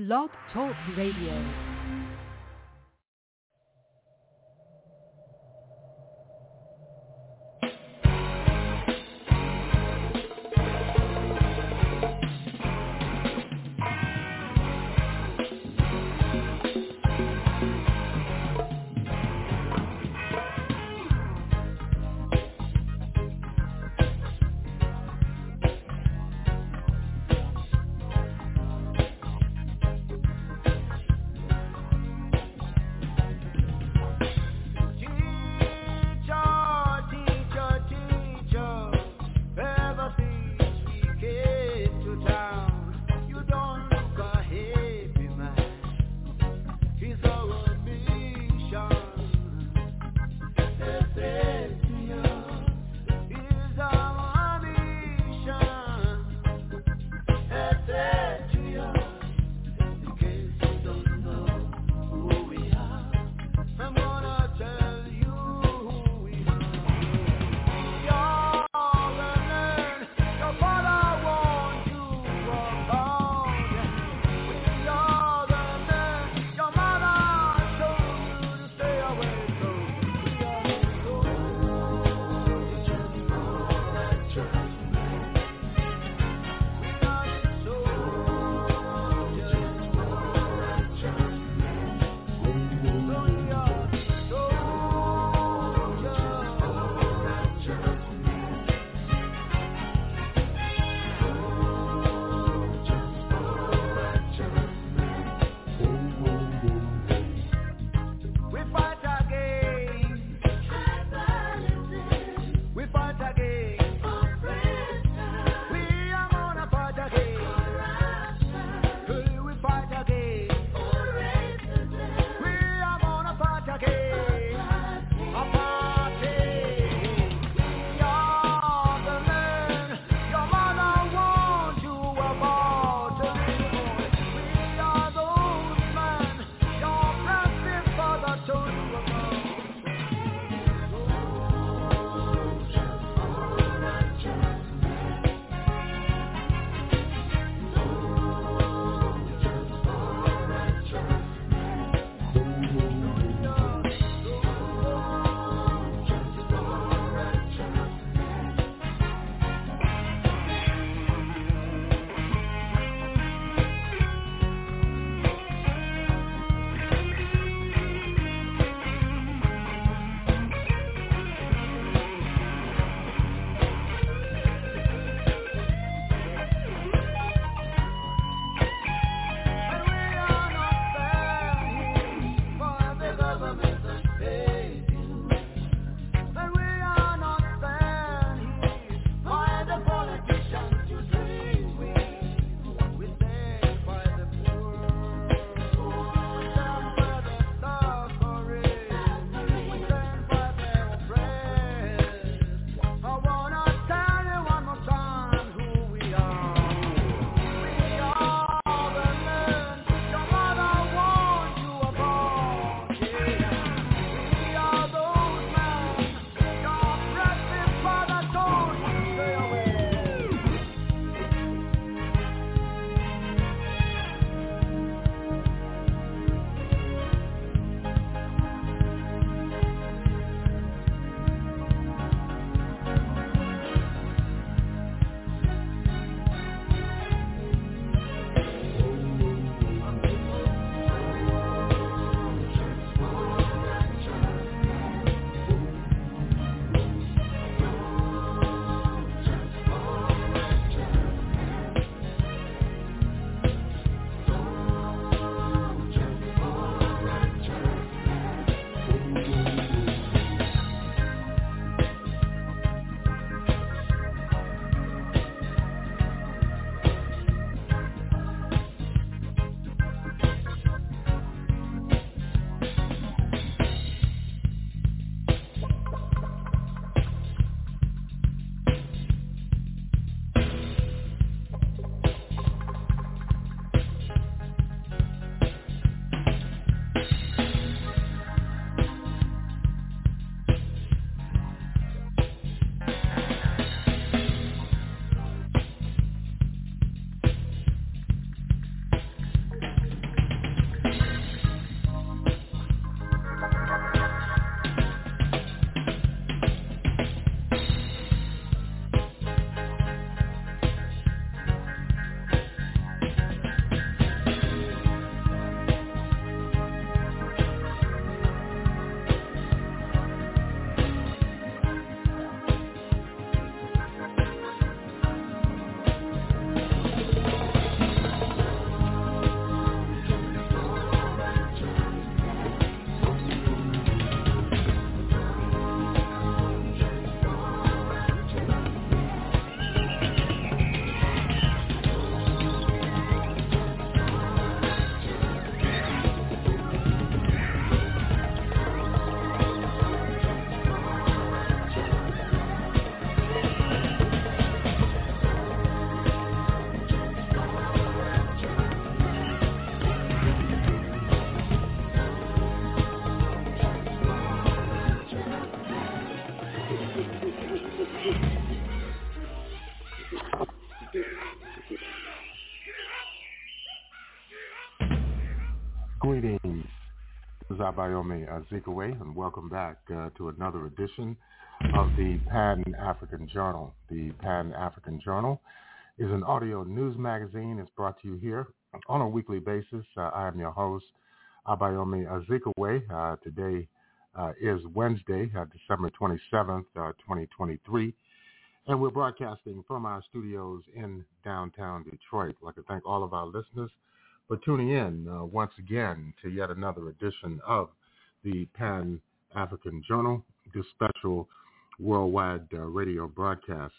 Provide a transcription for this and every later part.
Blog Talk Radio. Abayomi Azikiwe, and welcome back uh, to another edition of the Pan-African Journal. The Pan-African Journal is an audio news magazine. It's brought to you here on a weekly basis. Uh, I am your host, Abayomi Azikiwe. Uh, today uh, is Wednesday, uh, December 27th, 2023. And we're broadcasting from our studios in downtown Detroit. I'd like to thank all of our listeners for tuning in uh, once again to yet another edition of the Pan-African Journal, this special worldwide uh, radio broadcast.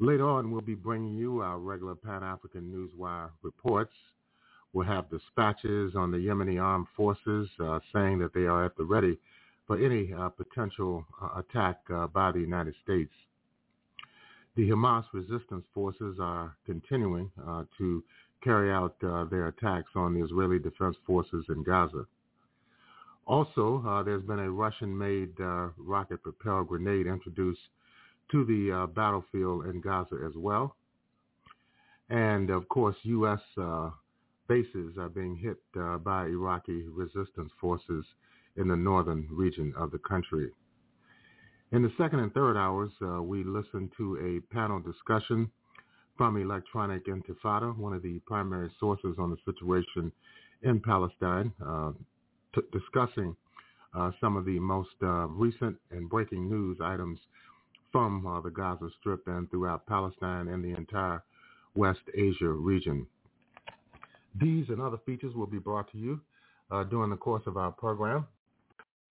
Later on, we'll be bringing you our regular Pan-African Newswire reports. We'll have dispatches on the Yemeni armed forces uh, saying that they are at the ready for any uh, potential uh, attack uh, by the United States. The Hamas resistance forces are continuing uh, to carry out uh, their attacks on the Israeli Defense Forces in Gaza. Also, uh, there's been a Russian-made rocket-propelled grenade introduced to the battlefield in Gaza as well. And of course, U.S. bases are being hit by Iraqi resistance forces in the northern region of the country. In the second and third hours, uh, we listened to a panel discussion from Electronic Intifada, one of the primary sources on the situation in Palestine, uh, t- discussing uh, some of the most uh, recent and breaking news items from uh, the Gaza Strip and throughout Palestine and the entire West Asia region. These and other features will be brought to you uh, during the course of our program.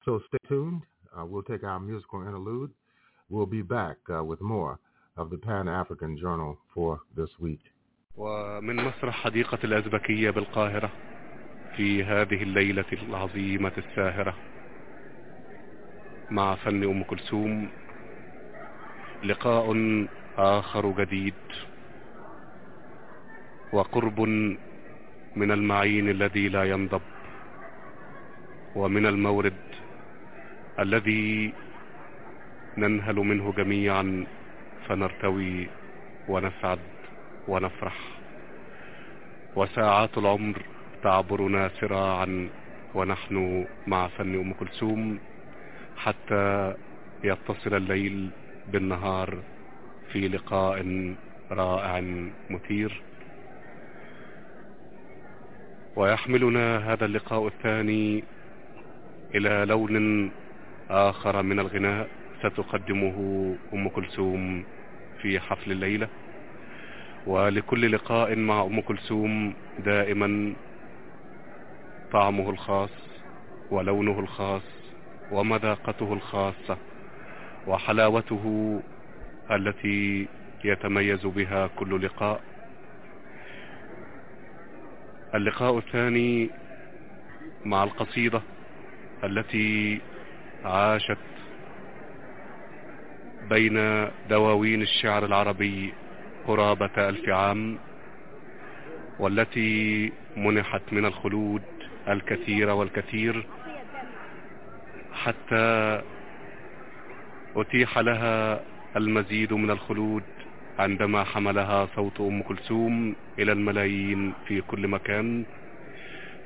So stay tuned. Uh, we'll take our musical interlude. We'll be back with more of the Pan-African Journal for this week. ومن مسرح حديقة الأزبكية بالقاهرة في هذه الليلة العظيمة الساهرة مع فن أم كلثوم لقاء آخر جديد وقرب من المعين الذي لا ينضب ومن المورد الذي ننهل منه جميعا فنرتوي ونسعد ونفرح. وساعات العمر تعبرنا سراعا ونحن مع فن أم كلثوم حتى يتصل الليل بالنهار في لقاء رائع مثير. ويحملنا هذا اللقاء الثاني إلى لون آخر من الغناء ستقدمه أم كلثوم في حفل الليلة. ولكل لقاء مع أم كلثوم دائما طعمه الخاص ولونه الخاص ومذاقته الخاصة وحلاوته التي يتميز بها كل لقاء. اللقاء الثاني مع القصيدة التي عاشت بين دواوين الشعر العربي قرابة ألف عام والتي منحت من الخلود الكثير والكثير حتى أتيح لها المزيد من الخلود عندما حملها صوت أم كلثوم إلى الملايين في كل مكان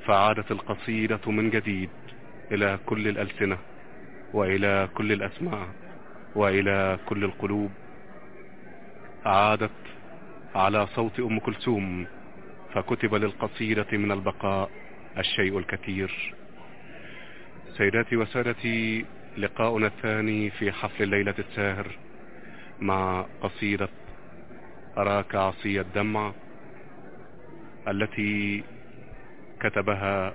فعادت القصيدة من جديد إلى كل الألسنة وإلى كل الأسماع وإلى كل القلوب. عادت على صوت أم كلثوم فكتب للقصيدة من البقاء الشيء الكثير. سيداتي وسادتي لقاؤنا الثاني في حفل الليلة الساهر مع قصيدة أراك عصي الدمع التي كتبها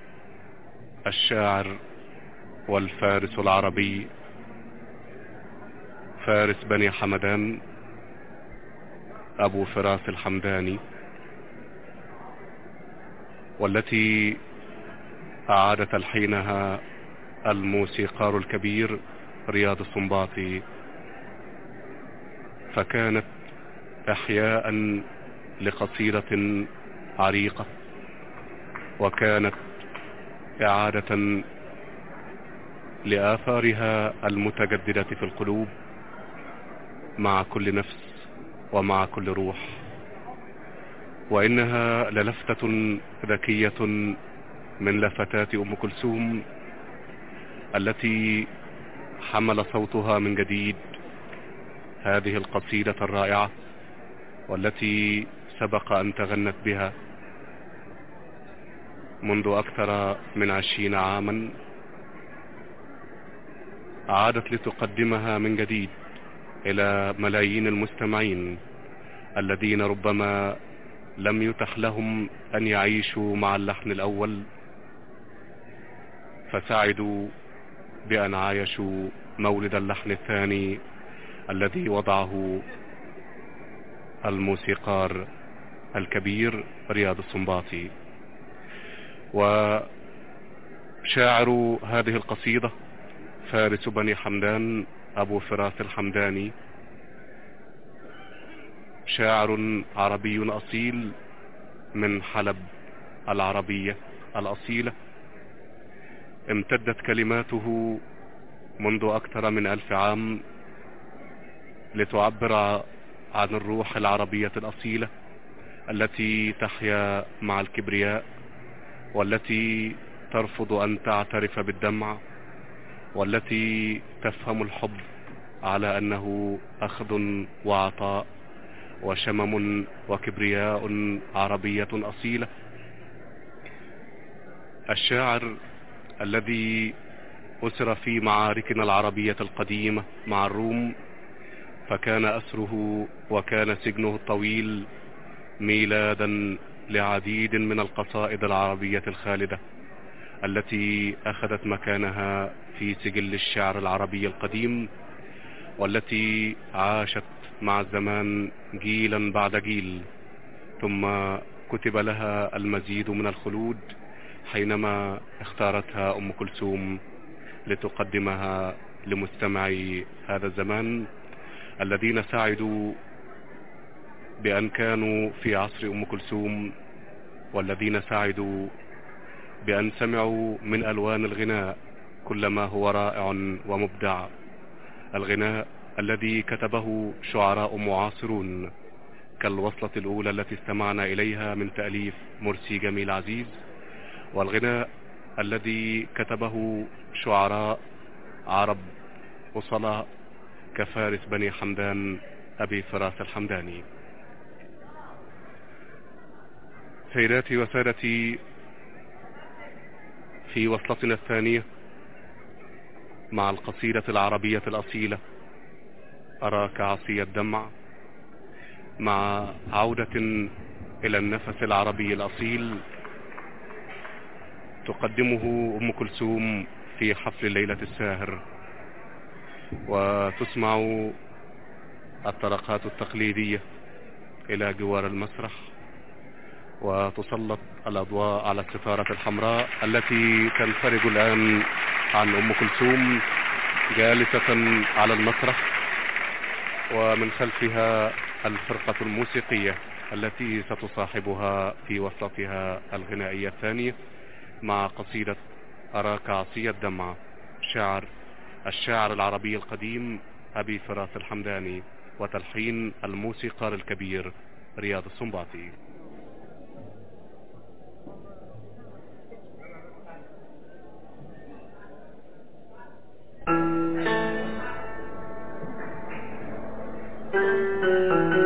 الشاعر والفارس العربي فارس بني حمدان أبو فراس الحمداني والتي أعاد تلحينها الموسيقار الكبير رياض السنباطي فكانت إحياء لقصيدة عريقة وكانت إعادة لآثارها المتجددة في القلوب. مع كل نفس ومع كل روح وإنها للفتة ذكية من لفتات أم كلثوم التي حمل صوتها من جديد هذه القصيدة الرائعة والتي سبق أن تغنت بها منذ أكثر من عشرين عاما عادت لتقدمها من جديد. إلى ملايين المستمعين الذين ربما لم يتح لهم أن يعيشوا مع اللحن الأول فسعدوا بأن عايشوا مولد اللحن الثاني الذي وضعه الموسيقار الكبير رياض السنباطي وشاعر هذه القصيدة فارس بني حمدان أبو فراس الحمداني. شاعر عربي أصيل من حلب العربية الأصيلة. امتدت كلماته منذ أكثر من ألف عام لتعبر عن الروح العربية الأصيلة التي تحيا مع الكبرياء والتي ترفض أن تعترف بالدمع والتي تفهم الحب على أنه أخذ وعطاء وشمم وكبرياء عربية أصيلة. الشاعر الذي أسر في معاركنا العربية القديمة مع الروم فكان أسره وكان سجنه الطويل ميلادا لعديد من القصائد العربية الخالدة. التي أخذت مكانها في سجل الشعر العربي القديم والتي عاشت مع الزمان جيلا بعد جيل. ثم كتب لها المزيد من الخلود حينما اختارتها أم كلثوم لتقدمها لمستمعي هذا الزمان الذين سعدوا بأن كانوا في عصر أم كلثوم والذين سعدوا بأن سمعوا من ألوان الغناء كل ما هو رائع ومبدع. الغناء الذي كتبه شعراء معاصرون كالوصلة الأولى التي استمعنا إليها من تأليف مرسي جميل عزيز. والغناء الذي كتبه شعراء عرب وصلاء كفارس بني حمدان أبي فراس الحمداني. سيداتي وسادتي في وصلتنا الثانية مع القصيدة العربية الأصيلة. أراك عصي الدمع مع عودة إلى النفس العربي الأصيل تقدمه أم كلثوم في حفل ليلة الساهر. وتسمع الطرقات التقليدية إلى جوار المسرح. وتسلط الأضواء على الستارة الحمراء التي تنفرج الآن عن أم كلثوم جالسة على المسرح ومن خلفها الفرقة الموسيقية التي ستصاحبها في وسطها الغنائية الثانية مع قصيدة أراك عصي الدمع شعر الشاعر العربي القديم أبي فراس الحمداني وتلحين الموسيقار الكبير رياض السنباطي. Thank you.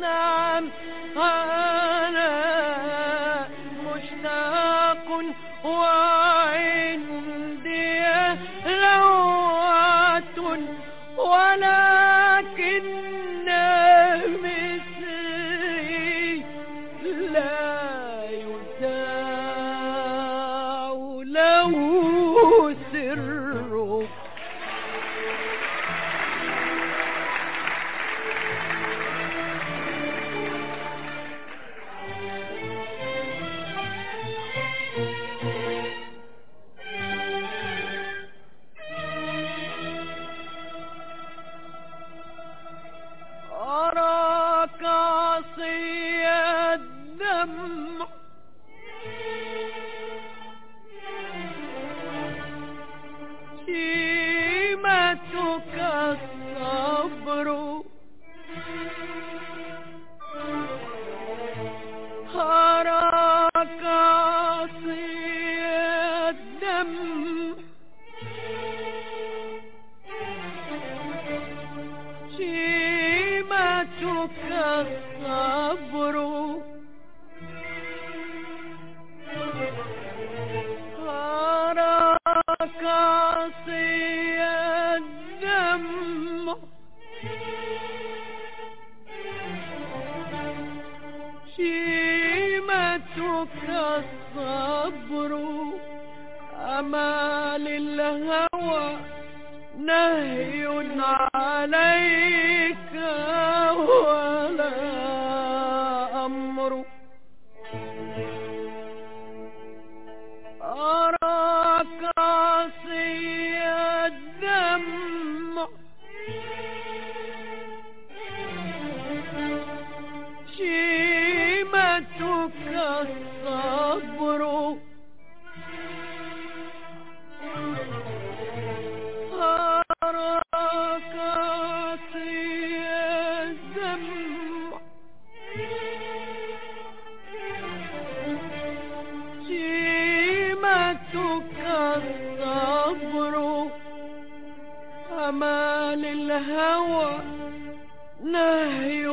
نعم هو نهي عليه نهي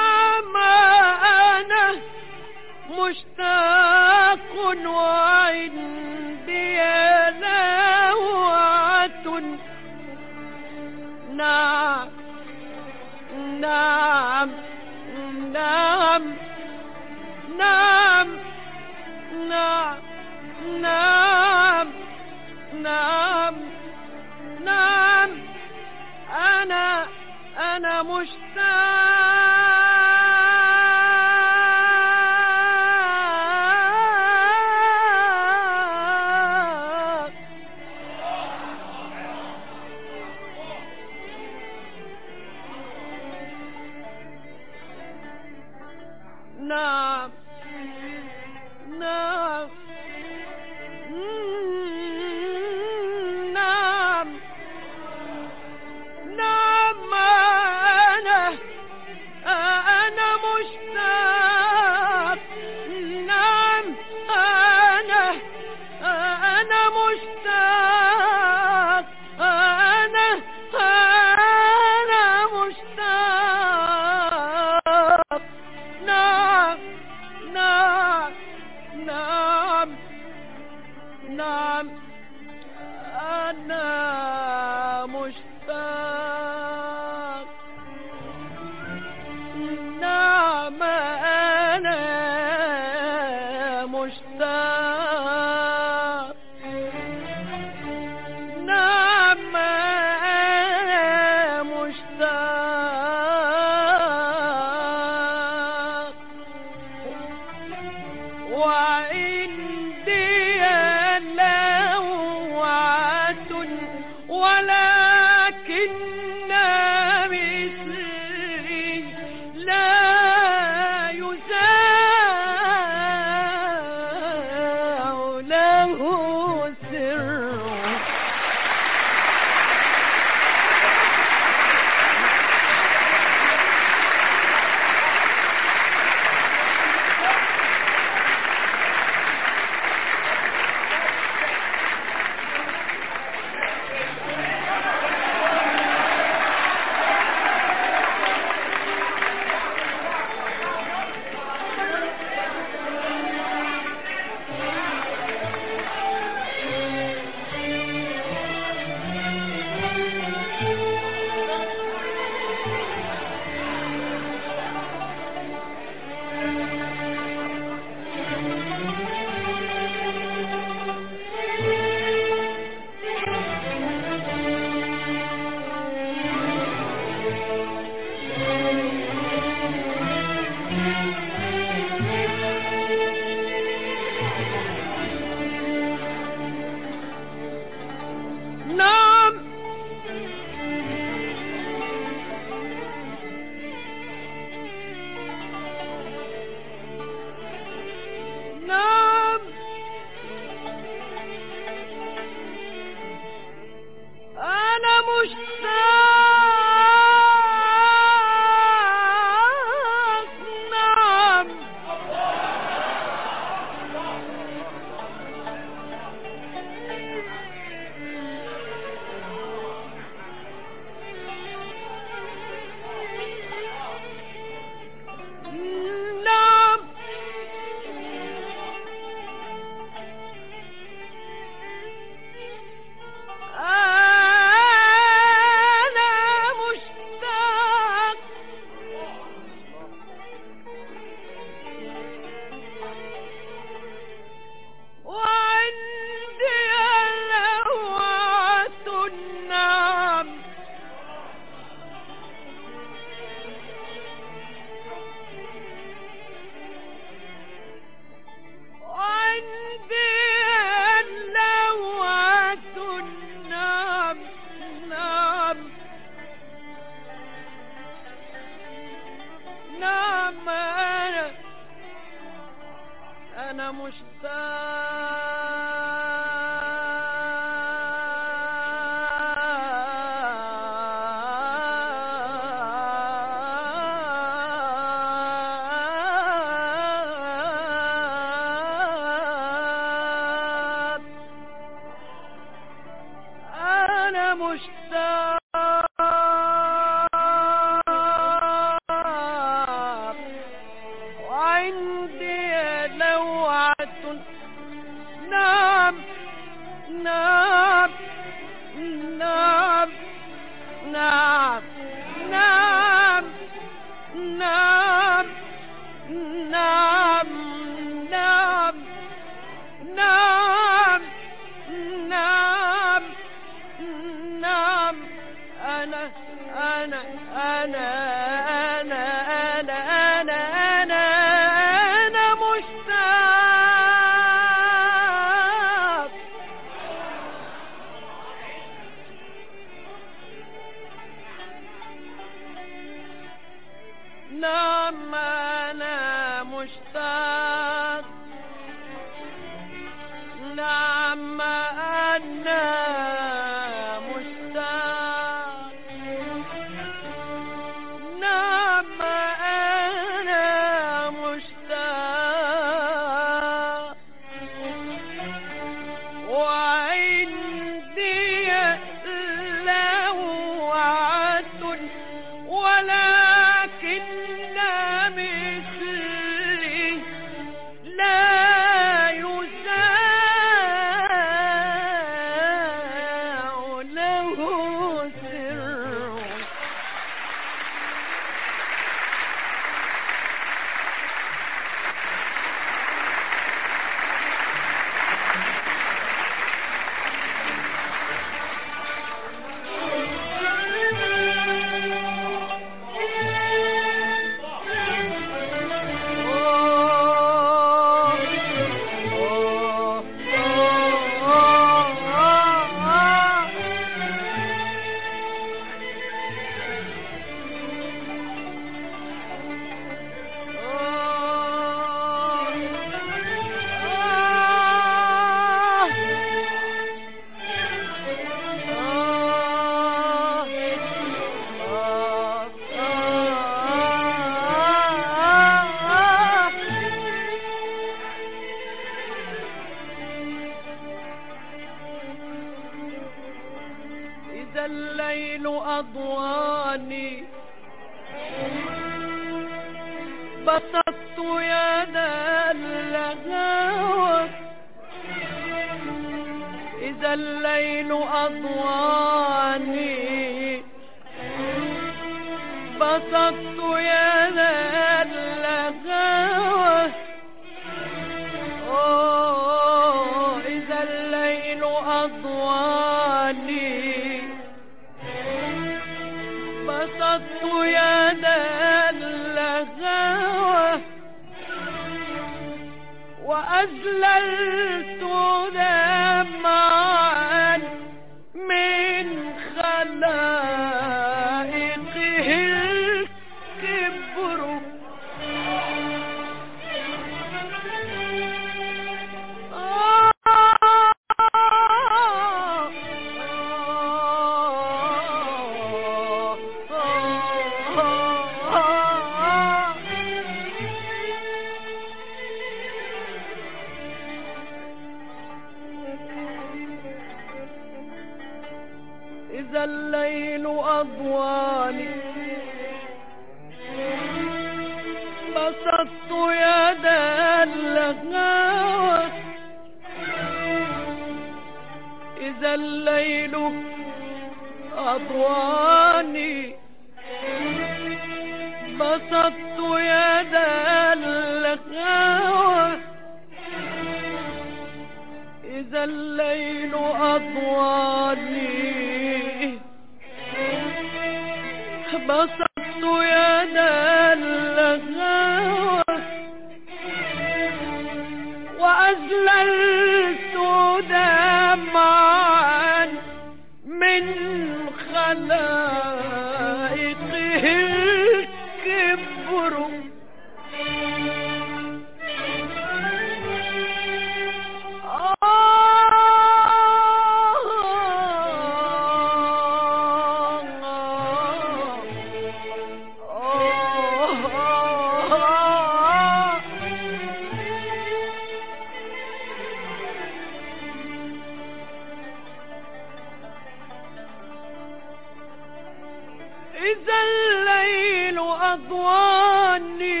إذا الليل أضواني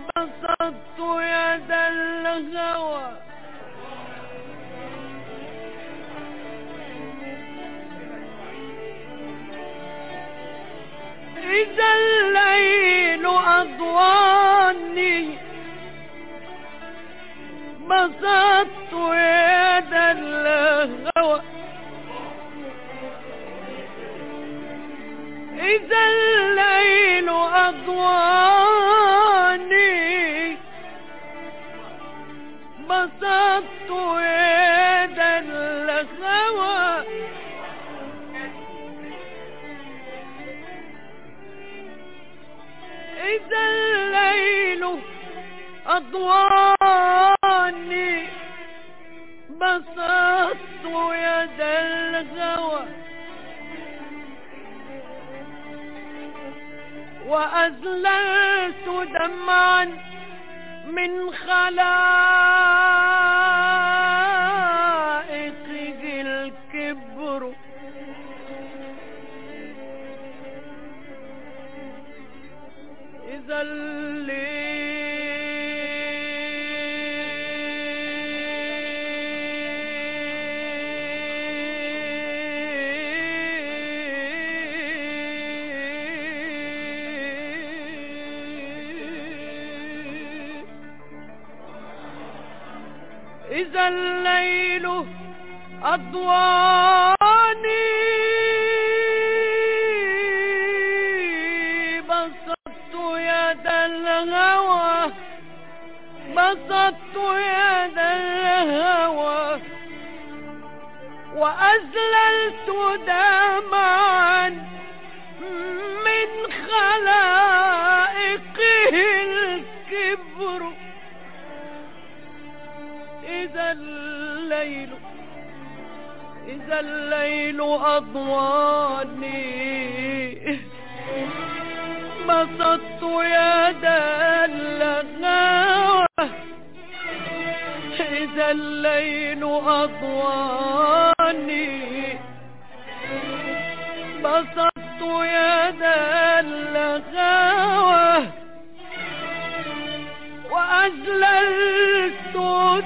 بسطت يد الهوى. إذا الليل أضواني بسطت يد الهوى. إذا الليل أضواني بسطت يدا لخوى إذا الليل أضواني بسطت يدا لخوى وأزللت دمعا من خلائقه أضواني بسطت يد الهوى. بسطت يد الهوى. وأزللت دمعا هذا الليل أضواني. بسطت يدا للغاوة إذا الليل أضواني. بسطت يدا للغاوة وأجللت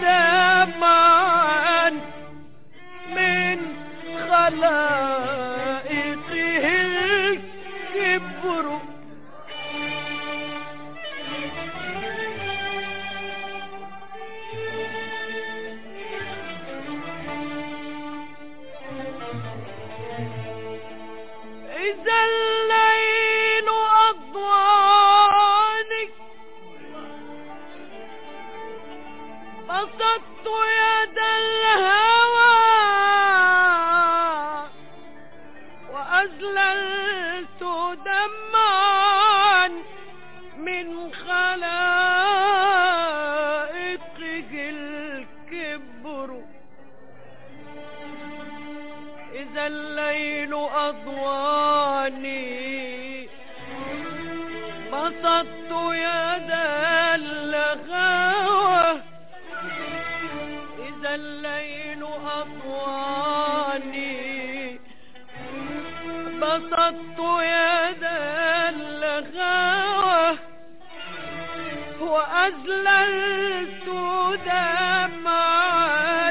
دمعا. خلائقه الكبر إذا الليل أضواني بسطت يد أضواني بسطت يد الهوى إذا الليل أضواني بسطت يد الهوى وأزللت دمعا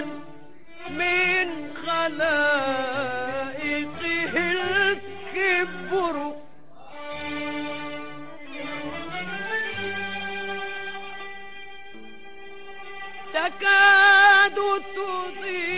من خلائقه تكاد تضيء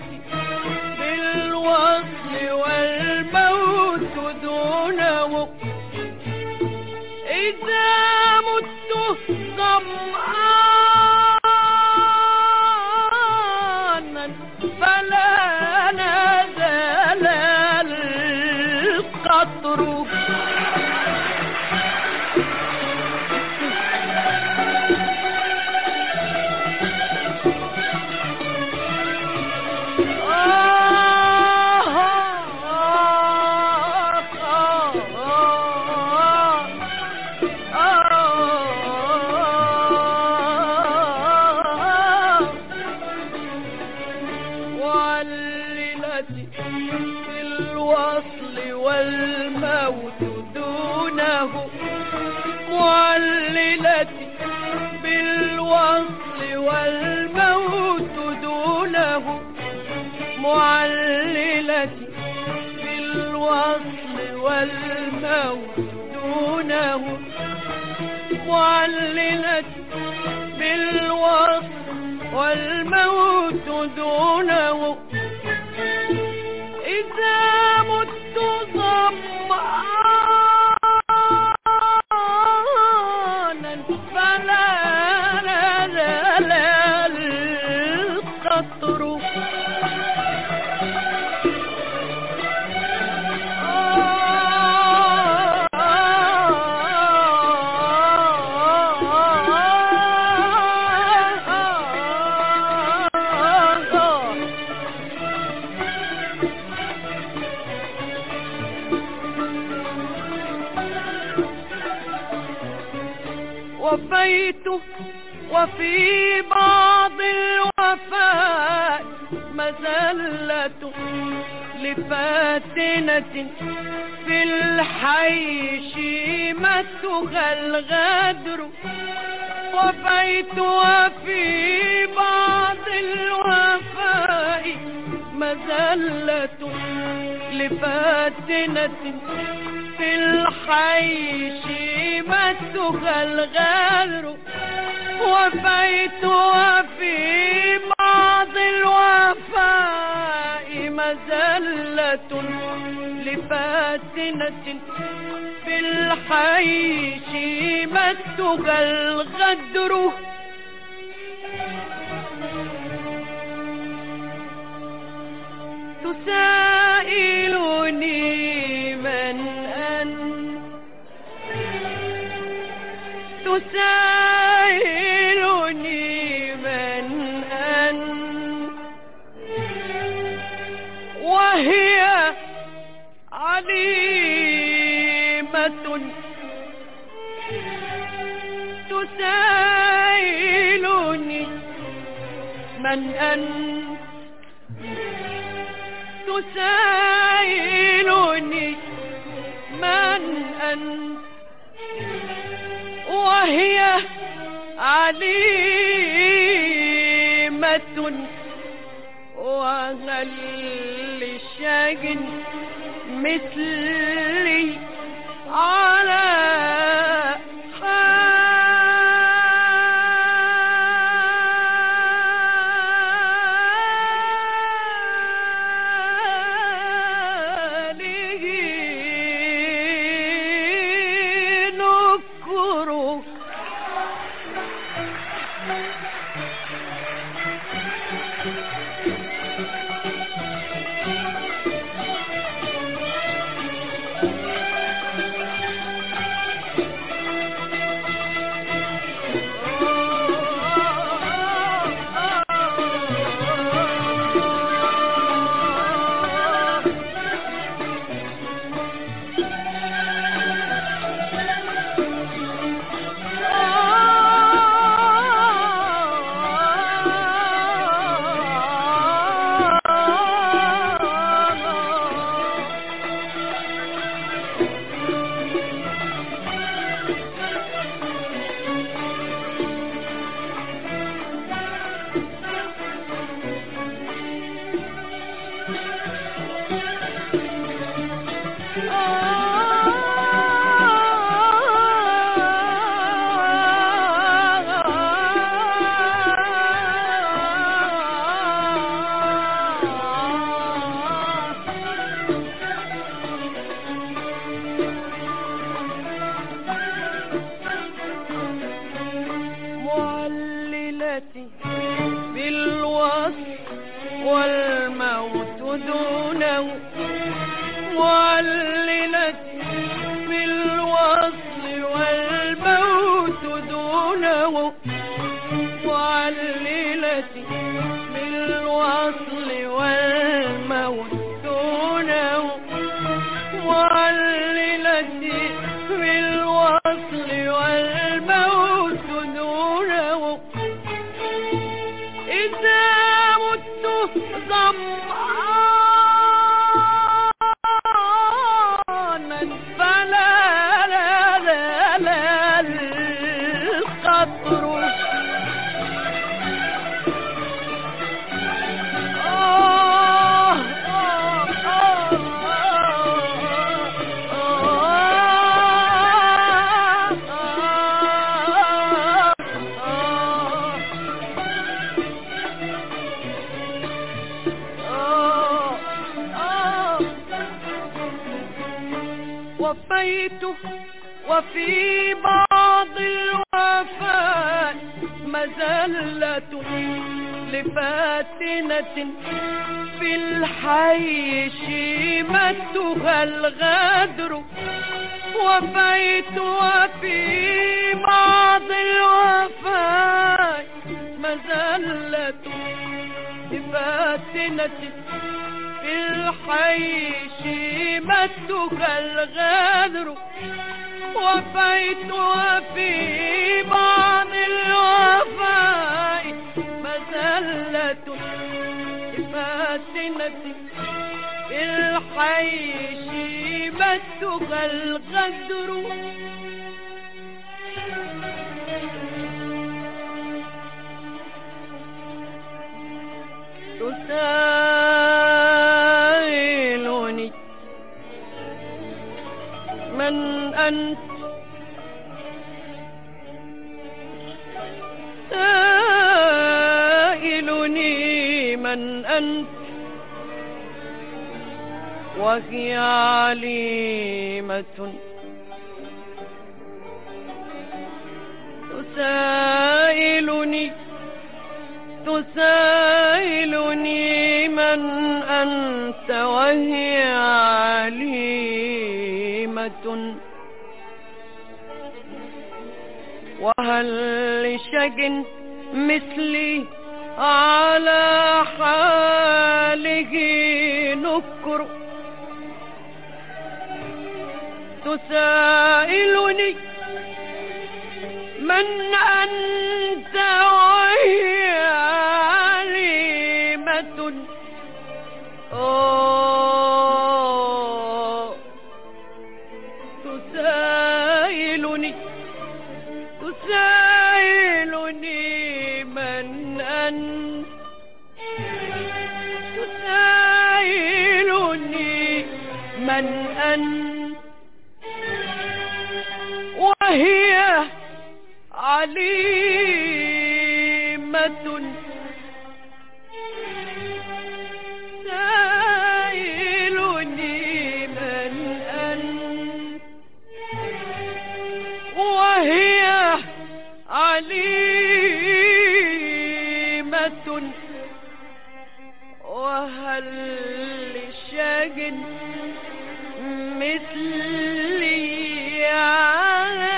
Oh! دونه وفي بعض الوفاء مزلة لفاتنة في الحي شيمتها الغدر وفيت وفي بعض الوفاء مزلة لفاتنة في الحي شيمتها الغدر وفيت وفي بعض الوفاء مزلة لفاتنة في الحي شيمتها الغدر. تسائلني من أنت تسائلني من أنت وهي عليمة تسائلني من أنت تسائلني من أنت وهي عليمة وهل لشيء مثلي على رب وفي بعض الوفاء مزلة لفاتنة في الحي شيمتها الغدر وفيت وفي بعض الوفاء مزلة لفاتنة في الحي شيمتها الغدر وفيت وفي بعض الوفاء مزلة فاتنة الحي شيمتها الغدر تسائلني أنت سائلني من أنت وهي عليمة تسائلني تسائلني من أنت وهي عليمة وهل لشج مثلي على حاله نكر؟ تسائلني من أنت وهي عليمة تسائلني. تسائلني من أنت تسائلني من أنت وهي عليمة. سائلني من أنت وهي عليمة وهل لشج مثلي على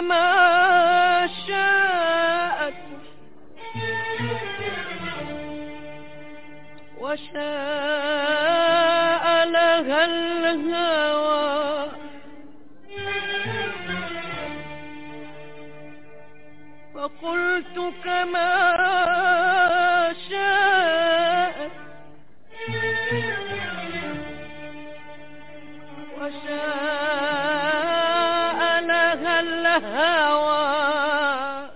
كما شاءت وشاء لها الهوى. فقلت كما الهوى.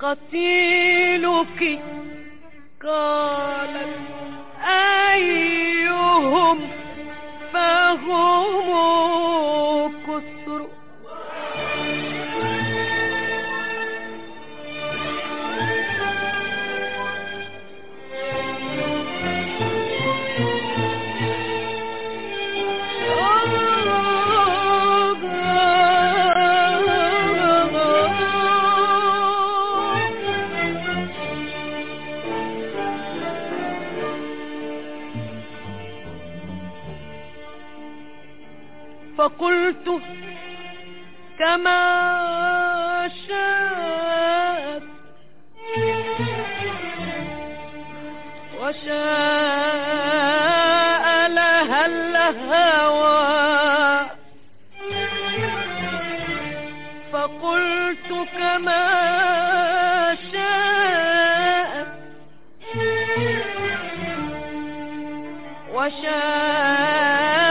قتيلك قالت أيهم فهم كثر فقلت كما شاءت. وشاء لها الهوى. فقلت كما شاءت. وشاء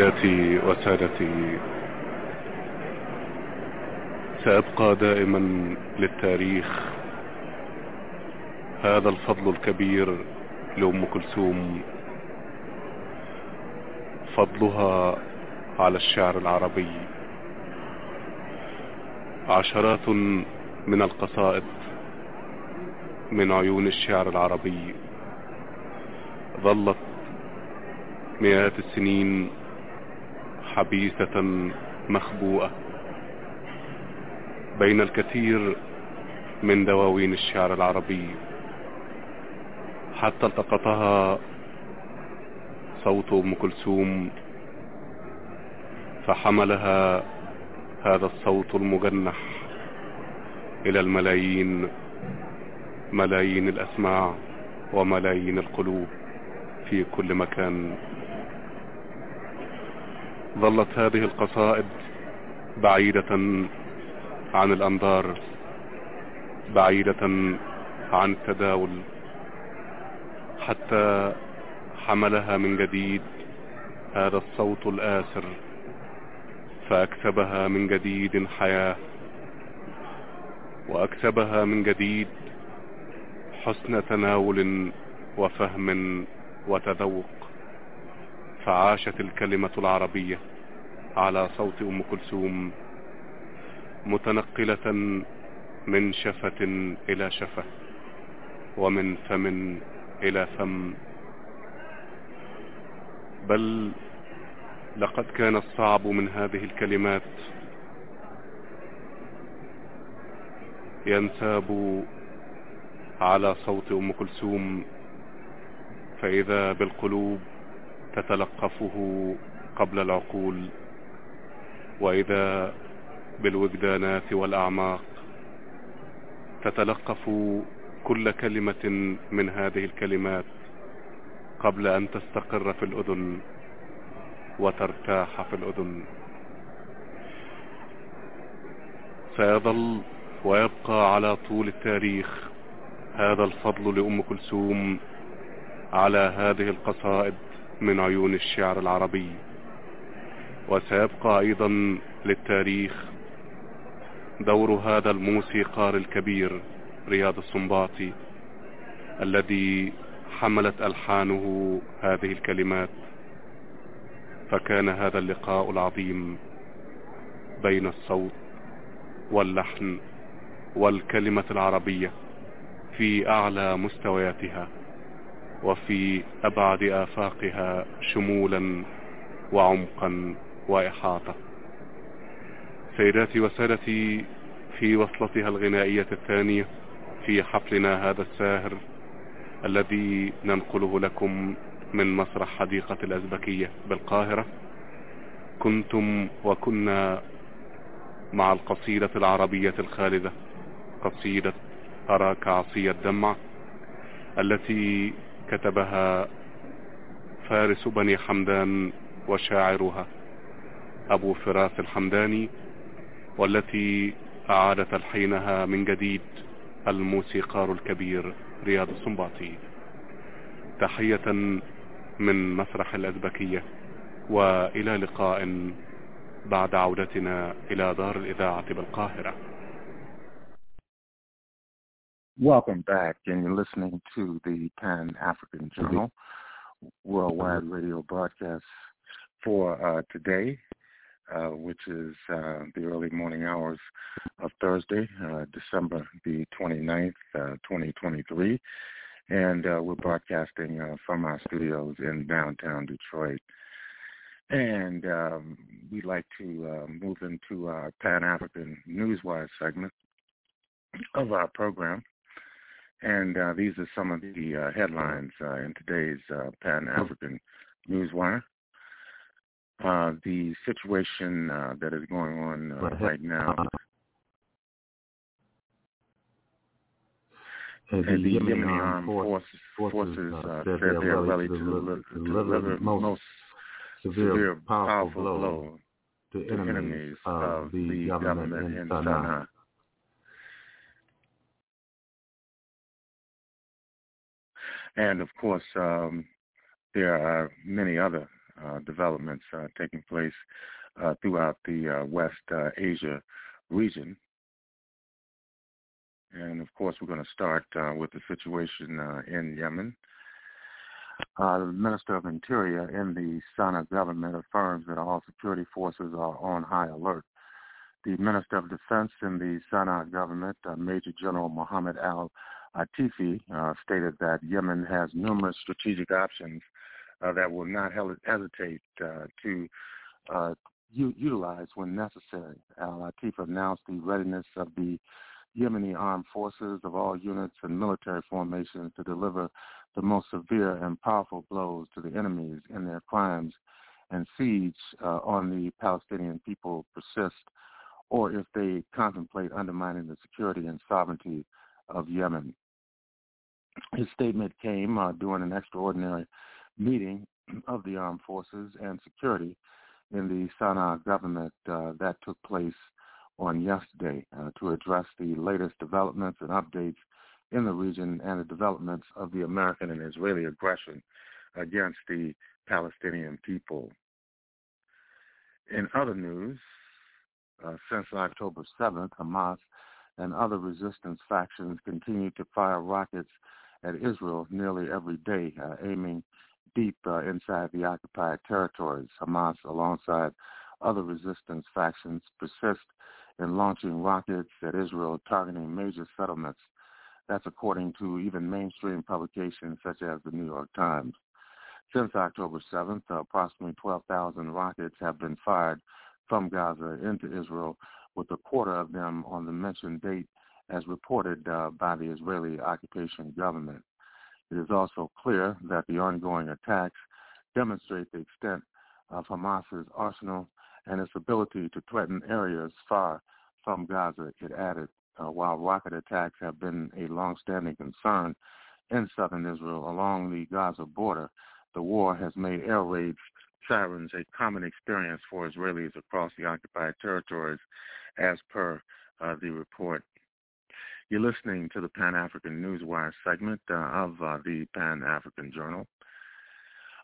سيداتي وسادتي سأبقى دائما للتاريخ. هذا الفضل الكبير لأم كلثوم. فضلها على الشعر العربي. عشرات من القصائد من عيون الشعر العربي. ظلت مئات السنين حبيسة مخبوءة بين الكثير من دواوين الشعر العربي. حتى التقطها صوت أم كلثوم فحملها هذا الصوت المجنح إلى الملايين ملايين الأسماع وملايين القلوب في كل مكان. ظلت هذه القصائد بعيدة عن الأنظار بعيدة عن التداول حتى حملها من جديد هذا الصوت الآسر فأكسبها من جديد حياة وأكسبها من جديد حسن تناول وفهم وتذوق فعاشت الكلمة العربية. على صوت أم كلثوم متنقلة من شفة إلى شفة ومن فم إلى فم. بل لقد كان الصعب من هذه الكلمات ينساب على صوت أم كلثوم فإذا بالقلوب تتلقفه قبل العقول. وإذا بالوجدانات والأعماق تتلقف كل كلمة من هذه الكلمات قبل أن تستقر في الأذن وترتاح في الأذن. سيظل ويبقى على طول التاريخ هذا الفضل لأم كلثوم على هذه القصائد من عيون الشعر العربي. وسيبقى أيضا للتاريخ دور هذا الموسيقار الكبير رياض السنباطي الذي حملت ألحانه هذه الكلمات فكان هذا اللقاء العظيم بين الصوت واللحن والكلمة العربية في أعلى مستوياتها وفي أبعد آفاقها شمولا وعمقا. وإحاطة. سيداتي وسادتي في وصلتها الغنائية الثانية في حفلنا هذا الساهر الذي ننقله لكم من مسرح حديقة الأزبكية بالقاهرة. كنتم وكنا مع القصيدة العربية الخالدة قصيدة أراك عصي الدمع التي كتبها فارس بني حمدان وشاعرها أبو فراس الحمداني والتي أعاد تلحينها من جديد الموسيقار الكبير رياض السنباطي تحية من مسرح الأزبكية وإلى لقاء بعد عودتنا إلى دار الإذاعة بالقاهرة. Welcome back, and you're listening to the Pan African Journal worldwide radio broadcast for uh, today, uh, which is uh, the early morning hours of Thursday, December the 29th, 2023. And we're broadcasting from our studios in downtown Detroit. And um, we'd like to move into our Pan African Newswire segment of our program. And uh, these are some of the uh, headlines uh, in today's Pan African Newswire. the situation uh, that is going on uh, right now. Uh-huh. And the, the Yemeni armed forces, forces, forces said they are ready to deliver, to deliver the most, severe, powerful, blow to enemies, enemies of the government, in Sana'a. And of course, um, there are many other uh, developments uh, taking place uh, throughout the West Asia region. And of course, we're going to start with the situation in Yemen. Uh, the Minister of Interior in the Sana government affirms that all security forces are on high alert. The Minister of Defense in the Sana government, uh, Major General Mohammed Al Atifi uh, stated that Yemen has numerous strategic options uh, that will not hesitate uh, to uh, u- utilize when necessary. Al Atifi announced the readiness of the Yemeni armed forces of all units and military formations to deliver the most severe and powerful blows to the enemies in their crimes and siege uh, on the Palestinian people persist, or if they contemplate undermining the security and sovereignty of Yemen. His statement came uh, during an extraordinary meeting of the armed forces and security in the Sana'a government uh, that took place on yesterday uh, to address the latest developments and updates in the region and the developments of the American and Israeli aggression against the Palestinian people. In other news, uh, since October 7th, Hamas and other resistance factions continue to fire rockets at Israel nearly every day, uh, aiming deep uh, inside the occupied territories. Hamas, alongside other resistance factions, persist in launching rockets at Israel targeting major settlements. That's according to even mainstream publications such as the New York Times. Since October 7th, uh, approximately 12,000 rockets have been fired from Gaza into Israel, with a quarter of them on the mentioned date as reported uh, by the Israeli occupation government. It is also clear that the ongoing attacks demonstrate the extent of Hamas's arsenal and its ability to threaten areas far from Gaza, it added. Uh, while rocket attacks have been a long-standing concern in southern Israel along the Gaza border, the war has made air raids sirens a common experience for Israelis across the occupied territories, as per uh, the report. You're listening to the Pan African Newswire segment uh, of uh, the Pan African Journal.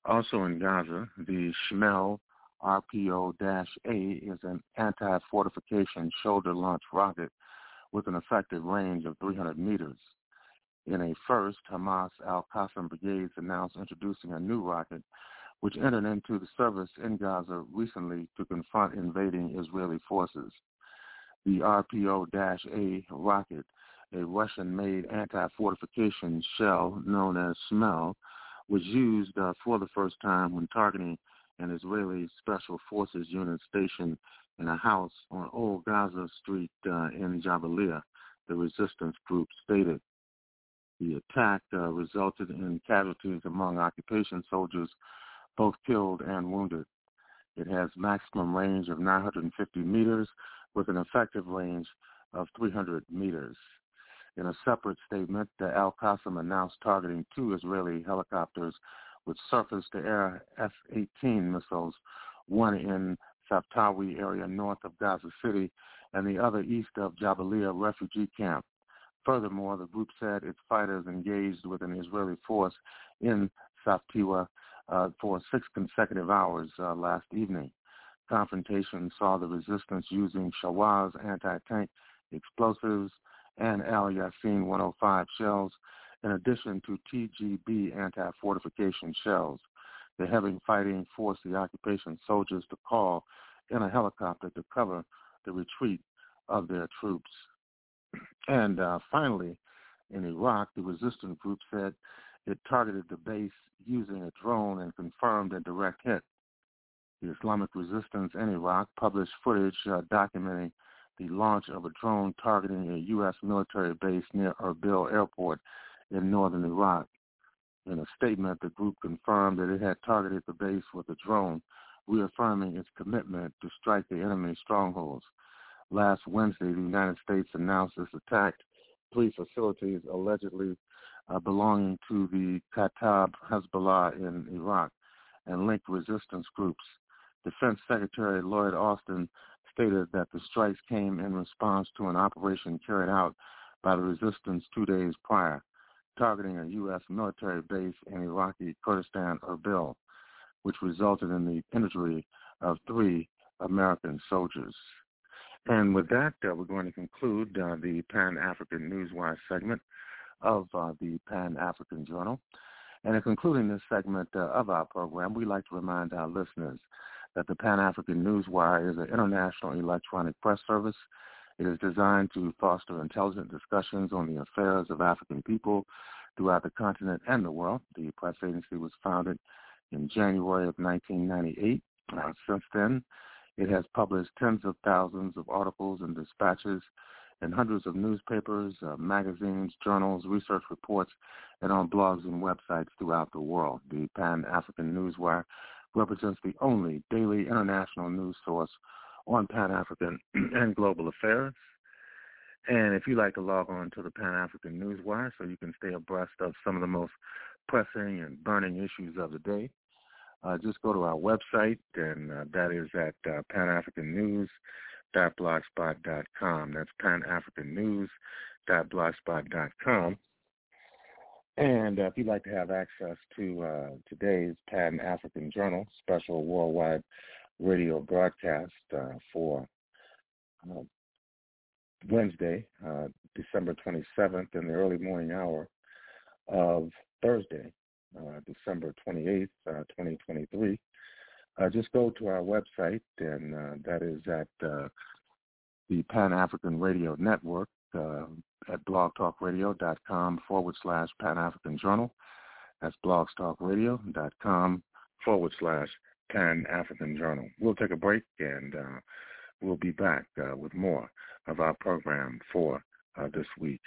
Also in Gaza, the Shmel RPO-A is an anti-fortification shoulder-launched rocket with an effective range of 300 meters. In a first, Hamas Al-Qassam brigades announced introducing a new rocket which entered into the service in Gaza recently to confront invading Israeli forces. The RPO-A rocket, a Russian-made anti-fortification shell known as Shmel, was used uh, for the first time when targeting an Israeli Special Forces unit stationed in a house on Old Gaza Street uh, in Jabalia, the resistance group stated. The attack uh, resulted in casualties among occupation soldiers, both killed and wounded. It has maximum range of 950 meters with an effective range of 300 meters. In a separate statement, the Al-Qassam announced targeting two Israeli helicopters with surface-to-air F-18 missiles, one in Saftawi area north of Gaza City and the other east of Jabalia refugee camp. Furthermore, the group said its fighters engaged with an Israeli force in Saftiwa uh, for six consecutive hours uh, last evening. Confrontation saw the resistance using Shawaz anti-tank explosives and Al Yassin 105 shells, in addition to TGB anti-fortification shells. The heavy fighting forced the occupation soldiers to call in a helicopter to cover the retreat of their troops. And uh, finally, in Iraq, the resistance group said it targeted the base using a drone and confirmed a direct hit. The Islamic resistance in Iraq published footage uh, documenting the launch of a drone targeting a U.S. military base near Erbil Airport in northern Iraq. In a statement, the group confirmed that it had targeted the base with a drone, reaffirming its commitment to strike the enemy's strongholds. Last Wednesday, the United States announced it's attack three facilities allegedly uh, belonging to the Kataib Hezbollah in Iraq and linked resistance groups. Defense Secretary Lloyd Austin stated that the strikes came in response to an operation carried out by the resistance two days prior, targeting a U.S. military base in Iraqi Kurdistan Erbil, which resulted in the injury of three American soldiers. And with that, uh, we're going to conclude uh, the Pan-African Newswire segment of uh, the Pan-African Journal. And in concluding this segment uh, of our program, we'd like to remind our listeners that the Pan-African Newswire is an international electronic press service. It is designed to foster intelligent discussions on the affairs of African people throughout the continent and the world. The press agency was founded in January of 1998. Uh, since then, it has published tens of thousands of articles and dispatches in hundreds of newspapers, uh, magazines, journals, research reports, and on blogs and websites throughout the world. The Pan-African Newswire represents the only daily international news source on Pan-African and global affairs. And if you'd like to log on to the Pan-African Newswire so you can stay abreast of some of the most pressing and burning issues of the day, uh, just go to our website, and uh, that is at uh, panafricannews.blogspot.com. That's panafricannews.blogspot.com. And uh, if you'd like to have access to uh, today's Pan African Journal special worldwide radio broadcast uh, for uh, Wednesday, uh, December 27th, in the early morning hour of Thursday, uh, December 28th, 2023, just go to our website, and that is at the Pan African Radio Network, at blogtalkradio.com forward slash Pan African Journal. That's blogtalkradio.com forward slash Pan African Journal. We'll take a break and uh, we'll be back uh, with more of our program for uh, this week.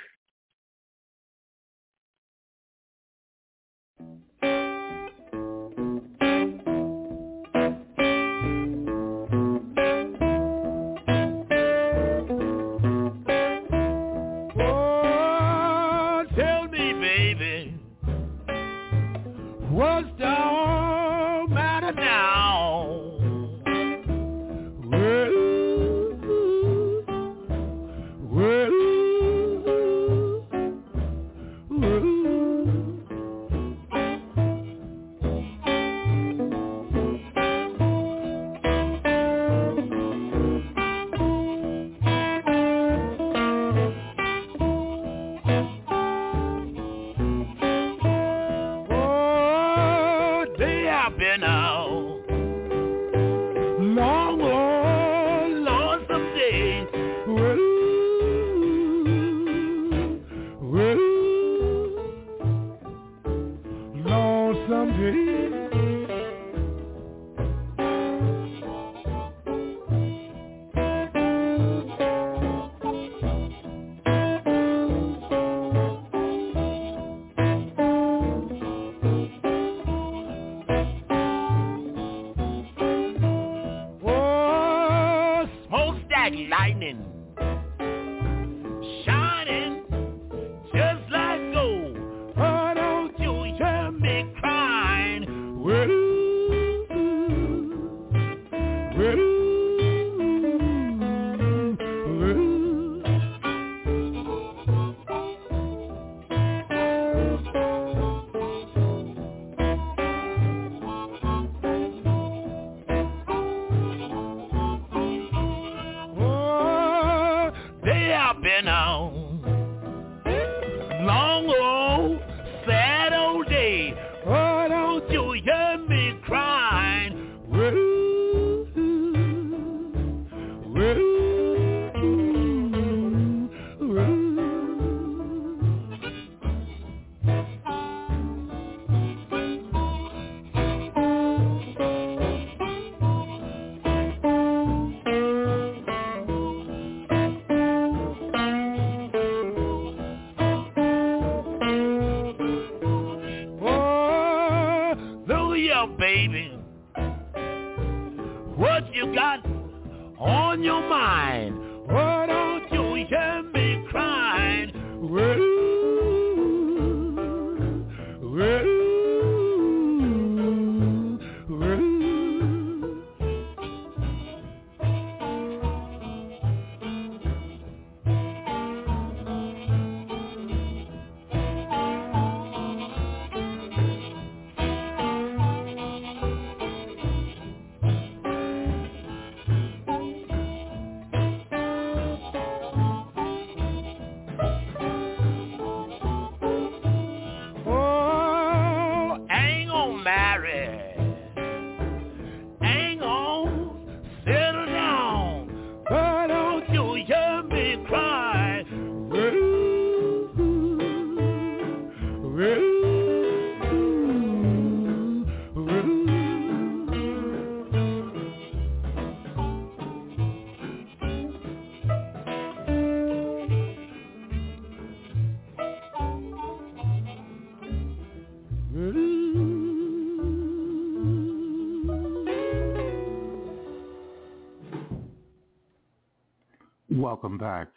Welcome back.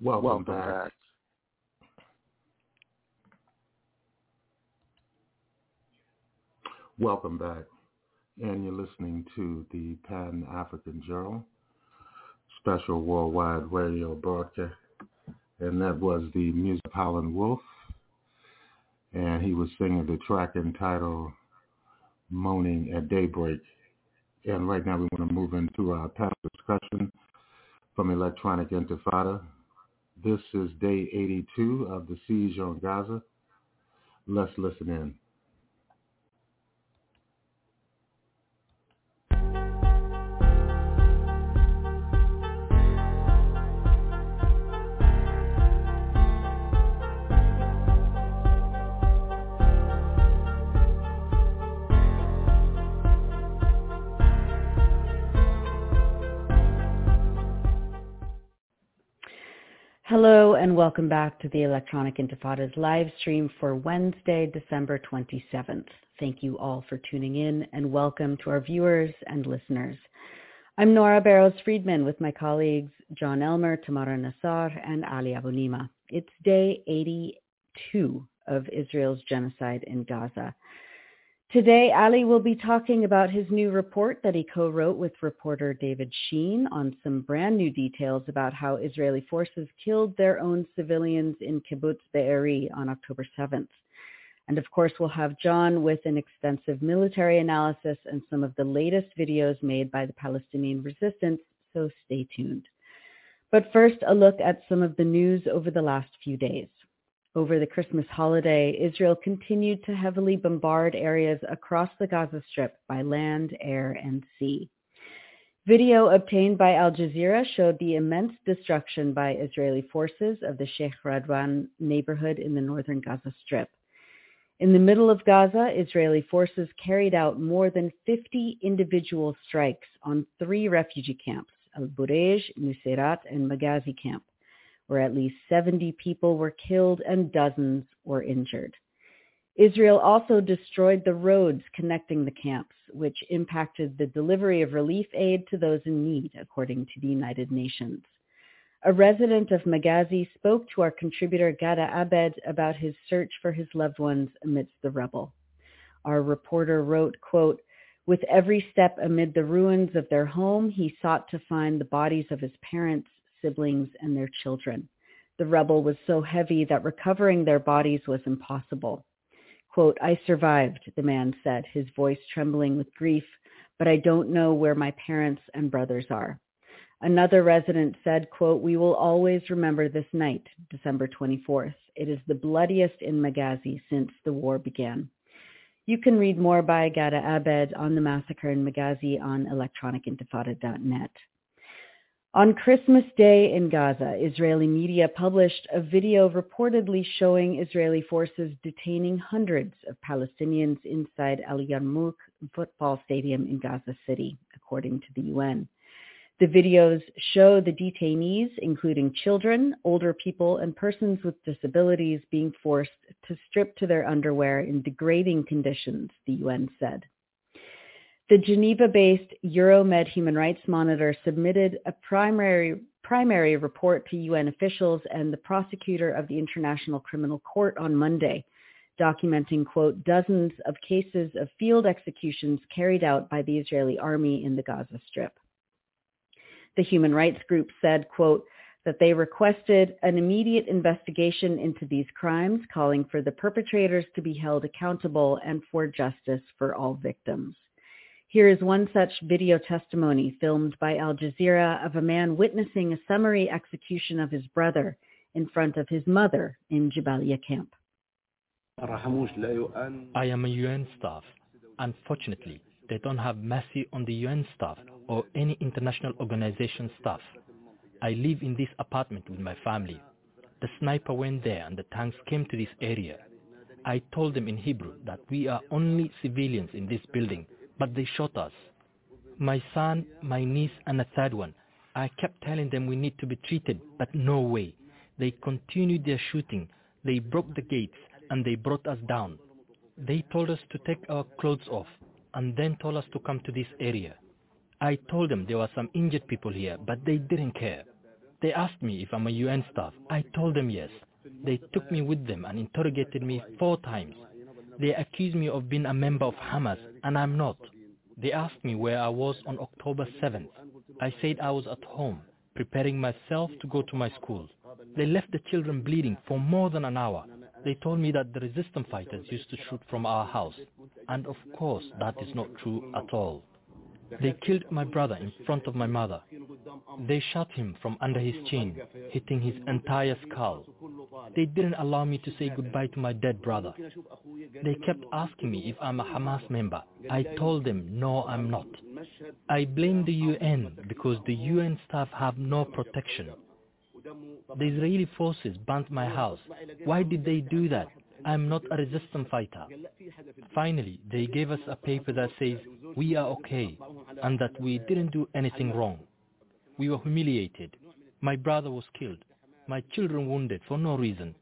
Welcome, back. Welcome back. And you're listening to the Pan African Journal special worldwide radio broadcast. And that was the music of Howlin' Wolf. And he was singing the track entitled Moaning at Daybreak. And right now we want to move into our panel discussion from Electronic Intifada. This is day 82 of the siege on Gaza. Let's listen in. And welcome back to the Electronic Intifada's live stream for Wednesday, December 27th. Thank you all for tuning in and welcome to our viewers and listeners. I'm Nora Barrows Friedman with my colleagues Jon Elmer, Tamara Nassar, and Ali Abunimah. It's day 82 of Israel's genocide in Gaza. Today, Ali will be talking about his new report that he co-wrote with reporter David Sheen on some brand new details about how Israeli forces killed their own civilians in Kibbutz Be'eri on October 7th. And of course, we'll have John with an extensive military analysis and some of the latest videos made by the Palestinian resistance, so stay tuned. But first, a look at some of the news over the last few days. Over the Christmas holiday, Israel continued to heavily bombard areas across the Gaza Strip by land, air, and sea. Video obtained by Al Jazeera showed the immense destruction by Israeli forces of the Sheikh Radwan neighborhood in the northern Gaza Strip. In the middle of Gaza, Israeli forces carried out more than 50 individual strikes on three refugee camps, Al Bureij, Nuseirat, and Maghazi camp, where at least 70 people were killed and dozens were injured. Israel also destroyed the roads connecting the camps, which impacted the delivery of relief aid to those in need, according to the United Nations. A resident of Maghazi spoke to our contributor Ghada Abed about his search for his loved ones amidst the rubble. Our reporter wrote, quote, with every step amid the ruins of their home, he sought to find the bodies of his parents, siblings, and their children. The rubble was so heavy that recovering their bodies was impossible. Quote, I survived, the man said, his voice trembling with grief, but I don't know where my parents and brothers are. Another resident said, quote, we will always remember this night, December 24th. It is the bloodiest in Maghazi since the war began. You can read more by Ghada Abed on the massacre in Maghazi on electronicintifada.net. On Christmas Day in Gaza, Israeli media published a video reportedly showing Israeli forces detaining hundreds of Palestinians inside Al Yarmouk football stadium in Gaza City, according to the UN. The videos show the detainees, including children, older people, and persons with disabilities being forced to strip to their underwear in degrading conditions, the UN said. The Geneva-based Euromed Human Rights Monitor submitted a primary, primary report to UN officials and the prosecutor of the International Criminal Court on Monday, documenting, quote, dozens of cases of field executions carried out by the Israeli army in the Gaza Strip. The human rights group said, quote, that they requested an immediate investigation into these crimes, calling for the perpetrators to be held accountable and for justice for all victims. Here is one such video testimony filmed by Al Jazeera of a man witnessing a summary execution of his brother in front of his mother in Jabalia camp. I am a UN staff. Unfortunately, they don't have mercy on the UN staff or any international organization staff. I live in this apartment with my family. The sniper went there and the tanks came to this area. I told them in Hebrew that we are only civilians in this building but they shot us. My son, my niece, and a third one. I kept telling them we need to be treated, but no way. They continued their shooting. They broke the gates, and they brought us down. They told us to take our clothes off, and then told us to come to this area. I told them there were some injured people here, but they didn't care. They asked me if I'm a UN staff. I told them yes. They took me with them and interrogated me four times. They accused me of being a member of Hamas, and I'm not. They asked me where I was on October 7th. I said I was at home, preparing myself to go to my school. They left the children bleeding for more than an hour. They told me that the resistance fighters used to shoot from our house. And of course, that is not true at all. They killed my brother in front of my mother. They shot him from under his chin, hitting his entire skull. They didn't allow me to say goodbye to my dead brother. They kept asking me if I'm a Hamas member. I told them, no, I'm not. I blame the UN because the UN staff have no protection. The Israeli forces burnt my house. Why did they do that? I'm not a resistance fighter. Finally, they gave us a paper that says we are okay and that we didn't do anything wrong. We were humiliated. My brother was killed. My children wounded for no reason.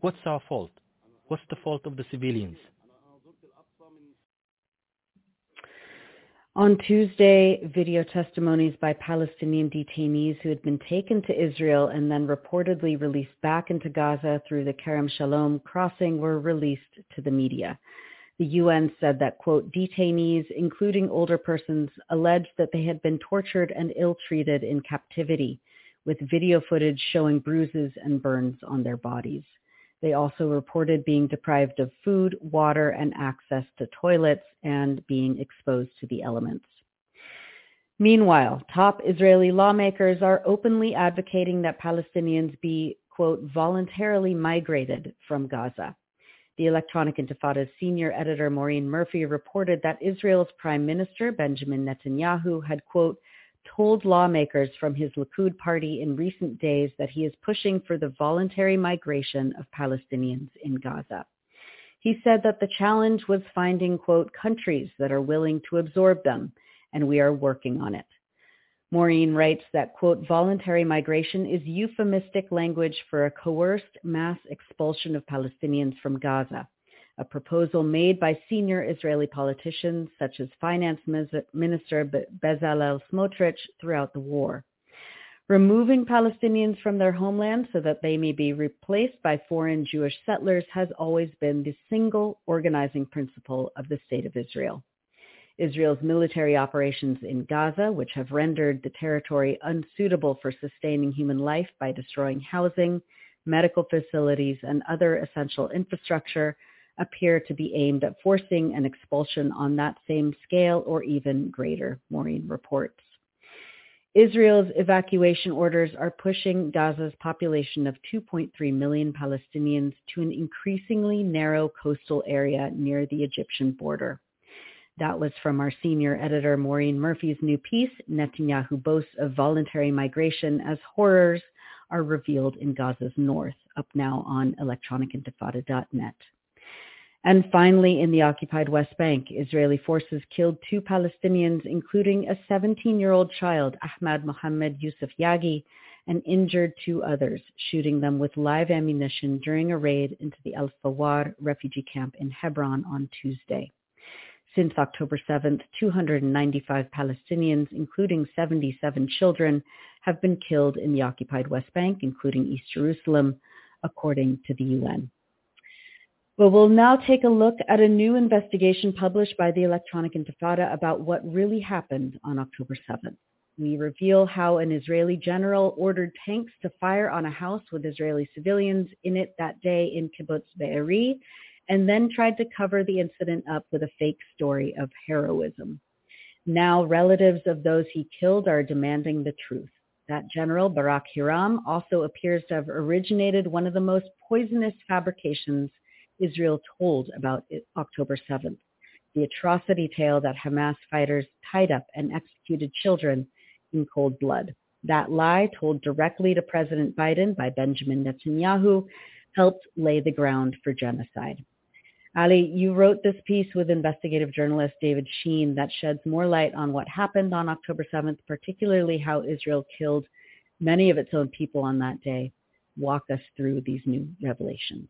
What's our fault? What's the fault of the civilians? On Tuesday, video testimonies by Palestinian detainees who had been taken to Israel and then reportedly released back into Gaza through the Kerem Shalom crossing were released to the media. The UN said that, quote, detainees, including older persons, alleged that they had been tortured and ill-treated in captivity, with video footage showing bruises and burns on their bodies. They also reported being deprived of food, water, and access to toilets and being exposed to the elements. Meanwhile, top Israeli lawmakers are openly advocating that Palestinians be, quote, voluntarily migrated from Gaza. The Electronic Intifada's senior editor Maureen Murphy reported that Israel's Prime Minister Benjamin Netanyahu had, quote, told lawmakers from his Likud party in recent days that he is pushing for the voluntary migration of Palestinians in Gaza. He said that the challenge was finding, quote, countries that are willing to absorb them, and we are working on it. Maureen writes that, quote, voluntary migration is euphemistic language for a coerced mass expulsion of Palestinians from Gaza, a proposal made by senior Israeli politicians such as Finance Minister Bezalel Smotrich throughout the war. Removing Palestinians from their homeland so that they may be replaced by foreign Jewish settlers has always been the single organizing principle of the State of Israel. Israel's military operations in Gaza, which have rendered the territory unsuitable for sustaining human life by destroying housing, medical facilities, and other essential infrastructure, appear to be aimed at forcing an expulsion on that same scale or even greater, Maureen reports. Israel's evacuation orders are pushing Gaza's population of 2.3 million Palestinians to an increasingly narrow coastal area near the Egyptian border. That was from our senior editor Maureen Murphy's new piece, Netanyahu boasts of voluntary migration as horrors are revealed in Gaza's north, up now on electronicintifada.net. And finally, in the occupied West Bank, Israeli forces killed two Palestinians, including a 17-year-old child, Ahmad Mohammed Yusuf Yagi, and injured two others, shooting them with live ammunition during a raid into the Al Fawar refugee camp in Hebron on Tuesday. Since October 7th, 295 Palestinians, including 77 children, have been killed in the occupied West Bank, including East Jerusalem, according to the UN. Well, we'll now take a look at a new investigation published by the Electronic Intifada about what really happened on October 7th. We reveal how an Israeli general ordered tanks to fire on a house with Israeli civilians in it that day in Kibbutz Be'eri and then tried to cover the incident up with a fake story of heroism. Now relatives of those he killed are demanding the truth. That general, Barak Hiram, also appears to have originated one of the most poisonous fabrications Israel told about October 7th, the atrocity tale that Hamas fighters tied up and executed children in cold blood. That lie, told directly to President Biden by Benjamin Netanyahu, helped lay the ground for genocide. Ali, you wrote this piece with investigative journalist David Sheen that sheds more light on what happened on October 7th, particularly how Israel killed many of its own people on that day. Walk us through these new revelations.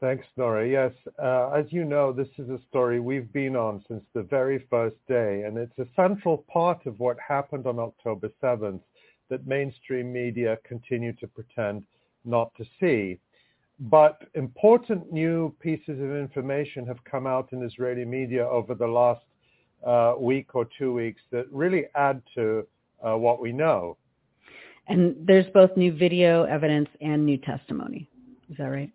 Thanks, Nora. Yes, uh, as you know, this is a story we've been on since the very first day, and it's a central part of what happened on October 7th that mainstream media continue to pretend not to see. But important new pieces of information have come out in Israeli media over the last uh, week or two weeks that really add to uh, what we know. And there's both new video evidence and new testimony. Is that right?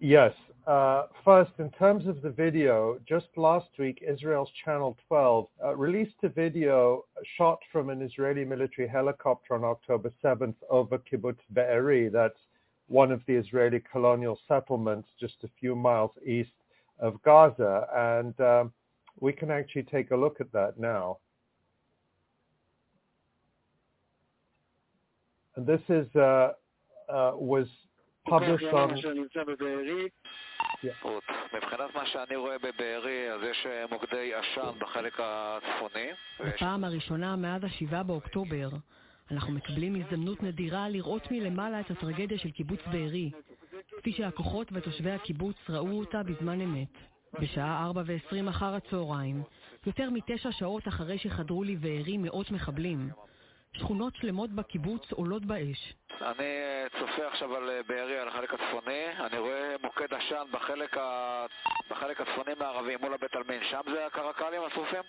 Yes. Uh, first, in terms of the video, just last week, Israel's Channel 12 uh, released a video shot from an Israeli military helicopter on October 7th over Kibbutz Be'eri. That's one of the Israeli colonial settlements just a few miles east of Gaza. And um, we can actually take a look at that now. And this is uh, uh, was published on... מבחינת מה שאני רואה בבארי, אז יש מוקדי עשן בחלק הצפוני. בפעם הראשונה מאז ה-7 באוקטובר, אנחנו מקבלים הזדמנות נדירה לראות מלמעלה את הטרגדיה של קיבוץ בארי, כפי שהכוחות ותושבי הקיבוץ ראו אותה בזמן אמת. בשעה 4 ו-20 אחר הצהריים, יותר מתשע שעות אחרי שחדרו לבארי מאות מחבלים, שכונות שלמות בקיבוץ עולות באש. אני צופה עכשיו על בארי, על החלק הצפוני, אני רואה מוקד עשן בחלק, ה... בחלק הצפוני מערבי מול הבית עלמין, שם זה הקרקלים השרופים?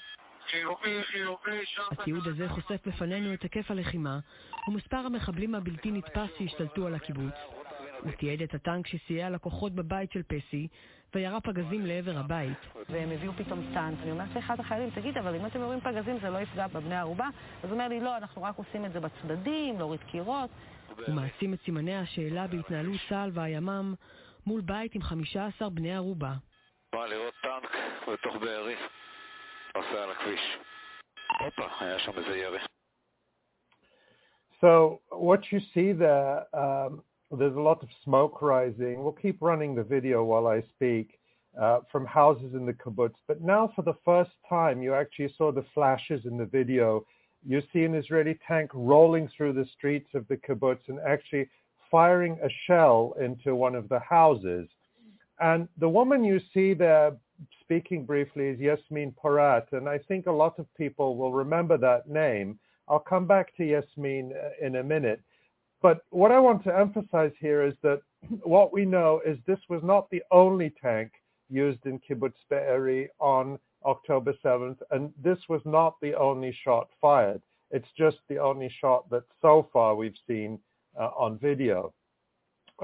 חיובי, חיובי, התיעוד הזה חושף בפנינו את היקף הלחימה ומספר המחבלים הבלתי נתפס שהשתלטו על הקיבוץ. הוא תיעד את הטנק שסייע לכוחות בבית של פסי וירה פגזים לעבר הבית. והם הביאו פתאום סטאנט, אני אומרת לאחד החיילים, תגיד, אבל אם אתם יורים פגזים זה לא יפגע בבני הערובה? אז הוא אומר לי, לא, אנחנו רק עושים את זה בצדדים, להוריד קירות. הוא מעצים את סימני השאלה בהתנהלות צה"ל והימ"מ מול בית עם 15 בני ערובה. בא לראות טנק בתוך בארי. נוסע על הכביש. הופה, היה שם איזה ירי. So what you see there, um, there's a lot of smoke rising. We'll keep running the video while I speak uh, from houses in the kibbutz. But now for the first time, you actually saw the flashes in the video you see an Israeli tank rolling through the streets of the kibbutz and actually firing a shell into one of the houses. And the woman you see there speaking briefly is Yasmin Porat, and I think a lot of people will remember that name. I'll come back to Yasmin uh, in a minute. But what I want to emphasize here is that what we know is this was not the only tank used in Kibbutz Be'eri on October 7th, and this was not the only shot fired. It's just the only shot that so far we've seen uh, on video.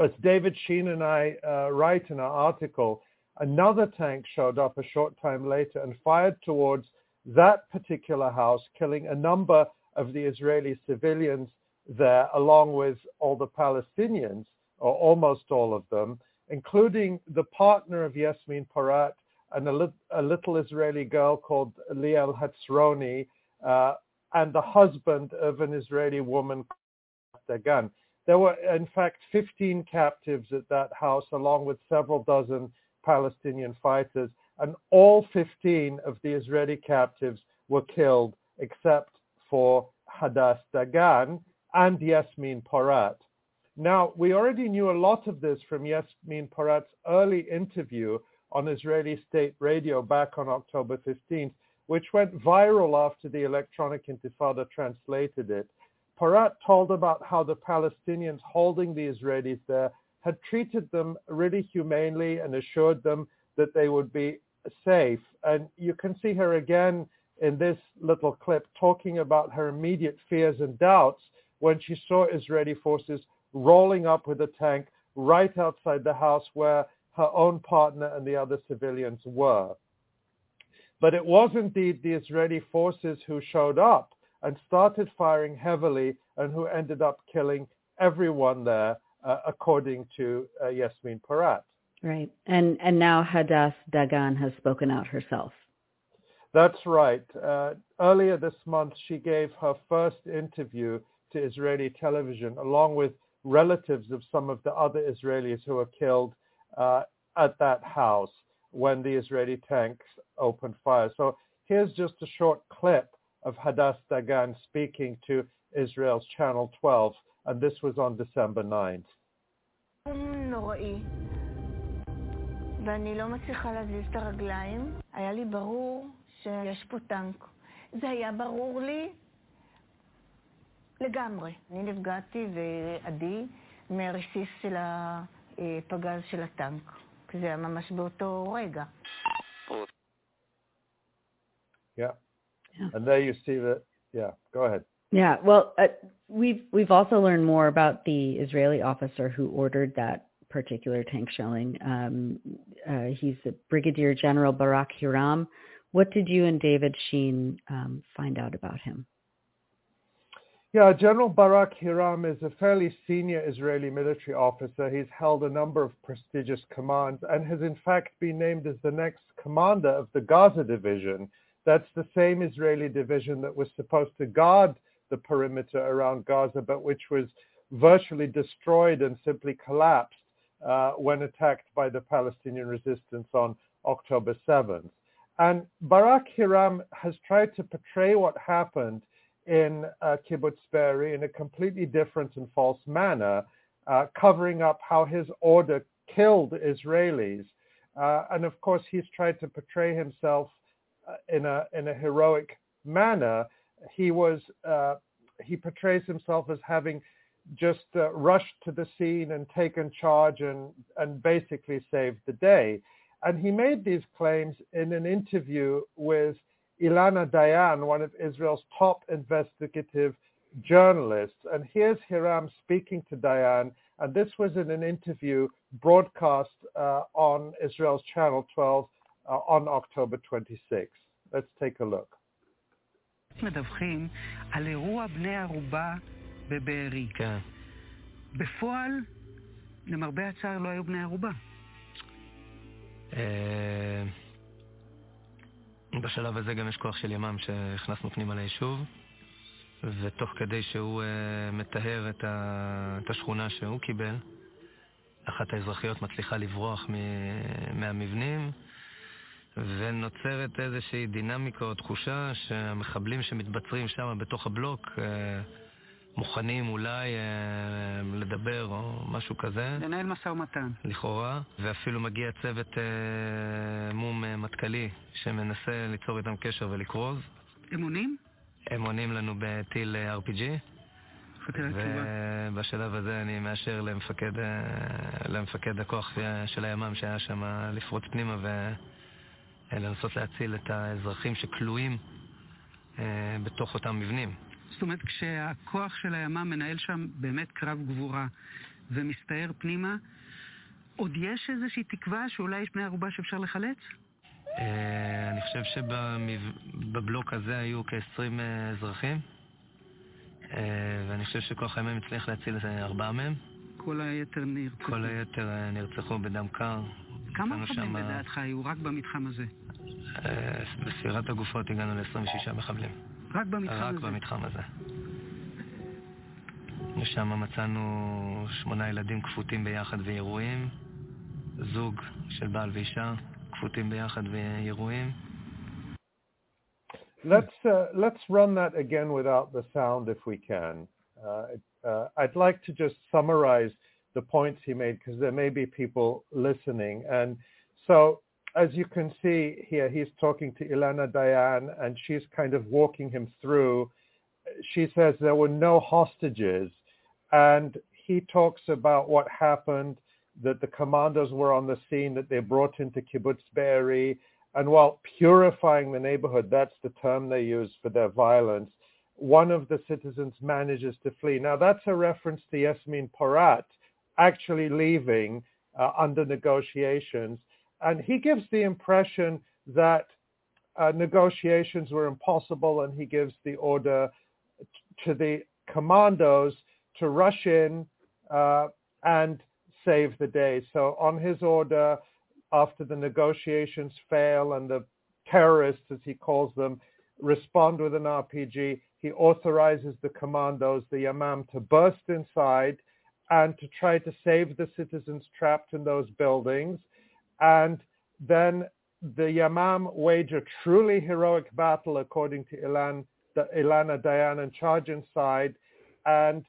As David Sheen and I uh, write in our article, another tank showed up a short time later and fired towards that particular house, killing a number of the Israeli civilians there, along with all the Palestinians, or almost all of them, including the partner of Yasmin Porat and a, li- a little Israeli girl called Liel Hatzroni, uh, and the husband of an Israeli woman, Dagan. There were, in fact, 15 captives at that house, along with several dozen Palestinian fighters, and all 15 of the Israeli captives were killed except for Hadass Dagan and Yasmin Porat. Now, we already knew a lot of this from Yasmin Porat's early interview on Israeli state radio back on October 15th, which went viral after the Electronic Intifada translated it. Porat told about how the Palestinians holding the Israelis there had treated them really humanely and assured them that they would be safe. And you can see her again in this little clip talking about her immediate fears and doubts when she saw Israeli forces rolling up with a tank right outside the house where her own partner and the other civilians were. But it was indeed the Israeli forces who showed up and started firing heavily and who ended up killing everyone there, uh, according to uh, Yasmin Porat. Right. And, and now Hadass Dagan has spoken out herself. That's right. Uh, earlier this month, she gave her first interview to Israeli television, along with relatives of some of the other Israelis who were killed uh, at that house when the Israeli tanks opened fire. So here's just a short clip of Hadass Dagan speaking to Israel's Channel 12, and this was on December 9th. ואני לא מצליחה להזיז את הרגליים. היה לי ברור שיש פה טנק. זה היה ברור לי לגמרי. אני נפגעתי, ועדי, מהרסיס של הפגז של הטנק. כי זה היה ממש באותו רגע. Yeah. And there you see that. Yeah, go ahead. Yeah, well, uh, we've we've also learned more about the Israeli officer who ordered that particular tank shelling. Um, uh, he's Brigadier General Barak Hiram. What did you and David Sheen um, find out about him? Yeah, General Barak Hiram is a fairly senior Israeli military officer. He's held a number of prestigious commands and has in fact been named as the next commander of the Gaza division. That's the same Israeli division that was supposed to guard the perimeter around Gaza, but which was virtually destroyed and simply collapsed uh, when attacked by the Palestinian resistance on October 7th. And Barak Hiram has tried to portray what happened in uh, Kibbutz Be'eri in a completely different and false manner, uh, covering up how his order killed Israelis. Uh, and of course, he's tried to portray himself uh, in a in a heroic manner. He was uh, he portrays himself as having just uh, rushed to the scene and taken charge and and basically saved the day. And he made these claims in an interview with Ilana Dayan, one of Israel's top investigative journalists. And here's Hiram speaking to Dayan, and this was in an interview broadcast uh, on Israel's Channel 12 uh, on October 26. Let's take a look. מדווחים על אירוע בני ערובה בבארי. כן. בפועל, למרבה הצער, לא היו בני ערובה. בשלב הזה גם יש כוח של ימ"מ שהכנסנו פנימה ליישוב, ותוך כדי שהוא uh, מטהר את, ה, את השכונה שהוא קיבל, אחת האזרחיות מצליחה לברוח מ, מהמבנים, ונוצרת איזושהי דינמיקה או תחושה שהמחבלים שמתבצרים שם בתוך הבלוק מוכנים אולי אה, לדבר או משהו כזה. לנהל משא ומתן. לכאורה, ואפילו מגיע צוות אה, מום אה, מטכ"לי שמנסה ליצור איתם קשר ולקרוז. הם עונים? הם עונים לנו בטיל אה, RPG. ובשלב הזה אני מאשר למפקד, למפקד הכוח של הימ"מ שהיה שם לפרוץ פנימה ולנסות להציל את האזרחים שכלואים בתוך אותם מבנים. זאת אומרת, כשהכוח של הימ"מ מנהל שם באמת קרב גבורה ומסתער פנימה, עוד יש איזושהי תקווה שאולי יש בני ערובה שאפשר לחלץ? אני חושב שבבלוק הזה היו כ-20 אזרחים. אה, ואני חושב שכוח הימ"מ הצליח להציל את ארבעה מהם. כל היתר נרצחו. כל היתר אה, נרצחו בדם קר. כמה מחבלים לדעתך היו רק במתחם הזה? אה, בספירת הגופות הגענו ל-26 מחבלים. רק במתחם רק הזה? רק במתחם הזה. ושם מצאנו שמונה ילדים כפותים ביחד וירועים, זוג של בעל ואישה כפותים ביחד וירועים. Let's uh, let's run that again without the sound if we can. Uh, uh, I'd like to just summarize the points he made because there may be people listening. And so, as you can see here, he's talking to Ilana Dayan, and she's kind of walking him through. She says there were no hostages, and he talks about what happened. That the commandos were on the scene, that they brought into Kibbutz Be'eri, and while purifying the neighborhood, that's the term they use for their violence, one of the citizens manages to flee. Now, that's a reference to Yasmin Porat actually leaving uh, under negotiations. And he gives the impression that uh, negotiations were impossible, and he gives the order to the commandos to rush in uh, and save the day. So, on his order, after the negotiations fail and the terrorists, as he calls them, respond with an RPG, he authorizes the commandos, the Yamam, to burst inside and to try to save the citizens trapped in those buildings. And then the Yamam wage a truly heroic battle, according to Ilan, Ilana Dayan, and charge inside. And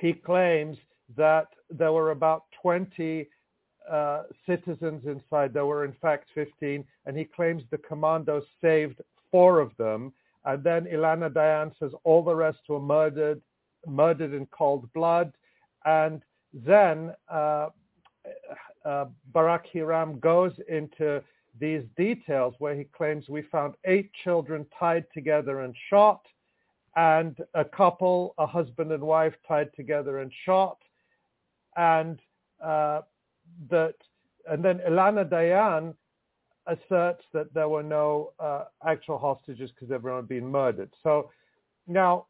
he claims that there were about 20 uh, citizens inside. There were, in fact, 15, and he claims the commandos saved four of them. And then Ilana Dayan says all the rest were murdered, murdered in cold blood. And then uh, uh, Barak Hiram goes into these details where he claims we found eight children tied together and shot, and a couple, a husband and wife, tied together and shot, and uh, that, and then Ilana Dayan asserts that there were no uh, actual hostages because everyone had been murdered. So now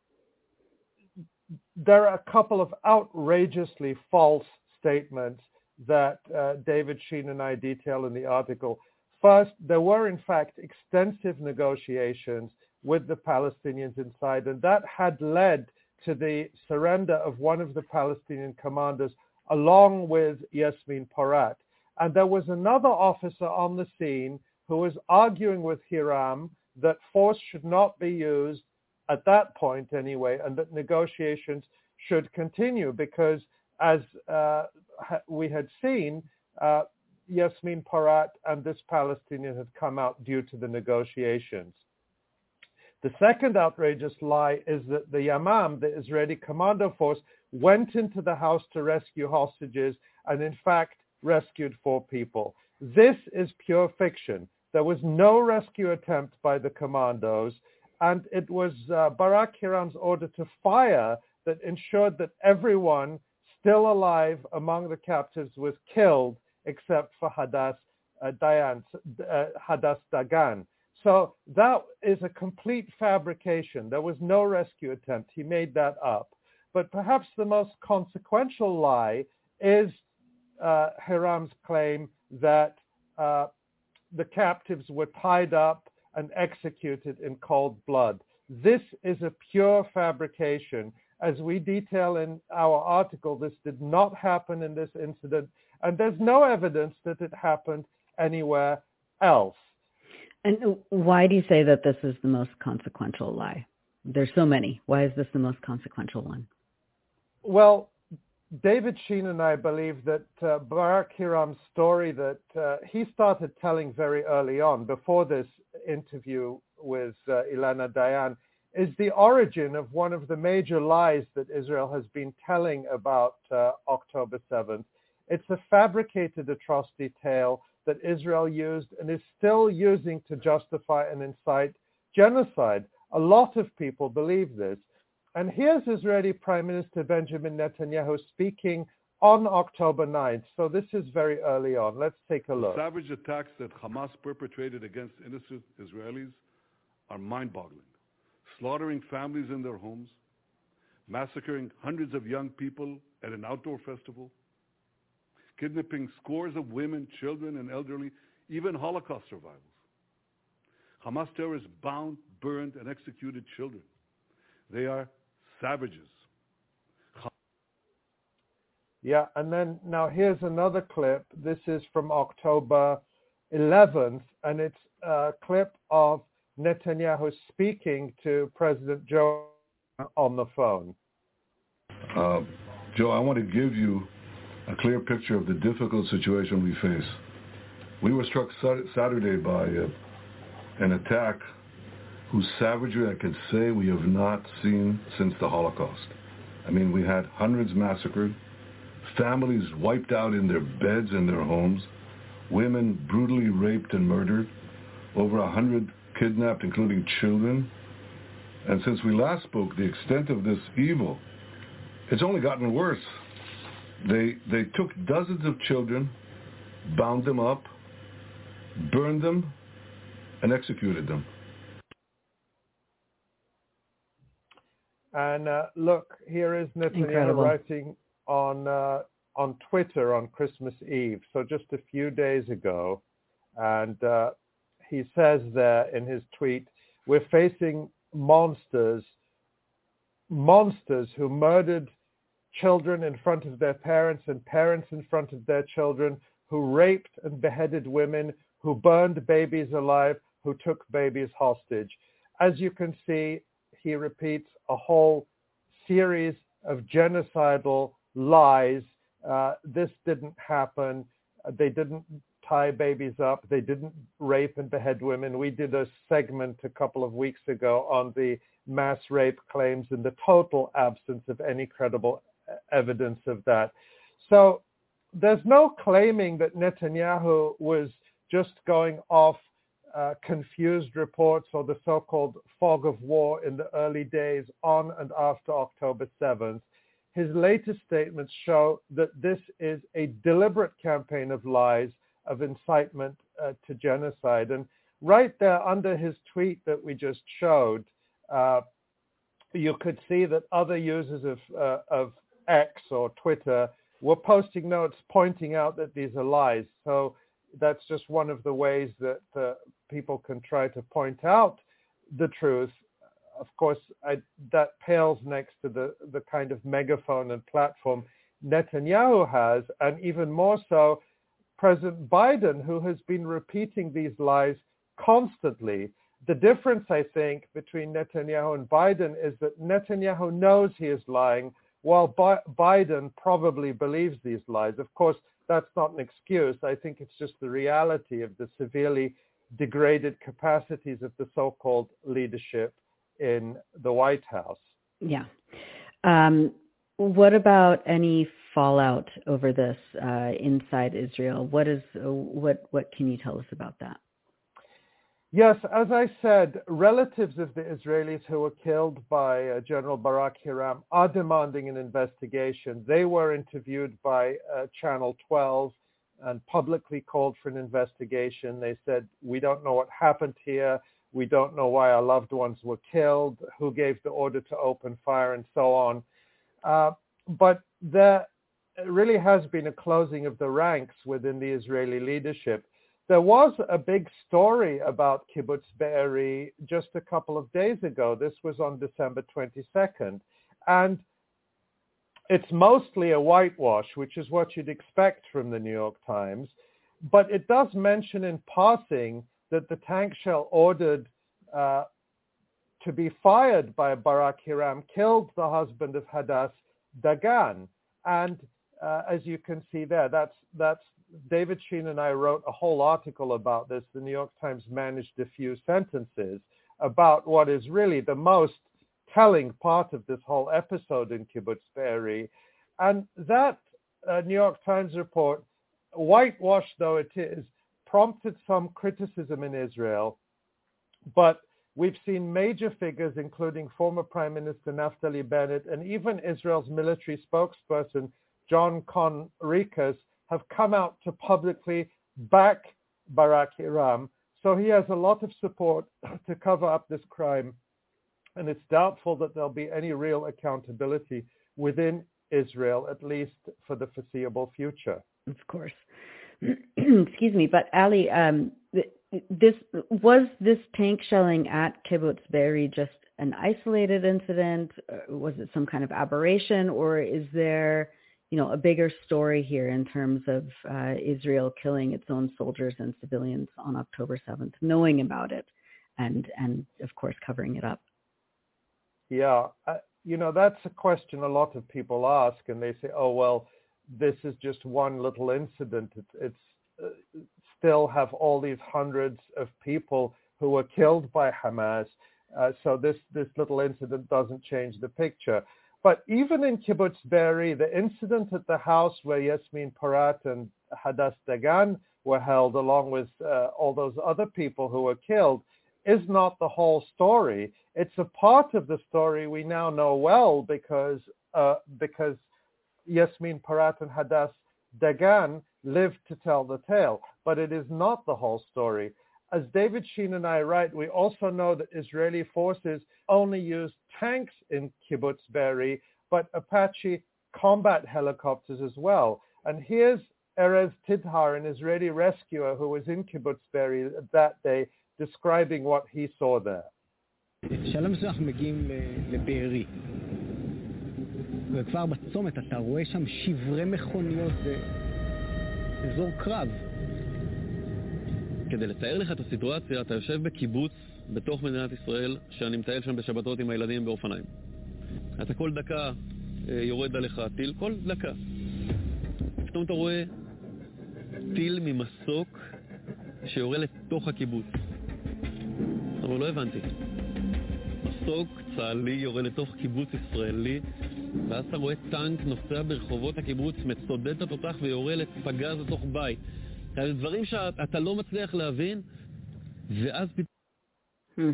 there are a couple of outrageously false statements that uh, David Sheen and I detail in the article. First, there were in fact extensive negotiations with the Palestinians inside, and that had led to the surrender of one of the Palestinian commanders along with Yasmin Porat. And there was another officer on the scene who was arguing with Hiram that force should not be used at that point anyway, and that negotiations should continue because, as uh, we had seen, uh, Yasmin Porat and this Palestinian had come out due to the negotiations. The second outrageous lie is that the Yamam, the Israeli commando force, went into the house to rescue hostages and in fact rescued four people. This is pure fiction. There was no rescue attempt by the commandos, and it was uh, Barak Hiram's order to fire that ensured that everyone still alive among the captives was killed except for Hadass uh, Dayan, uh, Hadass Dagan. So that is a complete fabrication. There was no rescue attempt. He made that up. But perhaps the most consequential lie is uh, Hiram's claim that uh, the captives were tied up and executed in cold blood. This is a pure fabrication. As we detail in our article, this did not happen in this incident, and there's no evidence that it happened anywhere else. And why do you say that this is the most consequential lie? There's so many. Why is this the most consequential one? Well, David Sheen and I believe that uh, Barak Hiram's story that uh, he started telling very early on, before this interview with uh, Ilana Dayan, is the origin of one of the major lies that Israel has been telling about uh, October 7th. It's a fabricated atrocity tale that Israel used and is still using to justify and incite genocide. A lot of people believe this. And here's Israeli Prime Minister Benjamin Netanyahu speaking on October 9th. So this is very early on. Let's take a look. The savage attacks that Hamas perpetrated against innocent Israelis are mind-boggling, slaughtering families in their homes, massacring hundreds of young people at an outdoor festival, kidnapping scores of women, children, and elderly, even Holocaust survivors. Hamas terrorists bound, burned, and executed children. They are savages. Yeah, and then now here's another clip. This is from October 11th, and it's a clip of Netanyahu speaking to President Joe on the phone. Uh, Joe, I want to give you a clear picture of the difficult situation we face. We were struck Saturday by uh, an attack whose savagery I can say we have not seen since the Holocaust. I mean, we had hundreds massacred, families wiped out in their beds in their homes, women brutally raped and murdered, over a hundred kidnapped, including children. And since we last spoke, the extent of this evil, it's only gotten worse. They, they took dozens of children, bound them up, burned them, and executed them. And uh, look, here is Netanyahu Incredible. writing on uh, on Twitter on Christmas Eve, so just a few days ago, and uh, he says there in his tweet, "We're facing monsters, monsters who murdered children in front of their parents and parents in front of their children, who raped and beheaded women, who burned babies alive, who took babies hostage." As you can see, he repeats a whole series of genocidal lies. Uh, this didn't happen. They didn't tie babies up. They didn't rape and behead women. We did a segment a couple of weeks ago on the mass rape claims and the total absence of any credible evidence of that. So there's no claiming that Netanyahu was just going off uh, confused reports or the so-called fog of war in the early days on and after October 7th. His latest statements show that this is a deliberate campaign of lies, of incitement uh, to genocide. And right there under his tweet that we just showed, uh, you could see that other users of, uh, of X or Twitter were posting notes pointing out that these are lies. So that's just one of the ways that uh, people can try to point out the truth. Of course, I, that pales next to the, the kind of megaphone and platform Netanyahu has, and even more so, President Biden, who has been repeating these lies constantly. The difference, I think, between Netanyahu and Biden is that Netanyahu knows he is lying, while Bi- Biden probably believes these lies. Of course, that's not an excuse. I think it's just the reality of the severely degraded capacities of the so-called leadership in the White House. Yeah. Um, what about any fallout over this uh, inside Israel? What is what what can you tell us about that? Yes, as I said, relatives of the Israelis who were killed by uh, General Barak Hiram are demanding an investigation. They were interviewed by uh, Channel 12 and publicly called for an investigation. They said, we don't know what happened here. We don't know why our loved ones were killed, who gave the order to open fire, and so on. Uh, but there really has been a closing of the ranks within the Israeli leadership. There was a big story about Kibbutz Be'eri just a couple of days ago. This was on December 22nd. And it's mostly a whitewash, which is what you'd expect from the New York Times. but it does mention in passing that the tank shell ordered uh, to be fired by Barak Hiram killed the husband of Hadass Dagan. And uh, as you can see there, that's, that's David Sheen and I wrote a whole article about this. The New York Times managed a few sentences about what is really the most telling part of this whole episode in Kibbutz Be'eri. And that uh, New York Times report, whitewashed though it is, prompted some criticism in Israel. But we've seen major figures, including former Prime Minister Naftali Bennett and even Israel's military spokesperson, John Conricus, have come out to publicly back Barak Hiram. So he has a lot of support to cover up this crime. And it's doubtful that there'll be any real accountability within Israel, at least for the foreseeable future. Of course. Excuse me, but Ali, um, this was this tank shelling at Kibbutz Be'eri just an isolated incident? Was it some kind of aberration, or is there you know, a bigger story here in terms of uh, Israel killing its own soldiers and civilians on October 7th, knowing about it, and and of course covering it up. Yeah, uh, you know that's a question a lot of people ask, and they say, "Oh well, this is just one little incident. It's, it's uh, still have all these hundreds of people who were killed by Hamas, uh, so this this little incident doesn't change the picture." But even in Kibbutz Be'eri, the incident at the house where Yasmin Porat and Hadass Dagan were held, along with uh, all those other people who were killed, is not the whole story. It's a part of the story we now know well because uh, because Yasmin Porat and Hadass Dagan lived to tell the tale, but it is not the whole story. As David Sheen and I write, we also know that Israeli forces only used tanks in Kibbutz Be'eri, but Apache combat helicopters as well. And here's Erez Tidhar, an Israeli rescuer who was in Kibbutz Be'eri that day, describing what he saw there. מגיעים לבארי, וכבר בצומת אתה רואה שם שברי מכוניות, זה אזור קרב. כדי לתאר לך את הסיטואציה, אתה יושב בקיבוץ בתוך מדינת ישראל, שאני מטייל שם בשבתות עם הילדים באופניים. אתה כל דקה אה, יורד עליך טיל, כל דקה. פתאום אתה רואה טיל ממסוק שיורה לתוך הקיבוץ. אבל לא הבנתי. מסוק צה"לי יורה לתוך קיבוץ ישראלי, ואז אתה רואה טנק נוסע ברחובות הקיבוץ, מצודד את התותח ויורה לפגז לתוך בית. דברים שאתה לא מצליח להבין, ואז... Hmm.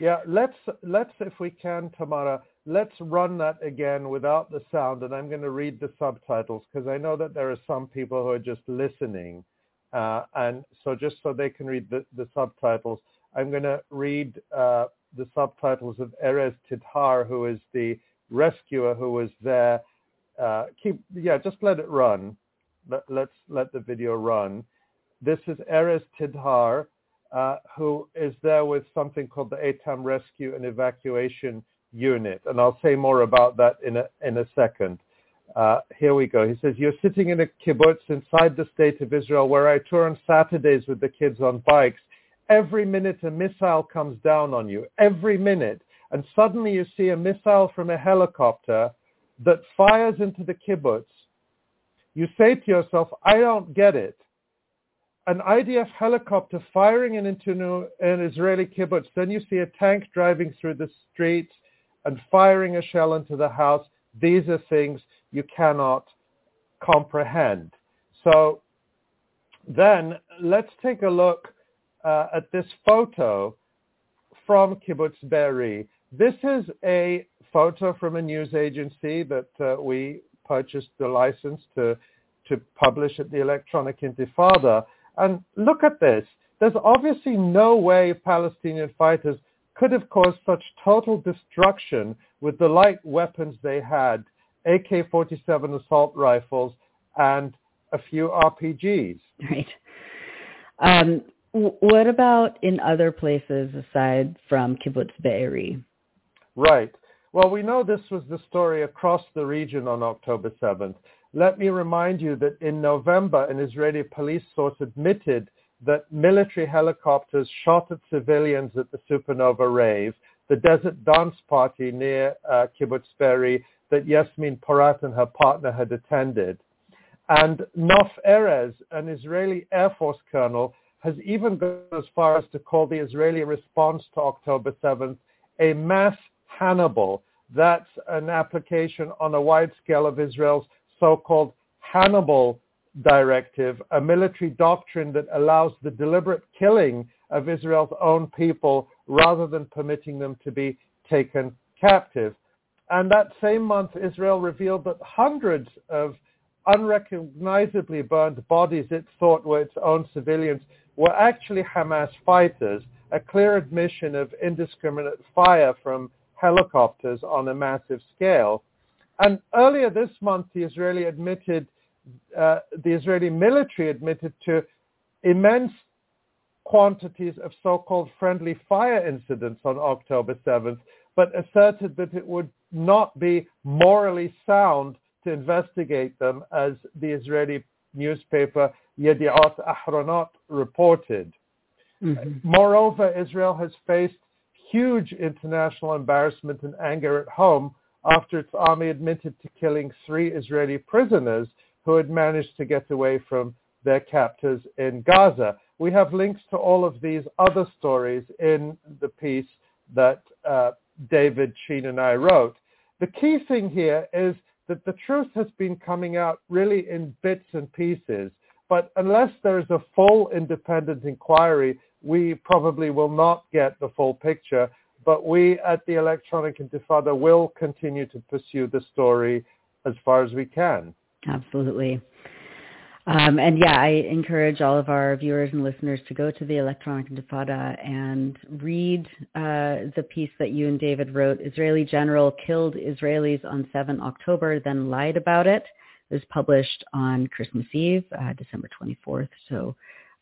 Yeah, let's let's if we can, Tamara, let's run that again without the sound, and I'm going to read the subtitles because I know that there are some people who are just listening, uh, and so just so they can read the, the subtitles, I'm going to read uh, the subtitles of Erez Tidhar, who is the rescuer who was there. Uh, keep yeah, just let it run let, us let the video run. This is Erez Tidhar, uh, who is there with something called the Eitam Rescue and Evacuation Unit. And I'll say more about that in a, in a second. Uh, here we go. He says, you're sitting in a kibbutz inside the state of Israel where I tour on Saturdays with the kids on bikes. Every minute a missile comes down on you. Every minute. And suddenly you see a missile from a helicopter that fires into the kibbutz you say to yourself, I don't get it. An IDF helicopter firing into an Israeli kibbutz, then you see a tank driving through the streets and firing a shell into the house. These are things you cannot comprehend. So then let's take a look uh, at this photo from Kibbutz Be'eri. This is a photo from a news agency that uh, we purchased the license to, to publish at the Electronic Intifada. And look at this. There's obviously no way Palestinian fighters could have caused such total destruction with the light weapons they had, AK-47 assault rifles and a few RPGs. Right. Um, what about in other places aside from Kibbutz Be'eri? Right. Well, we know this was the story across the region on October 7th. Let me remind you that in November, an Israeli police source admitted that military helicopters shot at civilians at the Supernova rave, the desert dance party near uh, Kibbutz Be'eri that Yasmin Porat and her partner had attended. And Nof Erez, an Israeli Air Force colonel, has even gone as far as to call the Israeli response to October 7th a mass Hannibal. That's an application on a wide scale of Israel's so-called Hannibal directive, a military doctrine that allows the deliberate killing of Israel's own people rather than permitting them to be taken captive. And that same month, Israel revealed that hundreds of unrecognizably burned bodies it thought were its own civilians were actually Hamas fighters, a clear admission of indiscriminate fire from helicopters on a massive scale. And earlier this month, the Israeli admitted, uh, the Israeli military admitted to immense quantities of so-called friendly fire incidents on October 7th, but asserted that it would not be morally sound to investigate them, as the Israeli newspaper Yediot Ahronot reported. Mm-hmm. Moreover, Israel has faced huge international embarrassment and anger at home after its army admitted to killing three Israeli prisoners who had managed to get away from their captors in Gaza. We have links to all of these other stories in the piece that uh, David Sheen and I wrote. The key thing here is that the truth has been coming out really in bits and pieces. But unless there is a full independent inquiry, we probably will not get the full picture. But we at the Electronic Intifada will continue to pursue the story as far as we can. Absolutely. Um, and yeah, I encourage all of our viewers and listeners to go to the Electronic Intifada and read uh, the piece that you and David wrote. Israeli general killed Israelis on 7 October, then lied about it. It was published on Christmas Eve, uh, December 24th. So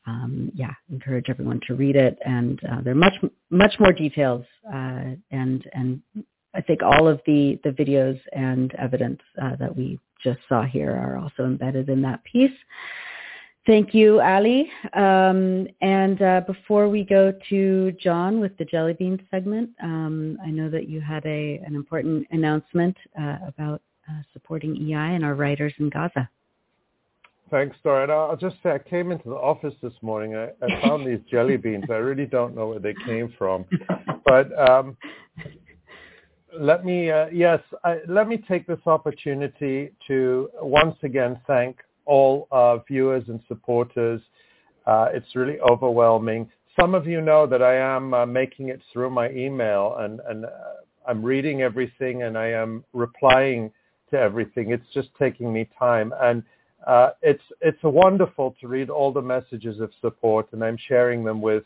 um, yeah, encourage everyone to read it. And uh, there are much much more details, uh, and and I think all of the the videos and evidence uh, that we just saw here are also embedded in that piece. Thank you, Ali. Um, and uh, before we go to Jon with the Jelly Bean segment, um, I know that you had a an important announcement uh, about uh, supporting EI and our writers in Gaza. Thanks, Nora. And I'll just say I came into the office this morning. I, I found these jelly beans. I really don't know where they came from, but um, let me uh, yes, I, let me take this opportunity to once again thank all our viewers and supporters. Uh, it's really overwhelming. Some of you know that I am uh, making it through my email, and and uh, I'm reading everything, and I am replying to everything. It's just taking me time and uh, it's it's wonderful to read all the messages of support, and I'm sharing them with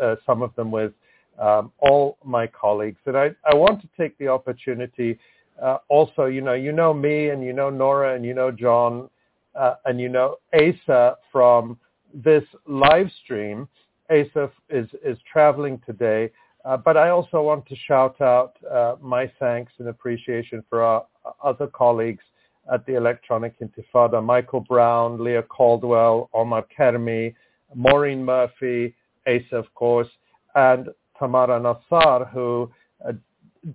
uh, some of them with um, all my colleagues. And I, I want to take the opportunity. Uh, also, you know, you know me, and you know Nora, and you know Jon, uh, and you know Asa from this live stream. Asa is is traveling today, uh, but I also want to shout out uh, my thanks and appreciation for our other colleagues at the Electronic Intifada, Michael Brown, Leah Caldwell, Omar Karmi, Maureen Murphy, Asa, of course, and Tamara Nassar, who uh,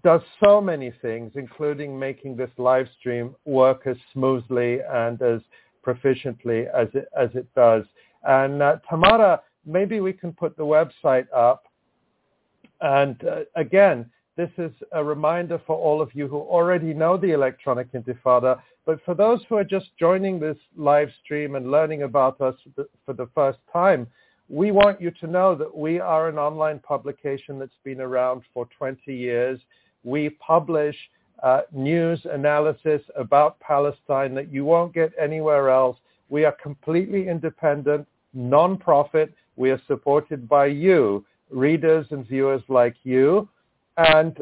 does so many things, including making this live stream work as smoothly and as proficiently as it, as it does. And uh, Tamara, maybe we can put the website up. And uh, again, this is a reminder for all of you who already know the Electronic Intifada, but for those who are just joining this live stream and learning about us for the first time, we want you to know that we are an online publication that's been around for 20 years. We publish uh, news analysis about Palestine that you won't get anywhere else. We are completely independent, non-profit. We are supported by you, readers and viewers like you. And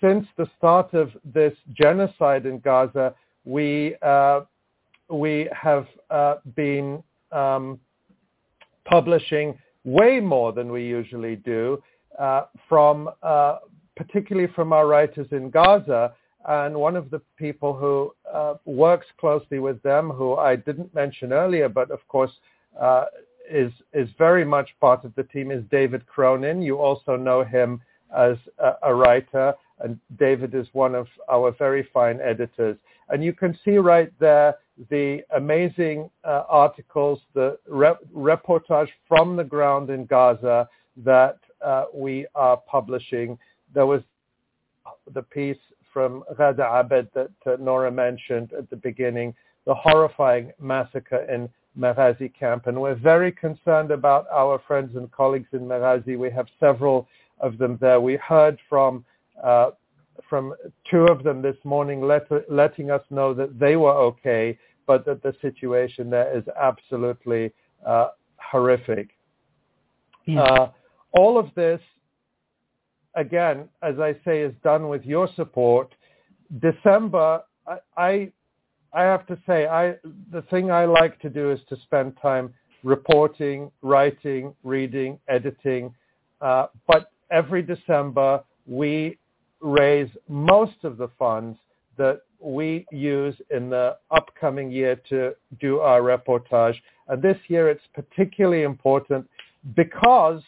since the start of this genocide in Gaza, we uh, we have uh, been um, publishing way more than we usually do uh, from uh, particularly from our writers in Gaza. And one of the people who uh, works closely with them, who I didn't mention earlier, but of course uh, is is very much part of the team, is David Cronin. You also know him as a, a writer, and David is one of our very fine editors. And you can see right there the amazing uh, articles, the rep- reportage from the ground in Gaza that uh, we are publishing. There was the piece from Ghada Abed that uh, Nora mentioned at the beginning, the horrifying massacre in Maghazi camp. And we're very concerned about our friends and colleagues in Maghazi. We have several of them there. We heard from uh, from two of them this morning let, letting us know that they were okay, but that the situation there is absolutely uh, horrific. Yeah. Uh, all of this, again, as I say, is done with your support. December, I, I, I have to say, I the thing I like to do is to spend time reporting, writing, reading, editing. Uh, but every December, we raise most of the funds that we use in the upcoming year to do our reportage. And this year it's particularly important because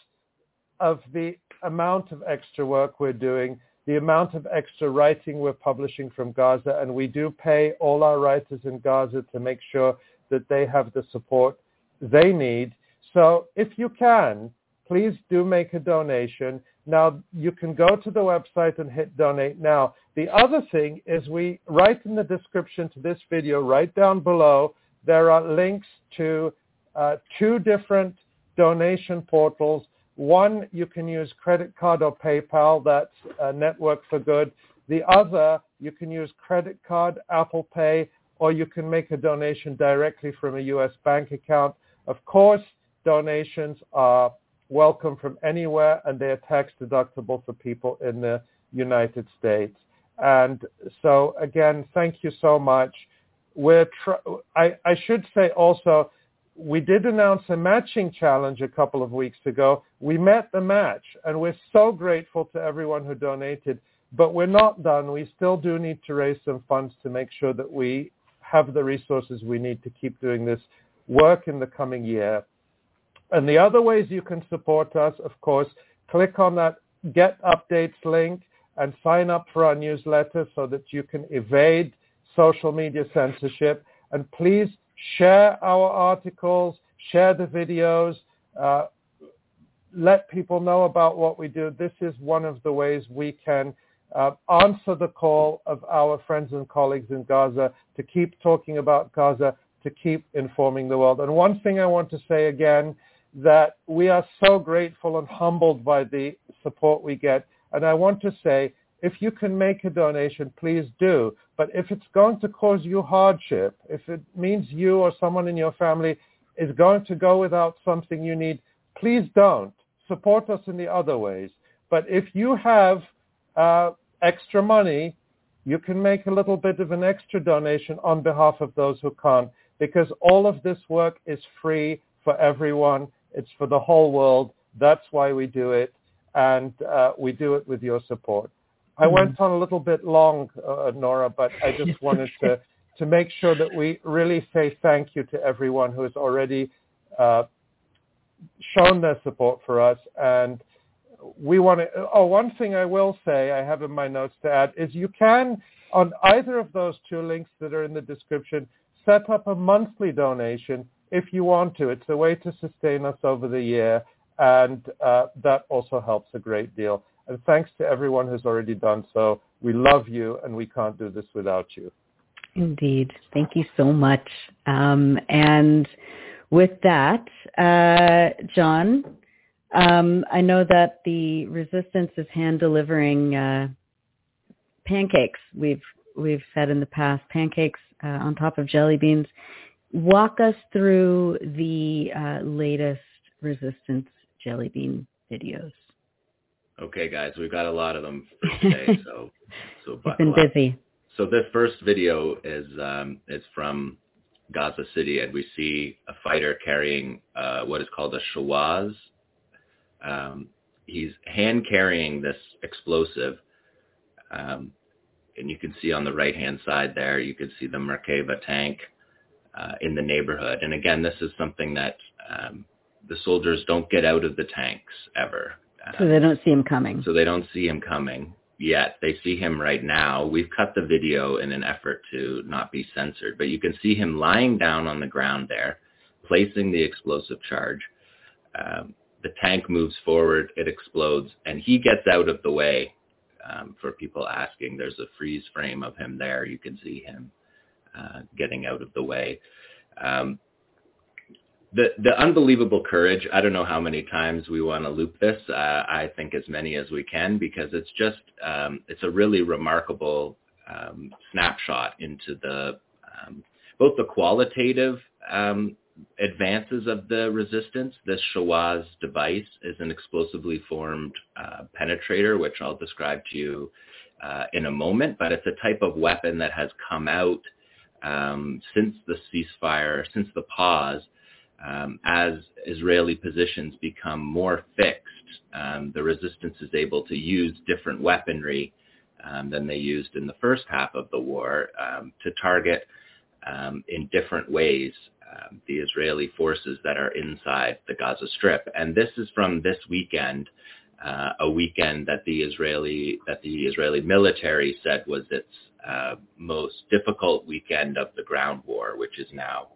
of the amount of extra work we're doing, the amount of extra writing we're publishing from Gaza, and we do pay all our writers in Gaza to make sure that they have the support they need. So if you can, please do make a donation. Now, you can go to the website and hit donate now. The other thing is we write in the description to this video, right down below, there are links to uh, two different donation portals one, you can use credit card or PayPal. That's uh, Network for Good. The other, you can use credit card, Apple Pay, or you can make a donation directly from a U.S. bank account. Of course, donations are welcome from anywhere, and they are tax deductible for people in the United States. And so, again, thank you so much. We're tr- I, I should say also, we did announce a matching challenge a couple of weeks ago. We met the match, and we're so grateful to everyone who donated. But we're not done. We still do need to raise some funds to make sure that we have the resources we need to keep doing this work in the coming year. And the other ways you can support us, of course, click on that Get Updates link and sign up for our newsletter so that you can evade social media censorship. And please share our articles, share the videos, uh, let people know about what we do. This is one of the ways we can uh, answer the call of our friends and colleagues in Gaza to keep talking about Gaza, to keep informing the world. And one thing I want to say again, that we are so grateful and humbled by the support we get. And I want to say if you can make a donation, please do. But if it's going to cause you hardship, if it means you or someone in your family is going to go without something you need, please don't. Support us in the other ways. But if you have uh, extra money, you can make a little bit of an extra donation on behalf of those who can't, because all of this work is free for everyone. It's for the whole world. That's why we do it, and uh, we do it with your support. I mm-hmm. went on a little bit long, uh, Nora, but I just wanted to, to make sure that we really say thank you to everyone who has already uh, shown their support for us. And we want to, oh, one thing I will say I have in my notes to add is you can, on either of those two links that are in the description, set up a monthly donation if you want to. It's a way to sustain us over the year, and uh, that also helps a great deal. And thanks to everyone who's already done so. We love you, and we can't do this without you. Indeed. Thank you so much. Um, and with that, uh, Jon, um, I know that the resistance is hand delivering uh, pancakes. We've we've said in the past pancakes uh, on top of jelly beans. Walk us through the uh, latest resistance jelly bean videos. Okay, guys, we've got a lot of them today, so so You've been busy. So this first video is um, is from Gaza City, and we see a fighter carrying uh, what is called a shawaz. Um, he's hand carrying this explosive. Um, and you can see on the right hand side there, you can see the Merkava tank uh, in the neighborhood. And again, this is something that um, the soldiers don't get out of the tanks ever. So they don't see him coming. So they don't see him coming yet. They see him right now. We've cut the video in an effort to not be censored, but you can see him lying down on the ground there, placing the explosive charge. Um, the tank moves forward, it explodes, and he gets out of the way. Um, for people asking, there's a freeze frame of him there. You can see him uh, getting out of the way. Um, the the unbelievable courage. I don't know how many times we want to loop this. Uh, I think as many as we can because it's just um, it's a really remarkable um, snapshot into the um, both the qualitative um, advances of the resistance. This Shawaz device is an explosively formed uh, penetrator, which I'll describe to you uh, in a moment. But it's a type of weapon that has come out um, since the ceasefire, since the pause um, as Israeli positions become more fixed, um, the resistance is able to use different weaponry um, than they used in the first half of the war um, to target um, in different ways the Israeli forces that are inside the Gaza Strip. And this is from this weekend, uh, a weekend that the Israeli that the Israeli military said was its uh, most difficult weekend of the ground war, which is now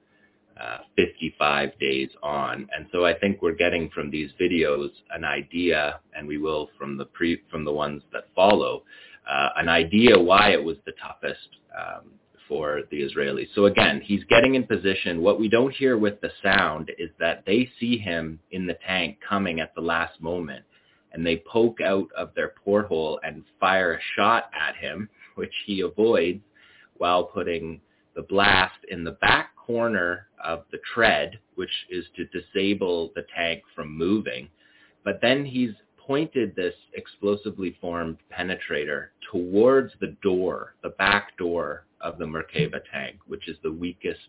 uh, 55 days on. And so I think we're getting from these videos an idea, and we will from the pre from the ones that follow, uh, an idea why it was the toughest um, for the Israelis. So again, he's getting in position. What we don't hear with the sound is that they see him in the tank coming at the last moment, and they poke out of their porthole and fire a shot at him, which he avoids while putting the blast in the back corner of the tread, which is to disable the tank from moving. But then he's pointed this explosively formed penetrator towards the door, the back door of the Merkava tank, which is the weakest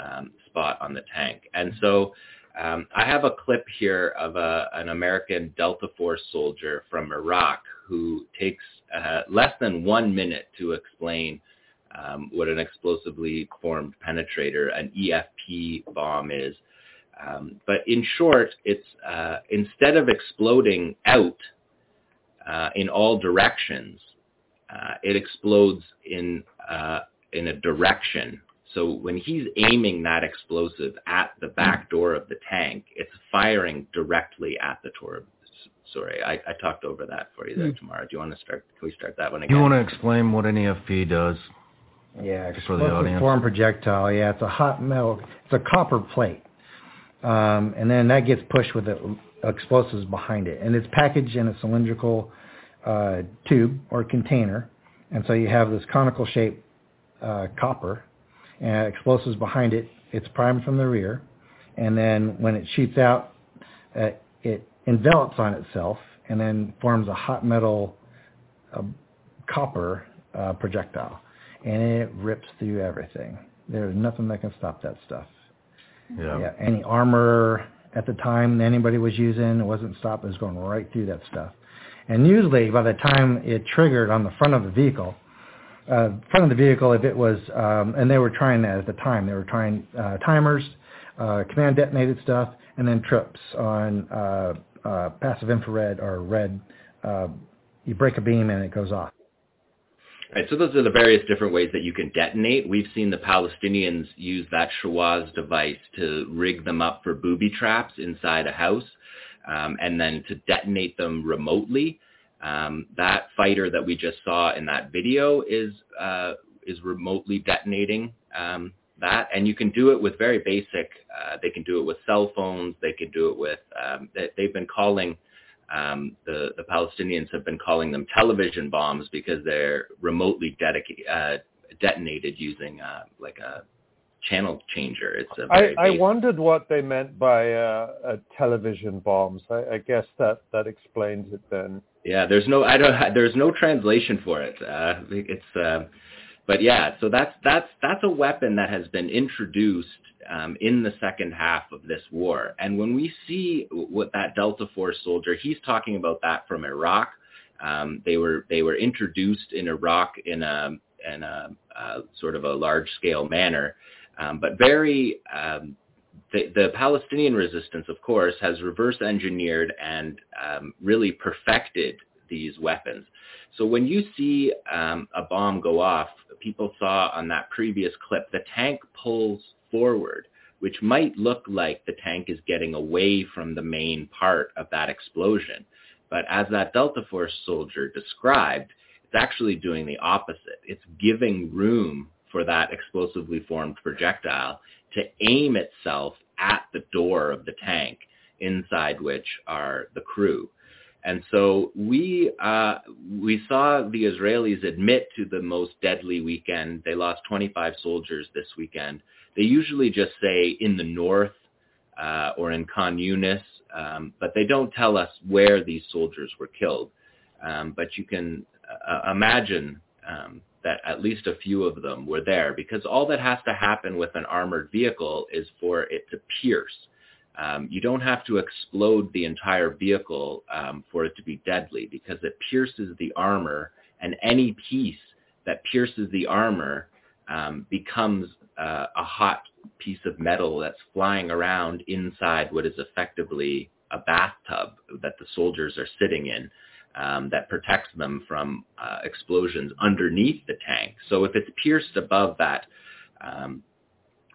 um, spot on the tank. And so um, I have a clip here of a, an American Delta Force soldier from Iraq who takes uh, less than one minute to explain um, what an explosively formed penetrator, an EFP bomb is. Um, but in short, it's uh, instead of exploding out uh, in all directions, uh, it explodes in uh, in a direction. So when he's aiming that explosive at the back door of the tank, it's firing directly at the door. Sorry, I, I talked over that for you there, mm. Tamara. Do you want to start? Can we start that one again? You want to explain what an EFP does? Yeah, for the audience. form projectile. Yeah, it's a hot metal. It's a copper plate, um, and then that gets pushed with the explosives behind it, and it's packaged in a cylindrical uh, tube or container, and so you have this conical shaped uh, copper, and explosives behind it. It's primed from the rear, and then when it shoots out, uh, it envelops on itself and then forms a hot metal uh, copper uh, projectile and it rips through everything. There's nothing that can stop that stuff. Yeah. yeah. Any armor at the time anybody was using, it wasn't stopped. It was going right through that stuff. And usually by the time it triggered on the front of the vehicle, uh, front of the vehicle, if it was, um, and they were trying that at the time, they were trying uh, timers, uh, command detonated stuff, and then trips on uh, passive infrared or red. Uh, you break a beam and it goes off. Right, so those are the various different ways that you can detonate. We've seen the Palestinians use that Shawaz device to rig them up for booby traps inside a house um, and then to detonate them remotely. Um, that fighter that we just saw in that video is uh, is remotely detonating um, that, and you can do it with very basic. Uh, they can do it with cell phones. They can do it with. Um, they, they've been calling um, the, the Palestinians have been calling them television bombs because they're remotely dedica- uh, detonated using uh, like a channel changer. It's i wondered what they meant by uh, television bombs. I, I, guess that that explains it then. Yeah, there's no I don't there's no translation for it. Uh, it's uh, but yeah, so that's that's that's a weapon that has been introduced um, in the second half of this war. And when we see what that Delta Force soldier, he's talking about that from Iraq. Um, they were they were introduced in Iraq in a in a, a sort of a large scale manner, um, but very um, the, the, Palestinian resistance, of course, has reverse engineered and um, really perfected these weapons. So when you see um, a bomb go off, people saw on that previous clip, the tank pulls forward, which might look like the tank is getting away from the main part of that explosion. But as that Delta Force soldier described, it's actually doing the opposite. It's giving room for that explosively formed projectile to aim itself at the door of the tank, inside which are the crew. And so we uh, we saw the Israelis admit to the most deadly weekend. They lost 25 soldiers this weekend. They usually just say in the north uh, or in Khan Yunis, um, but they don't tell us where these soldiers were killed. Um, but you can uh, imagine um, that at least a few of them were there because all that has to happen with an armored vehicle is for it to pierce um, you don't have to explode the entire vehicle um, for it to be deadly because it pierces the armor, and any piece that pierces the armor um, becomes uh, a hot piece of metal that's flying around inside what is effectively a bathtub that the soldiers are sitting in um, that protects them from uh, explosions underneath the tank. So if it's pierced above that um,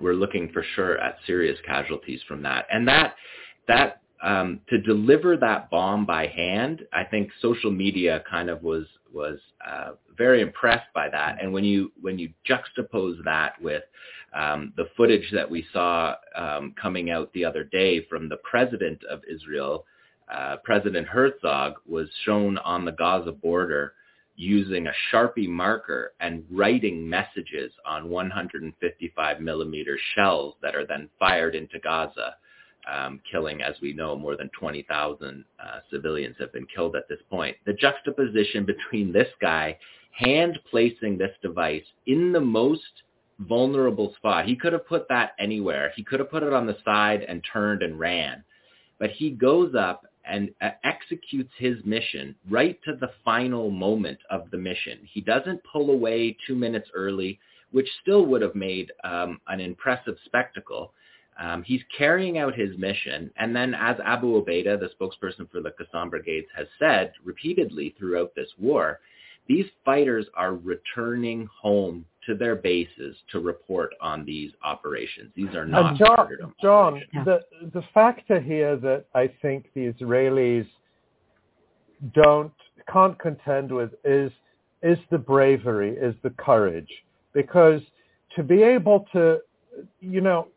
we're looking for sure at serious casualties from that. And that that um, to deliver that bomb by hand, I think social media kind of was was uh, very impressed by that. And when you when you juxtapose that with um, the footage that we saw um, coming out the other day from the president of Israel, uh, President Herzog was shown on the Gaza border using a Sharpie marker and writing messages on 155 millimeter shells that are then fired into Gaza, um, killing, as we know, more than 20,000 uh, civilians have been killed at this point. The juxtaposition between this guy hand placing this device in the most vulnerable spot. He could have put that anywhere. He could have put it on the side and turned and ran. But he goes up and uh, executes his mission right to the final moment of the mission. He doesn't pull away two minutes early, which still would have made um, an impressive spectacle. Um, he's carrying out his mission, and then as Abu Obaida, the spokesperson for the Qassam Brigades, has said repeatedly throughout this war, these fighters are returning home to their bases to report on these operations. These are not Jon, Jon the the factor here that I think the Israelis don't can't contend with is is the bravery, is the courage, because to be able to, you know,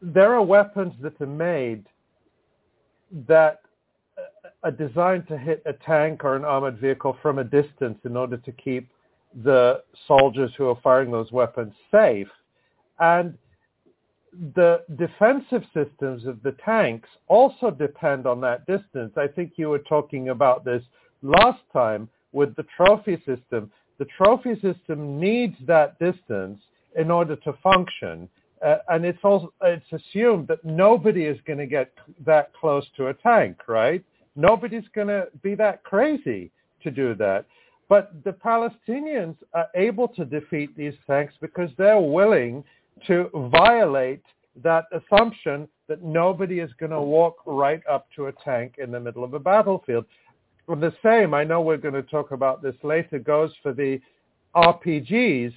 there are weapons that are made that uh, are designed to hit a tank or an armored vehicle from a distance in order to keep the soldiers who are firing those weapons safe. And the defensive systems of the tanks also depend on that distance. I think you were talking about this last time with the trophy system. The trophy system needs that distance in order to function. Uh, and it's also it's assumed that nobody is going to get that close to a tank, right? Nobody's going to be that crazy to do that. But the Palestinians are able to defeat these tanks because they're willing to violate that assumption that nobody is going to walk right up to a tank in the middle of a battlefield. And the same, I know we're going to talk about this later, goes for the RPGs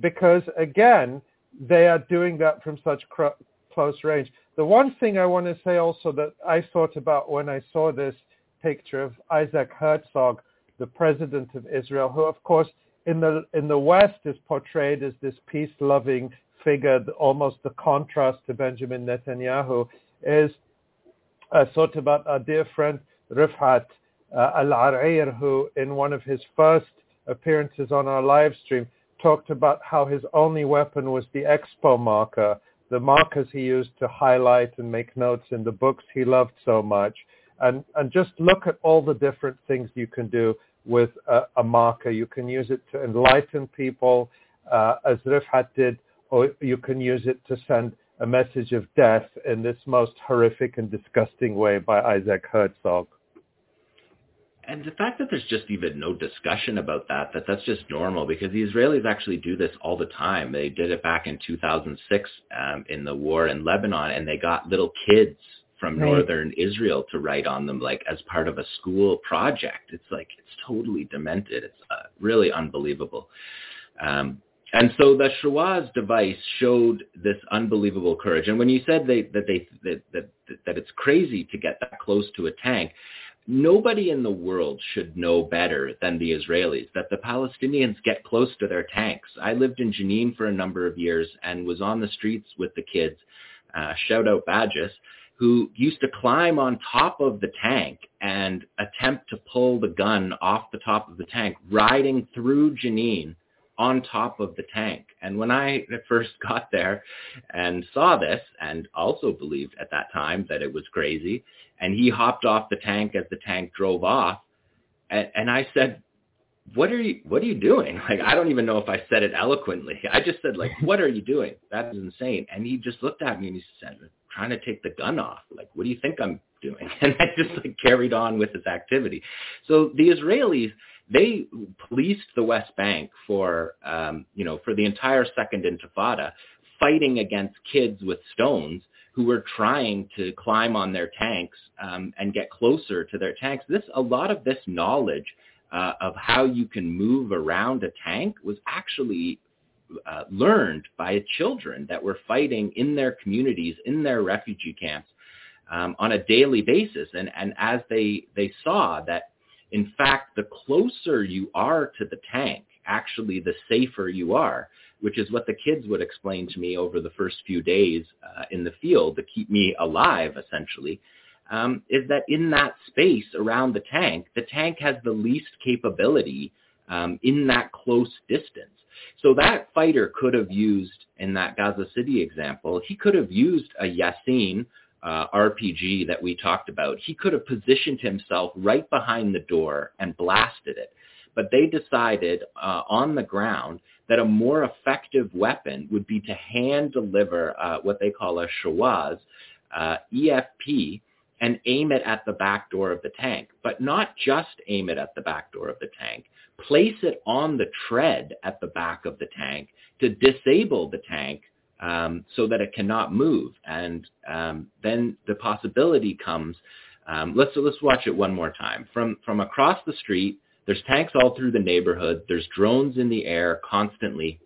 because, again, they are doing that from such cr- close range. The one thing I want to say also that I thought about when I saw this picture of Isaac Herzog the president of Israel, who of course in the in the West is portrayed as this peace-loving figure, almost the contrast to Benjamin Netanyahu, is uh, about our dear friend Refaat uh, Alareer, who in one of his first appearances on our live stream talked about how his only weapon was the expo marker, the markers he used to highlight and make notes in the books he loved so much. And, and just look at all the different things you can do with a, a marker. You can use it to enlighten people, uh, as Refaat did, or you can use it to send a message of death in this most horrific and disgusting way by Isaac Herzog. And the fact that there's just even no discussion about that, that that's just normal because the Israelis actually do this all the time. They did it back in 2006 um, in the war in Lebanon and they got little kids from right. northern Israel to write on them like as part of a school project. It's like, it's totally demented. It's uh, really unbelievable. Um, and so the Shawaz device showed this unbelievable courage. And when you said they, that they that, that that it's crazy to get that close to a tank, nobody in the world should know better than the Israelis that the Palestinians get close to their tanks. I lived in Jenin for a number of years and was on the streets with the kids. Uh, shout out Badges who used to climb on top of the tank and attempt to pull the gun off the top of the tank, riding through Jenin on top of the tank. And when I first got there and saw this and also believed at that time that it was crazy, and he hopped off the tank as the tank drove off, and, and I said, what are you what are you doing? Like i don't even know if i said it eloquently. I just said like what are you doing? That is insane. And he just looked at me and he said trying to take the gun off. Like what do you think i'm doing? And i just like carried on with his activity. So the israelis they policed the West Bank for, um, you know, for the entire Second Intifada, fighting against kids with stones who were trying to climb on their tanks um, and get closer to their tanks. This, a lot of this knowledge uh, of how you can move around a tank was actually uh, learned by children that were fighting in their communities, in their refugee camps, um, on a daily basis. And, and as they, they saw that in fact, the closer you are to the tank, actually the safer you are, which is what the kids would explain to me over the first few days uh, in the field to keep me alive, essentially, um, is that in that space around the tank, the tank has the least capability um, in that close distance. So that fighter could have used, in that Gaza City example, he could have used a Yassin uh, RPG that we talked about, he could have positioned himself right behind the door and blasted it. But they decided uh, on the ground that a more effective weapon would be to hand deliver uh, what they call a shawaz, uh, EFP, and aim it at the back door of the tank. But not just aim it at the back door of the tank. Place it on the tread at the back of the tank to disable the tank um, so that it cannot move. And um, then the possibility comes. Um, let's let's watch it one more time from from across the street. There's tanks all through the neighborhood. There's drones in the air constantly.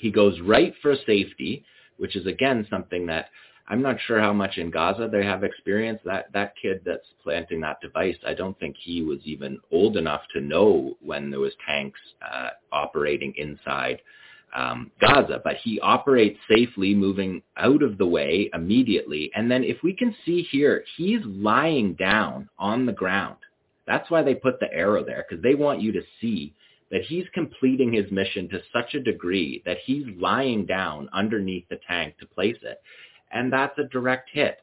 He goes right for safety, which is again something that I'm not sure how much in Gaza they have experience. That that kid that's planting that device, I don't think he was even old enough to know when there was tanks uh, operating inside um, Gaza, but he operates safely, moving out of the way immediately. And then if we can see here, he's lying down on the ground. That's why they put the arrow there, because they want you to see that he's completing his mission to such a degree that he's lying down underneath the tank to place it. And that's a direct hit.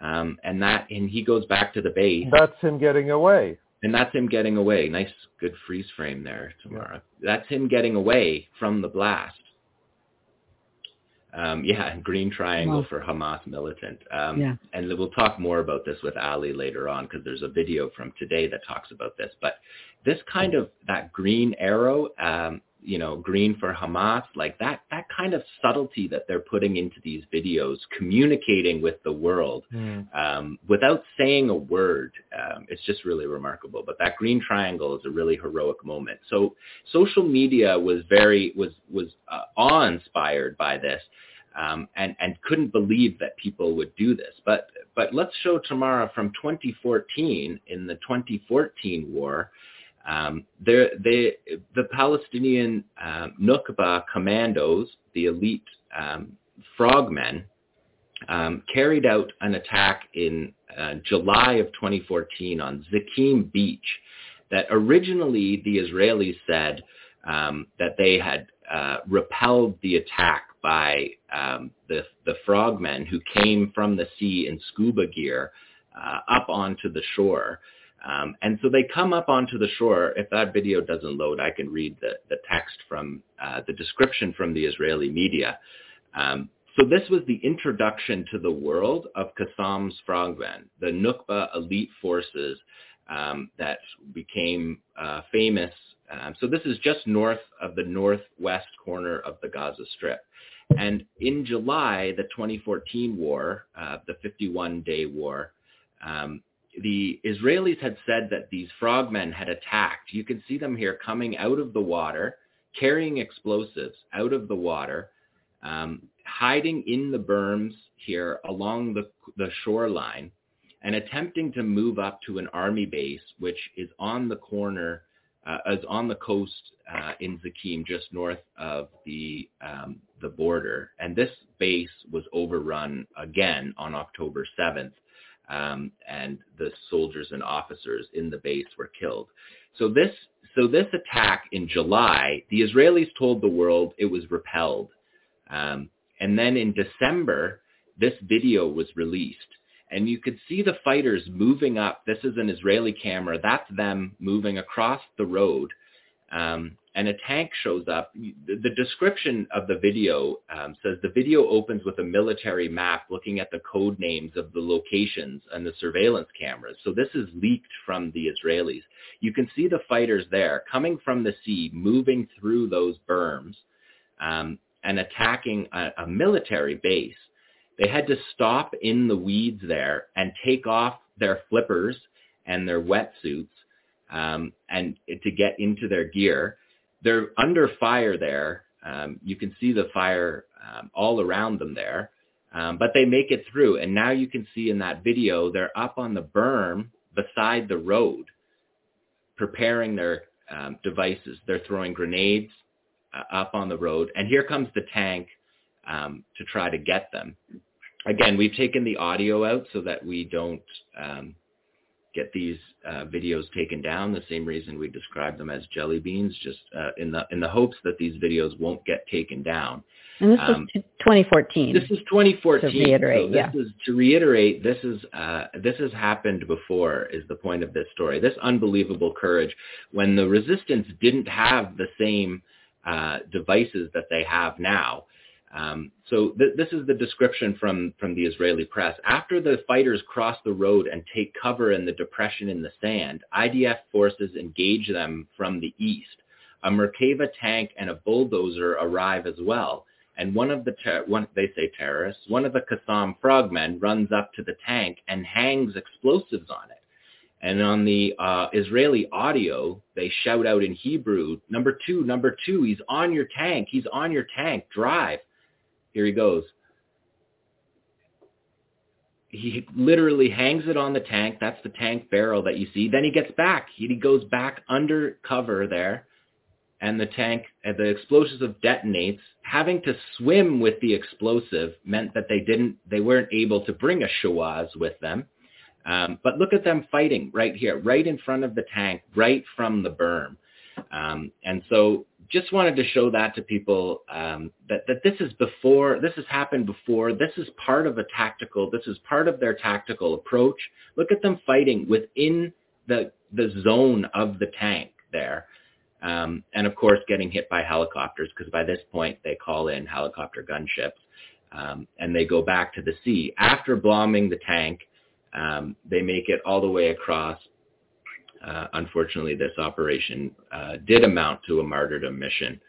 Um, and that, and he goes back to the base. That's him getting away. And that's him getting away. Nice, good freeze frame there, Tamara. Yeah. That's him getting away from the blast. Um, yeah, green triangle wow. for Hamas militant. Um, yeah. And we'll talk more about this with Ali later on because there's a video from today that talks about this. But this kind of that green arrow um, you know, green for Hamas, like that, that kind of subtlety that they're putting into these videos, communicating with the world mm. um, without saying a word. Um, it's just really remarkable. But that green triangle is a really heroic moment. So social media was very, was, was uh, awe-inspired by this. Um, and, and couldn't believe that people would do this. But, but let's show Tamara from 2014 in the 2014 war, um, they, the Palestinian uh, Nukba commandos, the elite um, frogmen, um, carried out an attack in uh, July of 2014 on Zakim Beach that originally the Israelis said um, that they had uh, repelled the attack by um, the, the frogmen who came from the sea in scuba gear uh, up onto the shore. Um, and so they come up onto the shore. If that video doesn't load, I can read the, the text from uh, the description from the Israeli media. Um, so this was the introduction to the world of Qassam's frogmen, the Nukba elite forces um, that became uh, famous. Um, so this is just north of the northwest corner of the Gaza Strip. And in July, the 2014 war, uh, the 51-day war, um, the Israelis had said that these frogmen had attacked. You can see them here coming out of the water, carrying explosives out of the water, um, hiding in the berms here along the, the shoreline, and attempting to move up to an army base, which is on the corner, uh, is on the coast uh, in Zakim, just north of the um, the border. And this base was overrun again on October 7th um, and the soldiers and officers in the base were killed. So this so this attack in July, the Israelis told the world it was repelled, um, and then in December, this video was released, and you could see the fighters moving up. This is an Israeli camera. That's them moving across the road. Um, and a tank shows up. The description of the video um, says the video opens with a military map looking at the code names of the locations and the surveillance cameras. So this is leaked from the Israelis. You can see the fighters there coming from the sea, moving through those berms um, and attacking a, a military base. They had to stop in the weeds there and take off their flippers and their wetsuits um, and to get into their gear they're under fire there. Um, you can see the fire um, all around them there, um, but they make it through. And now you can see in that video, they're up on the berm beside the road, preparing their um, devices. They're throwing grenades uh, up on the road, and here comes the tank um, to try to get them. Again, we've taken the audio out so that we don't um, get these uh, videos taken down the same reason we describe them as jelly beans, just uh, in the in the hopes that these videos won't get taken down. And this um, was 2014. This is 2014. To reiterate, so this yeah. is to reiterate. This is uh, this has happened before. Is the point of this story? This unbelievable courage when the resistance didn't have the same uh, devices that they have now. Um, so th- this is the description from, from the Israeli press. After the fighters cross the road and take cover in the depression in the sand, IDF forces engage them from the east. A Merkava tank and a bulldozer arrive as well. And one of the, ter- one, they say terrorists, one of the Qassam frogmen runs up to the tank and hangs explosives on it. And on the uh, Israeli audio, they shout out in Hebrew, number two, number two, he's on your tank, he's on your tank, drive. Here he goes. He literally hangs it on the tank. That's the tank barrel that you see. Then he gets back. He goes back under cover there, and the tank, and the explosive detonates. Having to swim with the explosive meant that they didn't, they weren't able to bring a shawaz with them. Um, but look at them fighting right here, right in front of the tank, right from the berm. Um, and so just wanted to show that to people um, that that this is before this has happened before. This is part of a tactical. This is part of their tactical approach. Look at them fighting within the the zone of the tank there, um, and of course getting hit by helicopters because by this point they call in helicopter gunships um, and they go back to the sea after bombing the tank. Um, they make it all the way across uh, unfortunately, this operation uh, did amount to a martyrdom mission.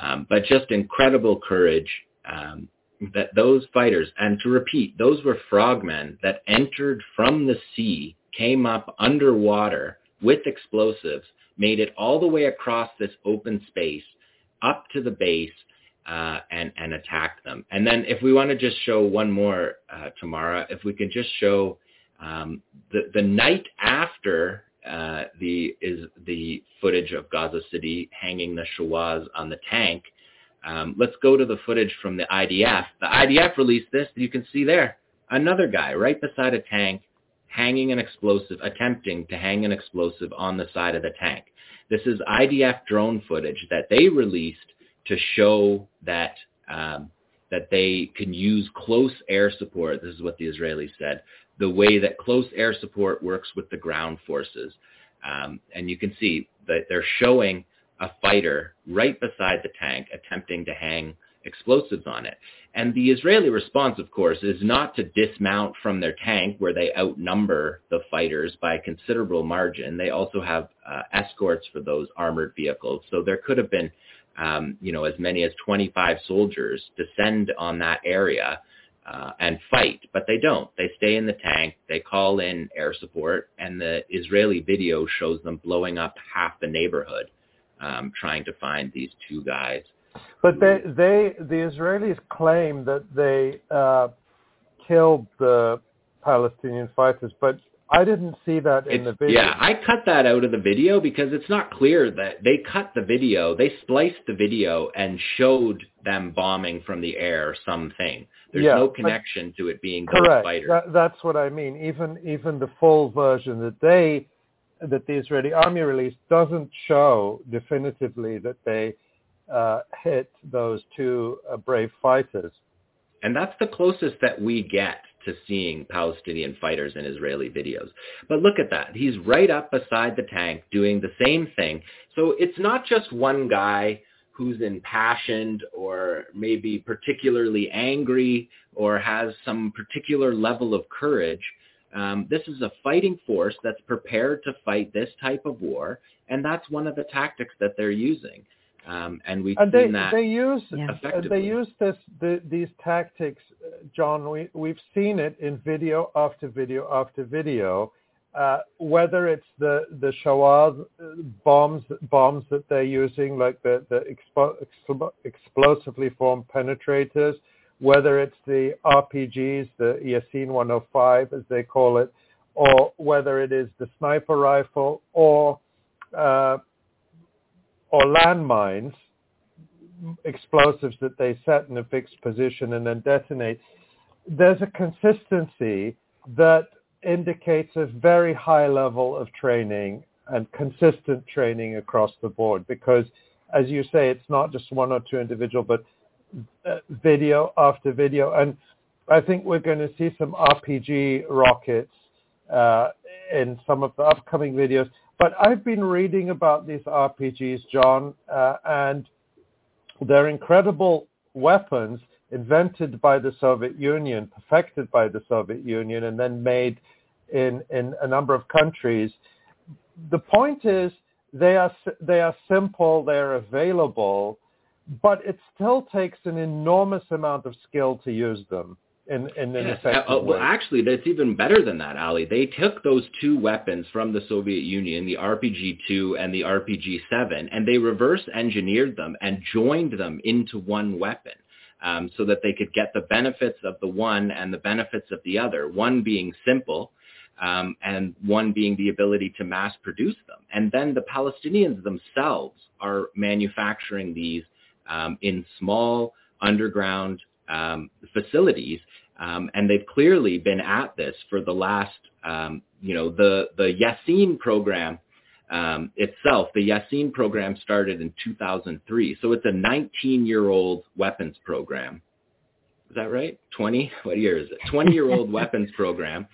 Um, but just incredible courage um, that those fighters, and to repeat, those were frogmen that entered from the sea, came up underwater with explosives, made it all the way across this open space up to the base uh, and, and attacked them. And then if we want to just show one more, uh, Tamara, if we could just show um, the, the night after uh, the is the footage of Gaza City hanging the Shawaz on the tank. Um, let's go to the footage from the IDF. The IDF released this. You can see there another guy right beside a tank hanging an explosive, attempting to hang an explosive on the side of the tank. This is IDF drone footage that they released to show that um, that they can use close air support. This is what the Israelis said. The way that close air support works with the ground forces. Um, and you can see that they're showing a fighter right beside the tank attempting to hang explosives on it. And the Israeli response, of course, is not to dismount from their tank where they outnumber the fighters by a considerable margin. They also have uh, escorts for those armored vehicles. So there could have been, um, you know, as many as 25 soldiers descend on that area uh, and fight, but they don't. They stay in the tank. They call in air support, and the Israeli video shows them blowing up half the neighborhood, um, trying to find these two guys. But they, they, the Israelis claim that they uh, killed the Palestinian fighters, but I didn't see that in It's- the video. Yeah, I cut that out of the video because it's not clear that they cut the video. They spliced the video and showed them bombing from the air or something. There's Yeah, no but- connection to it being those Correct. fighters. That, that's what I mean. Even even the full version that they that the Israeli army released doesn't show definitively that they uh, hit those two uh, brave fighters. And that's the closest that we get to seeing Palestinian fighters in Israeli videos. But look at that. He's right up beside the tank doing the same thing. So it's not just one guy who's impassioned or maybe particularly angry or has some particular level of courage. Um, this is a fighting force that's prepared to fight this type of war, and that's one of the tactics that they're using. Um, and we've and seen they that they use uh, they use this the, these tactics, uh, Jon. We we've seen it in video after video after video. Uh, whether it's the the Shawaz uh, bombs bombs that they're using, like the the expo- explo- explosively formed penetrators, whether it's the RPGs, the Yasin 105 as they call it, or whether it is the sniper rifle or uh, or landmines, explosives that they set in a fixed position and then detonate, there's a consistency that indicates a very high level of training and consistent training across the board. Because as you say it's not just one or two individual but uh, video after video. And I think we're going to see some RPG rockets uh, in some of the upcoming videos but I've been reading about these RPGs, Jon, uh, and they're incredible weapons invented by the Soviet Union, perfected by the Soviet Union, and then made in, in a number of countries. The point is they are, they are simple, they're available, but it still takes an enormous amount of skill to use them in, in an Yes. Uh, well, actually, that's even better than that, Ali. They took those two weapons from the Soviet Union, the RPG-2 and the RPG-7, and they reverse engineered them and joined them into one weapon. Um, so that they could get the benefits of the one and the benefits of the other. One being simple, um, and one being the ability to mass produce them. And then the Palestinians themselves are manufacturing these um, in small underground um, facilities, um, and they've clearly been at this for the last, um, you know, the the Yasin program um, itself. The Yasin program started in 2003, so it's a 19-year-old weapons program. Is that right? 20? What year is it? 20-year-old weapons program.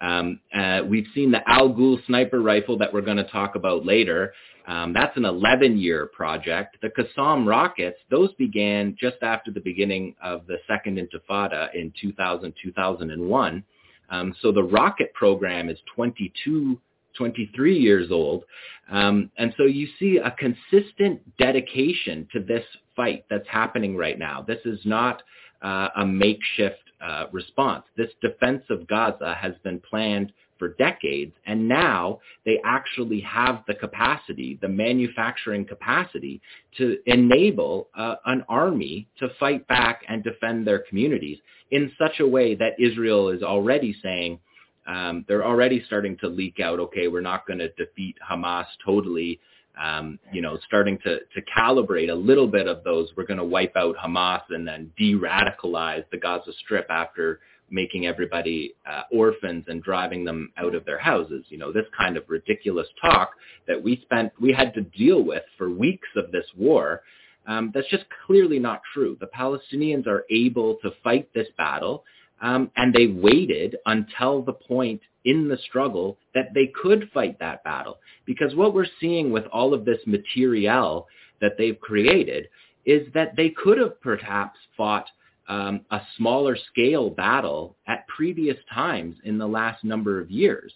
Um, uh, we've seen the Al Ghul sniper rifle that we're going to talk about later. Um, that's an 11-year project. The Qassam rockets, those began just after the beginning of the Second Intifada in 2000, 2001. Um, so the rocket program is 22, 23 years old. Um, and so you see a consistent dedication to this fight that's happening right now. This is not uh, a makeshift uh, response. This defense of Gaza has been planned for decades, and now they actually have the capacity, the manufacturing capacity, to enable uh, an army to fight back and defend their communities in such a way that Israel is already saying, um, they're already starting to leak out, okay, we're not going to defeat Hamas totally. Um, you know, starting to, to calibrate a little bit of those, we're going to wipe out Hamas and then de-radicalize the Gaza Strip after making everybody uh, orphans and driving them out of their houses. You know, this kind of ridiculous talk that we spent, we had to deal with for weeks of this war. Um, that's just clearly not true. The Palestinians are able to fight this battle, um, and they waited until the point in the struggle that they could fight that battle. Because what we're seeing with all of this materiel that they've created is that they could have perhaps fought um, a smaller scale battle at previous times in the last number of years,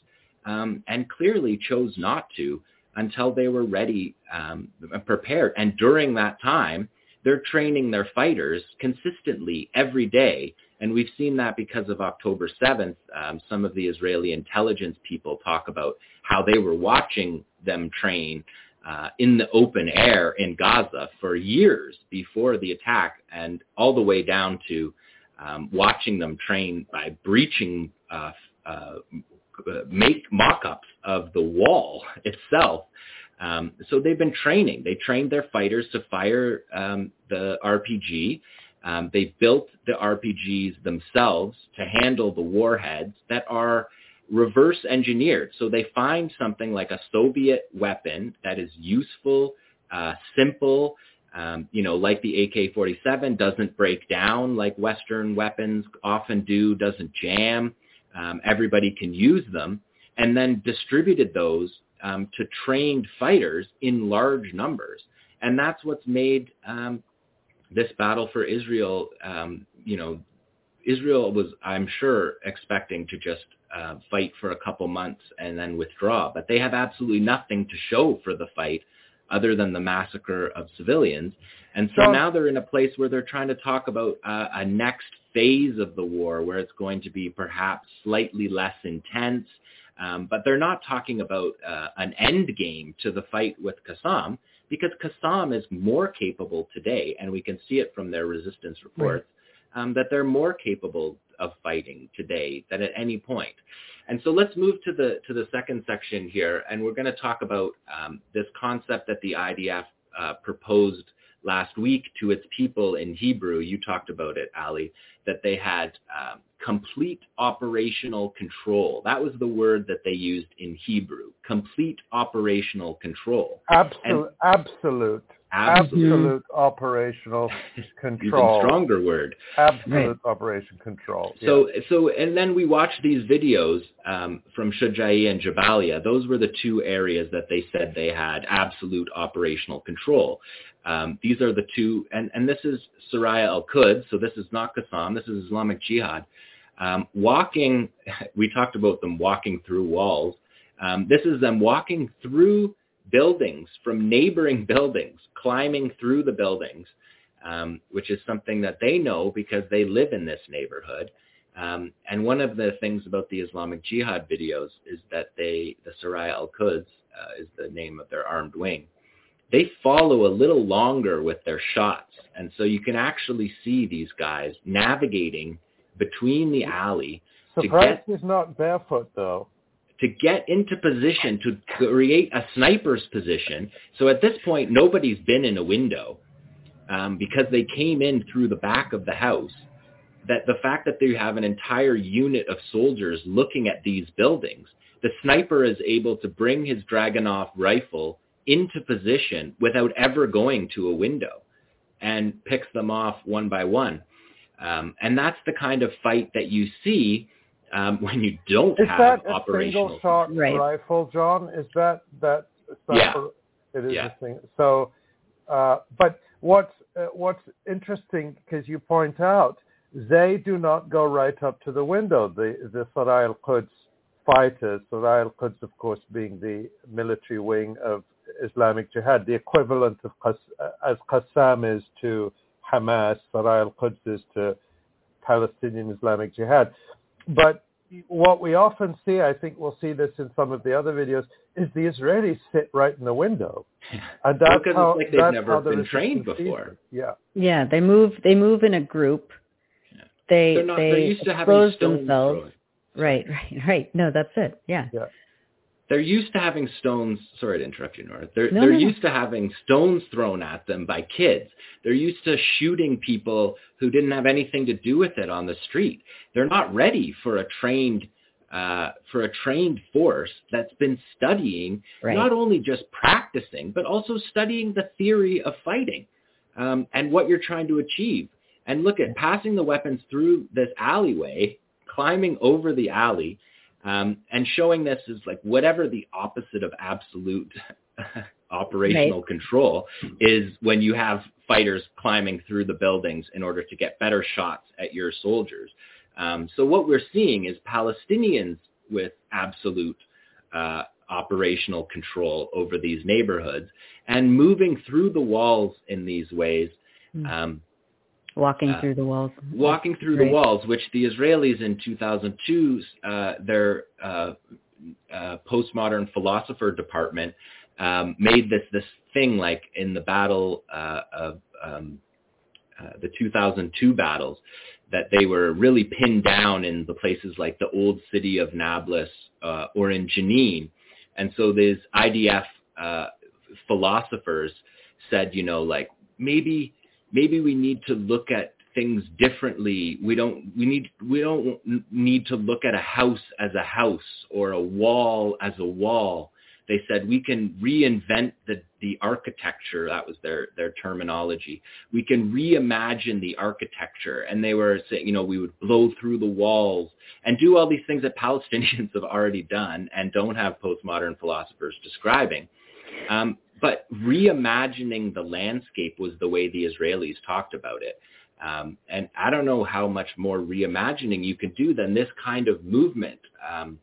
um, and clearly chose not to until they were ready um, and prepared. And during that time, they're training their fighters consistently every day. And we've seen that because of October 7th. Um, some of the Israeli intelligence people talk about how they were watching them train uh, in the open air in Gaza for years before the attack and all the way down to um, watching them train by breaching uh, uh, make mock-ups of the wall itself. Um, so they've been training. They trained their fighters to fire um, the RPG. Um, they built the RPGs themselves to handle the warheads that are reverse engineered. So they find something like a Soviet weapon that is useful, uh, simple, um, you know, like the AK-47, doesn't break down like Western weapons often do, doesn't jam. Um, everybody can use them, and then distributed those um, to trained fighters in large numbers. And that's what's made um, this battle for Israel, um, you know, Israel was, I'm sure, expecting to just uh, fight for a couple months and then withdraw, but they have absolutely nothing to show for the fight other than the massacre of civilians. And so now they're in a place where they're trying to talk about uh, a next phase of the war where it's going to be perhaps slightly less intense. Um, but they're not talking about uh, an end game to the fight with Qassam because Qassam is more capable today, and we can see it from their resistance reports, right. um, that they're more capable of fighting today than at any point. And so let's move to the to the second section here, and we're going to talk about um, this concept that the IDF uh, proposed last week to its people in Hebrew. You talked about it, Ali, that they had um, complete operational control. That was the word that they used in Hebrew. Complete operational control. Absolute. absolute. Absolute operational control. Even stronger word. Absolute right. operation control. So, yeah. so, and then we watched these videos um, from Shujai and Jabalia. Those were the two areas that they said they had absolute operational control. Um, these are the two, and, and this is Saraya al-Quds, so this is not Qassam, this is Islamic Jihad. Um, walking, we talked about them walking through walls. Um, this is them walking through buildings, from neighboring buildings, climbing through the buildings, um, which is something that they know because they live in this neighborhood. Um, and one of the things about the Islamic Jihad videos is that they, the Saraya al-Quds uh, is the name of their armed wing, they follow a little longer with their shots. And so you can actually see these guys navigating between the alley. Surprised he's not barefoot though. To get into position to create a sniper's position. So at this point, nobody's been in a window um, because they came in through the back of the house. That the fact that they have an entire unit of soldiers looking at these buildings, the sniper is able to bring his Dragunov rifle into position without ever going to a window and picks them off one by one. Um, and that's the kind of fight that you see um, when you don't is have that operational. a single shot right. rifle, Jon? Is that that? Yeah. It is yeah. a thing. So, uh, but what's uh, what's interesting because you point out they do not go right up to the window. The the Saraya al-Quds fighters, Saraya al-Quds, of course, being the military wing of Islamic Jihad, the equivalent of as Qassam is to Hamas, Saraya al-Quds is to Palestinian Islamic Jihad. But what we often see, I think we'll see this in some of the other videos, is the Israelis sit right in the window, and that's well, how it's like they've never how the been trained before. Yeah. Yeah, they move. They move in a group. They They're not- they they're used to having expose themselves. thrown. Right, right, right. No, that's it. Yeah. Yeah. They're used to having stones. Sorry to interrupt you, Nora. They're No, they're no, no. used to having stones thrown at them by kids. They're used to shooting people who didn't have anything to do with it on the street. They're not ready for a trained uh, for a trained force that's been studying Right. not only just practicing but also studying the theory of fighting. um, and what you're trying to achieve. And look at passing the weapons through this alleyway, climbing over the alley, um, and showing this is like whatever the opposite of absolute operational right. control is when you have fighters climbing through the buildings in order to get better shots at your soldiers. Um, so what we're seeing is Palestinians with absolute uh, operational control over these neighborhoods and moving through the walls in these ways. Hmm. Um, walking uh, through the walls. Walking through the walls, which the Israelis in 2002, uh, their uh, uh, postmodern philosopher department um, made this this thing like in the battle uh, of um, uh, the 2002 battles that they were really pinned down in the places like the old city of Nablus uh, or in Jenin. And so these IDF uh, philosophers said, you know, like maybe maybe we need to look at things differently. We don't we need we don't need to look at a house as a house or a wall as a wall they said we can reinvent the, the architecture. That was their, their terminology. We can reimagine the architecture. And they were saying, you know, we would blow through the walls and do all these things that Palestinians have already done and don't have postmodern philosophers describing. Um, but reimagining the landscape was the way the Israelis talked about it. Um, and I don't know how much more reimagining you can do than this kind of movement. Um,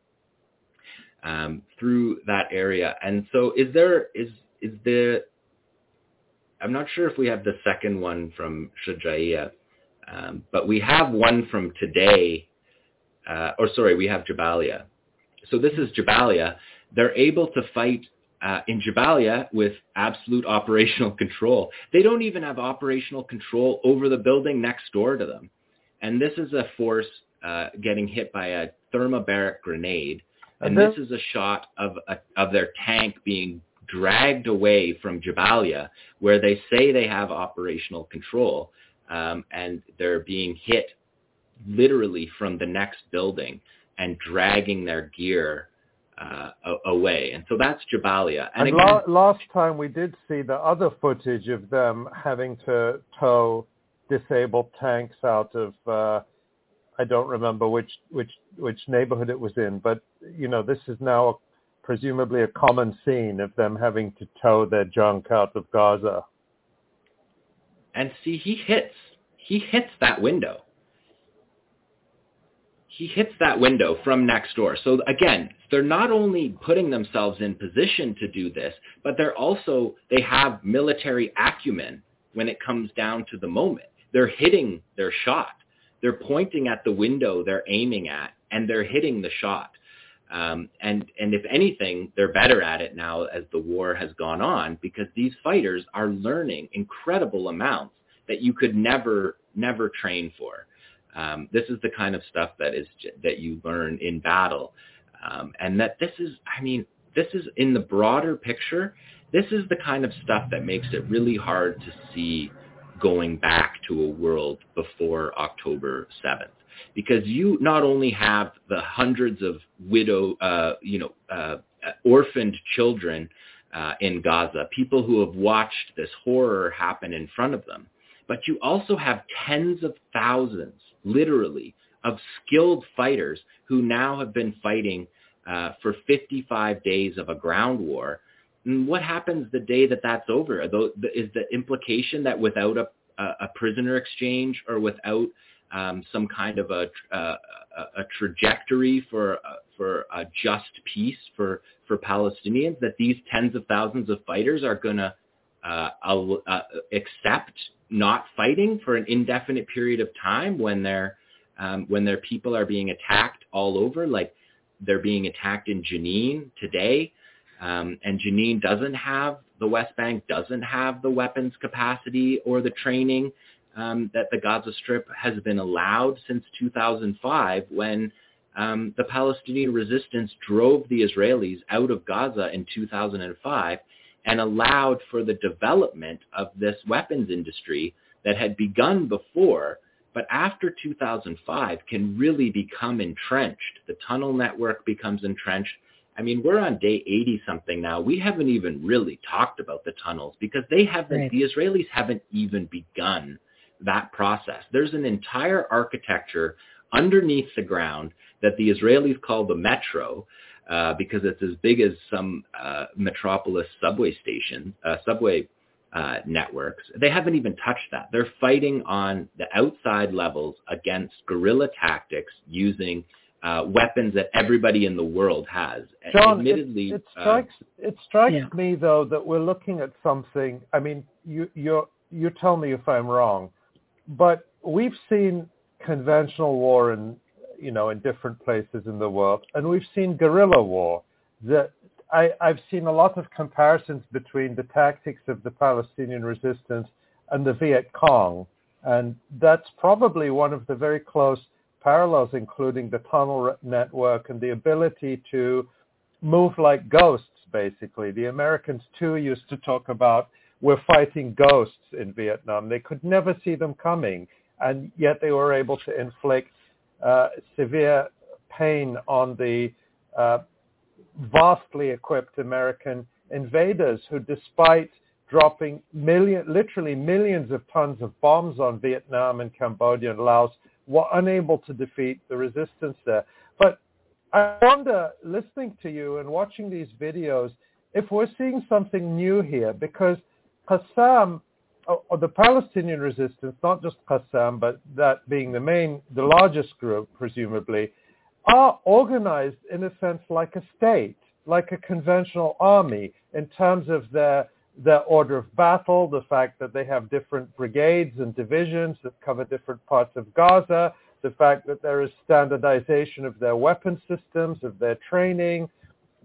um, through that area. And so is there, is, is the, I'm not sure if we have the second one from Shujaiya, um, but we have one from today, uh, or sorry, we have Jabalia. So this is Jabalia. They're able to fight uh, in Jabalia with absolute operational control. They don't even have operational control over the building next door to them. And this is a force uh, getting hit by a thermobaric grenade and this is a shot of a, of their tank being dragged away from Jabalia, where they say they have operational control, um, and they're being hit literally from the next building and dragging their gear uh, away. And so that's Jabalia. And, and again, la- last time we did see the other footage of them having to tow disabled tanks out of uh, I don't remember which which which neighborhood it was in, but you know this is now presumably a common scene of them having to tow their junk out of Gaza. And see, he hits he hits that window. He hits that window from next door. So again, they're not only putting themselves in position to do this, but they're also they have military acumen when it comes down to the moment. They're hitting their shot they're pointing at the window they're aiming at and they're hitting the shot. Um, and and if anything, they're better at it now as the war has gone on because these fighters are learning incredible amounts that you could never never train for. Um, this is the kind of stuff that is that you learn in battle, um, and that this is I mean this is in the broader picture. This is the kind of stuff that makes it really hard to see going back to a world before October 7th. Because you not only have the hundreds of widow, uh, you know, uh, orphaned children uh, in Gaza, people who have watched this horror happen in front of them, but you also have tens of thousands, literally, of skilled fighters who now have been fighting uh, for 55 days of a ground war what happens the day that that's over? Is the implication that without a, a prisoner exchange or without um, some kind of a, a, a trajectory for for a just peace for for Palestinians, that these tens of thousands of fighters are going to uh, uh, accept not fighting for an indefinite period of time when their um, when their people are being attacked all over, like they're being attacked in Jenin today. Um, and Jenin doesn't have, the West Bank doesn't have the weapons capacity or the training um, that the Gaza Strip has been allowed since 2005 when um, the Palestinian resistance drove the Israelis out of Gaza in 2005 and allowed for the development of this weapons industry that had begun before, but after 2005 can really become entrenched. The tunnel network becomes entrenched I mean, we're on day 80 something now. We haven't even really talked about the tunnels because they haven't, right. the Israelis haven't even begun that process. There's an entire architecture underneath the ground that the Israelis call the metro uh, because it's as big as some uh, metropolis subway station, uh, subway uh, networks. They haven't even touched that. They're fighting on the outside levels against guerrilla tactics using uh, weapons that everybody in the world has. Jon, Admittedly, it, it strikes it strikes yeah. me though that we're looking at something. I mean, you you you tell me if I'm wrong, but we've seen conventional war in you know in different places in the world, and we've seen guerrilla war. That I, I've seen a lot of comparisons between the tactics of the Palestinian resistance and the Viet Cong, and that's probably one of the very close parallels, including the tunnel network and the ability to move like ghosts, basically. The Americans, too, used to talk about we're fighting ghosts in Vietnam. They could never see them coming, and yet they were able to inflict severe pain on the uh, vastly equipped American invaders who, despite dropping million, literally millions of tons of bombs on Vietnam and Cambodia and Laos, were unable to defeat the resistance there. But I wonder, listening to you and watching these videos, if we're seeing something new here, because Qassam, or the Palestinian resistance, not just Qassam, but that being the main, the largest group, presumably, are organized in a sense like a state, like a conventional army in terms of their their order of battle, the fact that they have different brigades and divisions that cover different parts of Gaza, the fact that there is standardization of their weapon systems, of their training.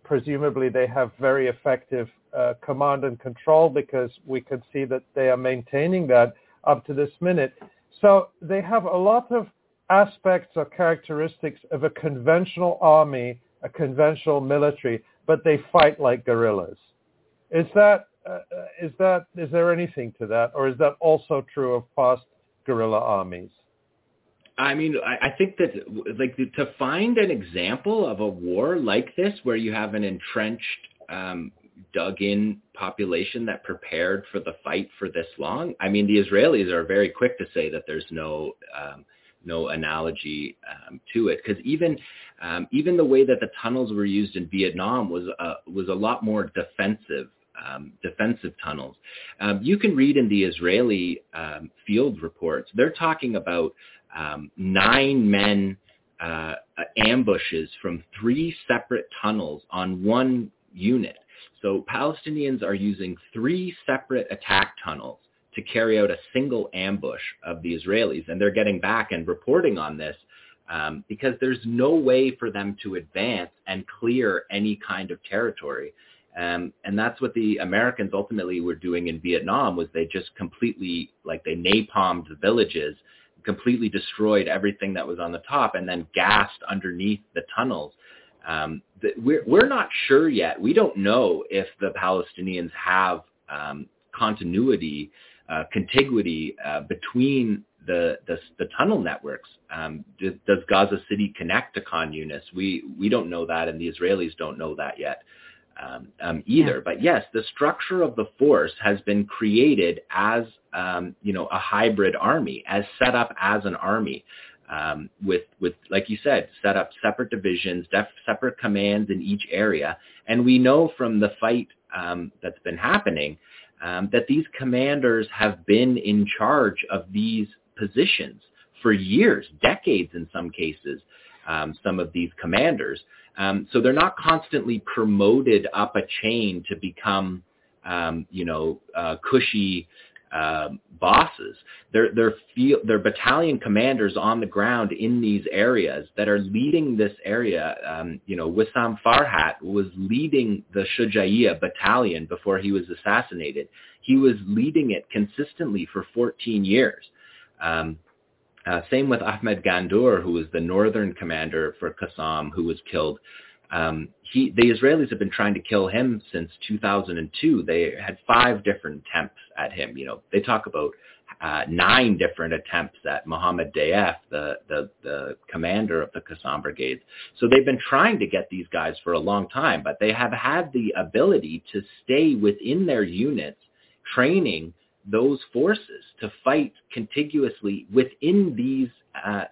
Presumably they have very effective uh, command and control because we can see that they are maintaining that up to this minute. So they have a lot of aspects or characteristics of a conventional army, a conventional military, but they fight like guerrillas. Is that uh, is that is there anything to that, or is that also true of past guerrilla armies? I mean, I, I think that like to find an example of a war like this where you have an entrenched, um, dug-in population that prepared for the fight for this long. I mean, the Israelis are very quick to say that there's no um, no analogy um, to it because even um, even the way that the tunnels were used in Vietnam was uh, was a lot more defensive um, defensive tunnels. Um, you can read in the Israeli um, field reports, they're talking about um, nine men uh, ambushes from three separate tunnels on one unit. So Palestinians are using three separate attack tunnels to carry out a single ambush of the Israelis. And they're getting back and reporting on this um, because there's no way for them to advance and clear any kind of territory. Um, and that's what the Americans ultimately were doing in Vietnam was they just completely, like they napalmed the villages, completely destroyed everything that was on the top and then gassed underneath the tunnels. Um, the, we're, we're not sure yet. We don't know if the Palestinians have um, continuity, uh, contiguity uh, between the, the, the tunnel networks. Um, does, does Gaza City connect to Khan Yunis? We we don't know that, and the Israelis don't know that yet um, um, either. Yeah. But yes, the structure of the force has been created as um, you know a hybrid army, as set up as an army. Um, with with like you said, set up separate divisions, def- separate commands in each area, and we know from the fight um, that's been happening um, that these commanders have been in charge of these positions for years, decades in some cases. Um, some of these commanders, um, so they're not constantly promoted up a chain to become, um, you know, uh, cushy uh, bosses. They're they're feel, they're battalion commanders on the ground in these areas that are leading this area. Um, you know, Wissam Farhat was leading the Shujaiya battalion before he was assassinated. He was leading it consistently for 14 years. Um, uh, same with Ahmed Ghandour, who was the northern commander for Qassam, who was killed. Um, he, the Israelis have been trying to kill him since 2002. They had five different attempts at him. You know, they talk about uh, nine different attempts at Mohammed Deif, the, the, the commander of the Qassam brigades. So they've been trying to get these guys for a long time, but they have had the ability to stay within their units, training those forces to fight contiguously within these uh,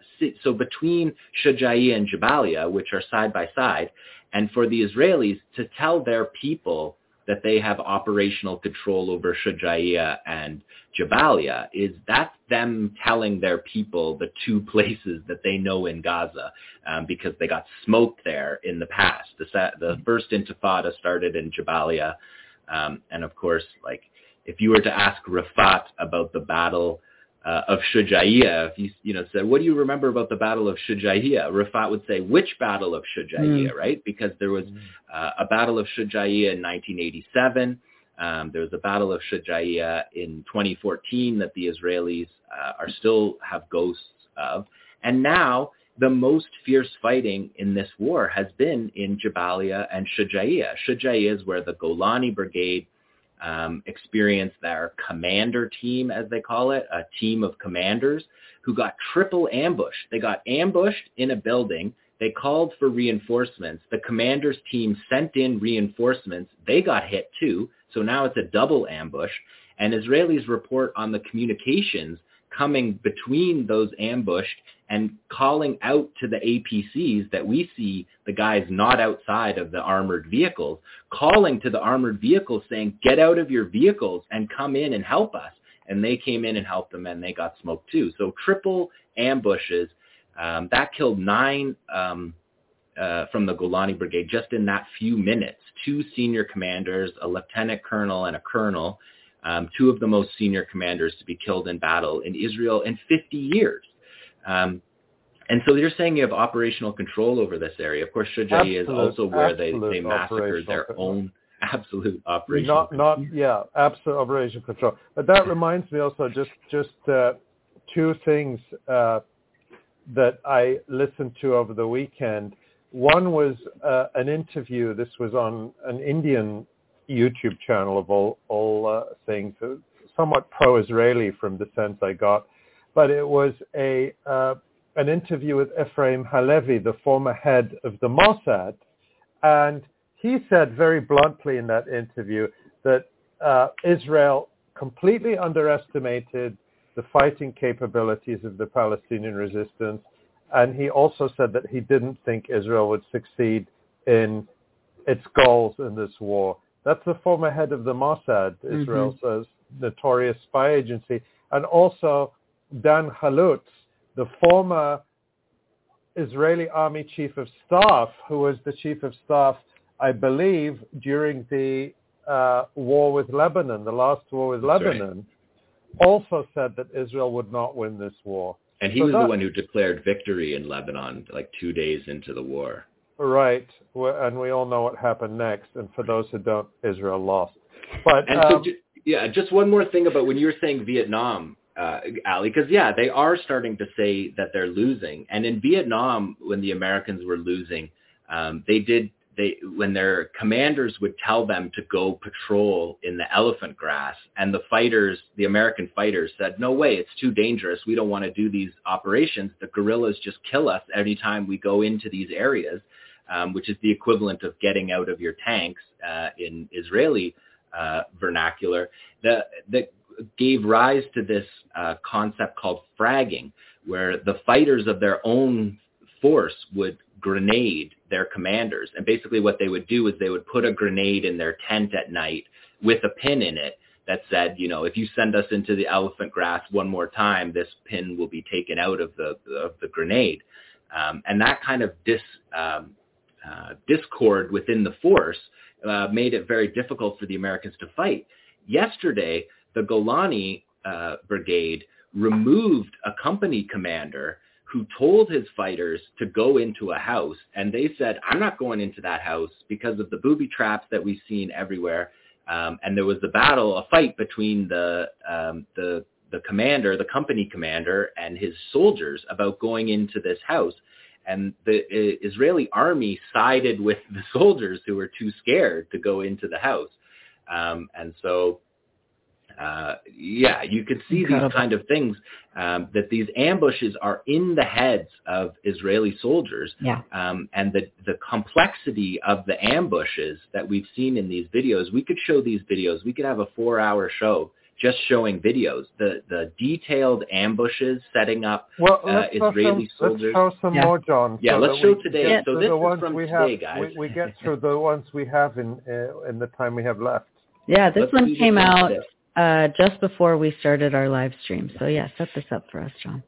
so between Shujaiya and Jabalia, which are side by side, and for the Israelis to tell their people that they have operational control over Shujaiya and Jabalia is that's them telling their people the two places that they know in Gaza um, because they got smoked there in the past. The, the first Intifada started in Jabalia, um, and of course, like if you were to ask Refaat about the battle uh, of Shujaiya, if you you know said, "What do you remember about the Battle of Shujaiya?" Refaat would say, "Which Battle of Shujaiya?" Mm. Right? Because there was uh, a Battle of Shujaiya in 1987. Um, there was a Battle of Shujaiya in 2014 that the Israelis uh, are still have ghosts of, and now the most fierce fighting in this war has been in Jabalia and Shujaiya. Shujaiya is where the Golani Brigade um, experienced their commander team, as they call it, a team of commanders who got triple ambushed. They got ambushed in a building. They called for reinforcements. The commander's team sent in reinforcements. They got hit too. So now it's a double ambush. And Israelis report on the communications coming between those ambushed and calling out to the APCs that we see the guys not outside of the armored vehicles, calling to the armored vehicles saying, get out of your vehicles and come in and help us. And they came in and helped them and they got smoked too. So triple ambushes. Um, that killed nine um, uh, from the Golani Brigade just in that few minutes. Two senior commanders, a lieutenant colonel and a colonel, um, two of the most senior commanders to be killed in battle in Israel in 50 years. Um, and so you're saying you have operational control over this area. Of course, Shujaiya is also where they, they massacred their own absolute operation. Not, not, yeah, absolute operational control. But that reminds me also just, just uh, two things uh, that I listened to over the weekend. One was uh, an interview. This was on an Indian YouTube channel of all, all uh, things, somewhat pro-Israeli from the sense I got. But it was a uh, an interview with Efraim Halevy, the former head of the Mossad, and he said very bluntly in that interview that uh, Israel completely underestimated the fighting capabilities of the Palestinian resistance, and he also said that he didn't think Israel would succeed in its goals in this war. That's the former head of the Mossad, Israel's mm-hmm. notorious spy agency, and also Dan Halutz, the former Israeli army chief of staff, who was the chief of staff, I believe, during the uh, war with Lebanon, the last war with That's Lebanon, right. also said that Israel would not win this war. And he so was that, the one who declared victory in Lebanon like two days into the war. Right, and we all know what happened next. And for those who don't, Israel lost. But and um, so, yeah, just one more thing about when you were saying Vietnam uh, Ali, because yeah, they are starting to say that they're losing. And in Vietnam, when the Americans were losing, um, they did they when their commanders would tell them to go patrol in the elephant grass, and the fighters, the American fighters, said, "No way, it's too dangerous. We don't want to do these operations. The guerrillas just kill us every time we go into these areas." Um, which is the equivalent of getting out of your tanks uh, in Israeli uh, vernacular. that, the gave rise to this uh, concept called fragging, where the fighters of their own force would grenade their commanders. And basically what they would do is they would put a grenade in their tent at night with a pin in it that said, you know, if you send us into the elephant grass one more time, this pin will be taken out of the of the grenade. Um, and that kind of dis, um, uh, discord within the force uh, made it very difficult for the Americans to fight. Yesterday, the Golani uh, brigade removed a company commander who told his fighters to go into a house and they said i'm not going into that house because of the booby traps that we've seen everywhere um, and there was a battle a fight between the um, the the commander the company commander and his soldiers about going into this house and the uh, israeli army sided with the soldiers who were too scared to go into the house um, and so uh, yeah, you can see Incredible. these kind of things um, that these ambushes are in the heads of Israeli soldiers, Yeah. um, and the the complexity of the ambushes that we've seen in these videos. We could show these videos. We could have a four hour show just showing videos. The the detailed ambushes setting up Well, uh, let's, show Israeli some, soldiers. let's show some Yeah. more, Jon. Yeah, so let's show we today. get So this the is ones from we today, have, guys. We, we get through the ones we have in uh, in the time we have left. Yeah, this Let's one came out uh, just before we started our live stream. So yeah, set this up for us, Jon.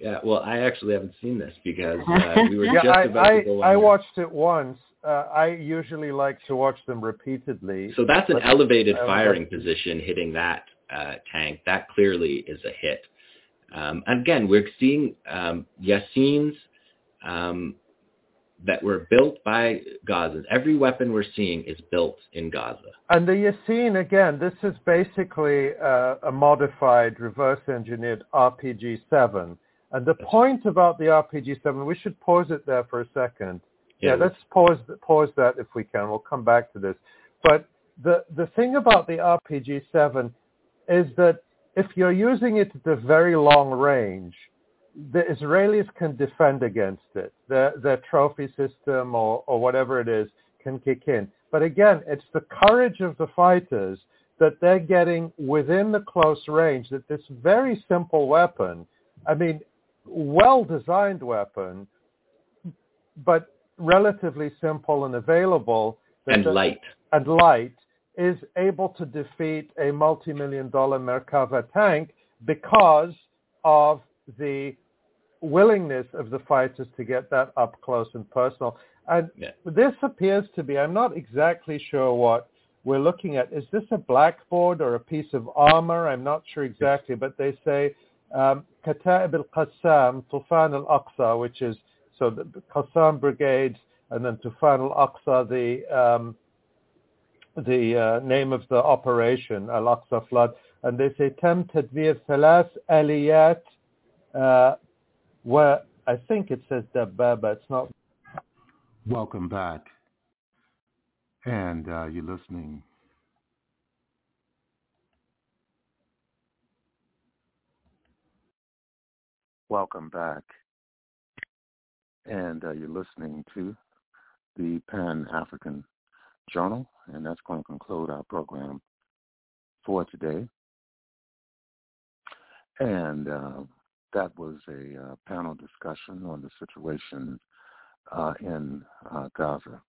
Yeah, well, I actually haven't seen this because uh, we were Yeah, just I, about I, to go on. I there. watched it once. Uh, I usually like to watch them repeatedly. So that's an but- elevated uh, firing position hitting that uh, tank. That clearly is a hit. Um, and again, we're seeing um, um, that were built by Gazans. Every weapon we're seeing is built in Gaza. And the Yassin, again, this is basically uh, a modified, reverse-engineered RPG-7. And the point about the RPG-7, we should pause it there for a second. Yeah, let's pause pause that if we can. We'll come back to this. But the the thing about the RPG-7 is that if you're using it at a very long range, the Israelis can defend against it. Their their trophy system or or whatever it is can kick in. But again, it's the courage of the fighters that they're getting within the close range that this very simple weapon, I mean, well-designed weapon, but relatively simple and available. And the- light. And light is able to defeat a multi-million dollar Merkava tank because of the willingness of the fighters to get that up close and personal. And Yeah. this appears to be, I'm not exactly sure what we're looking at. Is this a blackboard or a piece of armor? I'm not sure exactly, but they say um, Kata'ib al-Qassam, Tufan al-Aqsa, which is, so the the Qassam brigades, and then Tufan al-Aqsa, the, um, the uh, name of the operation, Al-Aqsa flood. And they say, Tem Tadvir Thalas Aliyat, uh, where I think it says Dabbaba, it's not Welcome back. And uh, you're listening. Welcome back. And uh, you're listening to the Pan African Journal, and that's going to conclude our program for today. And uh, that was a uh, panel discussion on the situation uh, in uh, Gaza.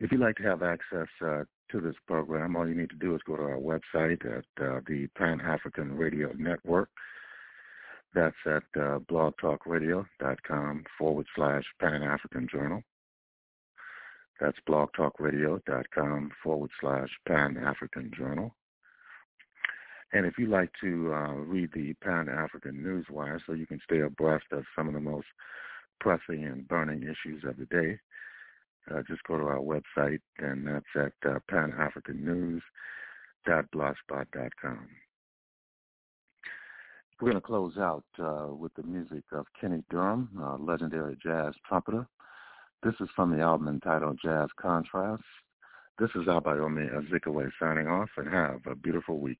If you'd like to have access uh, to this program, all you need to do is go to our website at the Pan African Radio Network. That's at uh, blogtalkradio.com forward slash Pan African Journal. That's blogtalkradio.com forward slash Pan African Journal. And if you'd like to uh, read the Pan African Newswire so you can stay abreast of some of the most pressing and burning issues of the day, uh, just go to our website, and that's at uh, panafricannews.blogspot.com. We're going to close out uh, with the music of Kenny Dorham, uh, legendary jazz trumpeter. This is from the album entitled Jazz Contrast. This is Abayomi Azikiwe signing off, and have a beautiful week.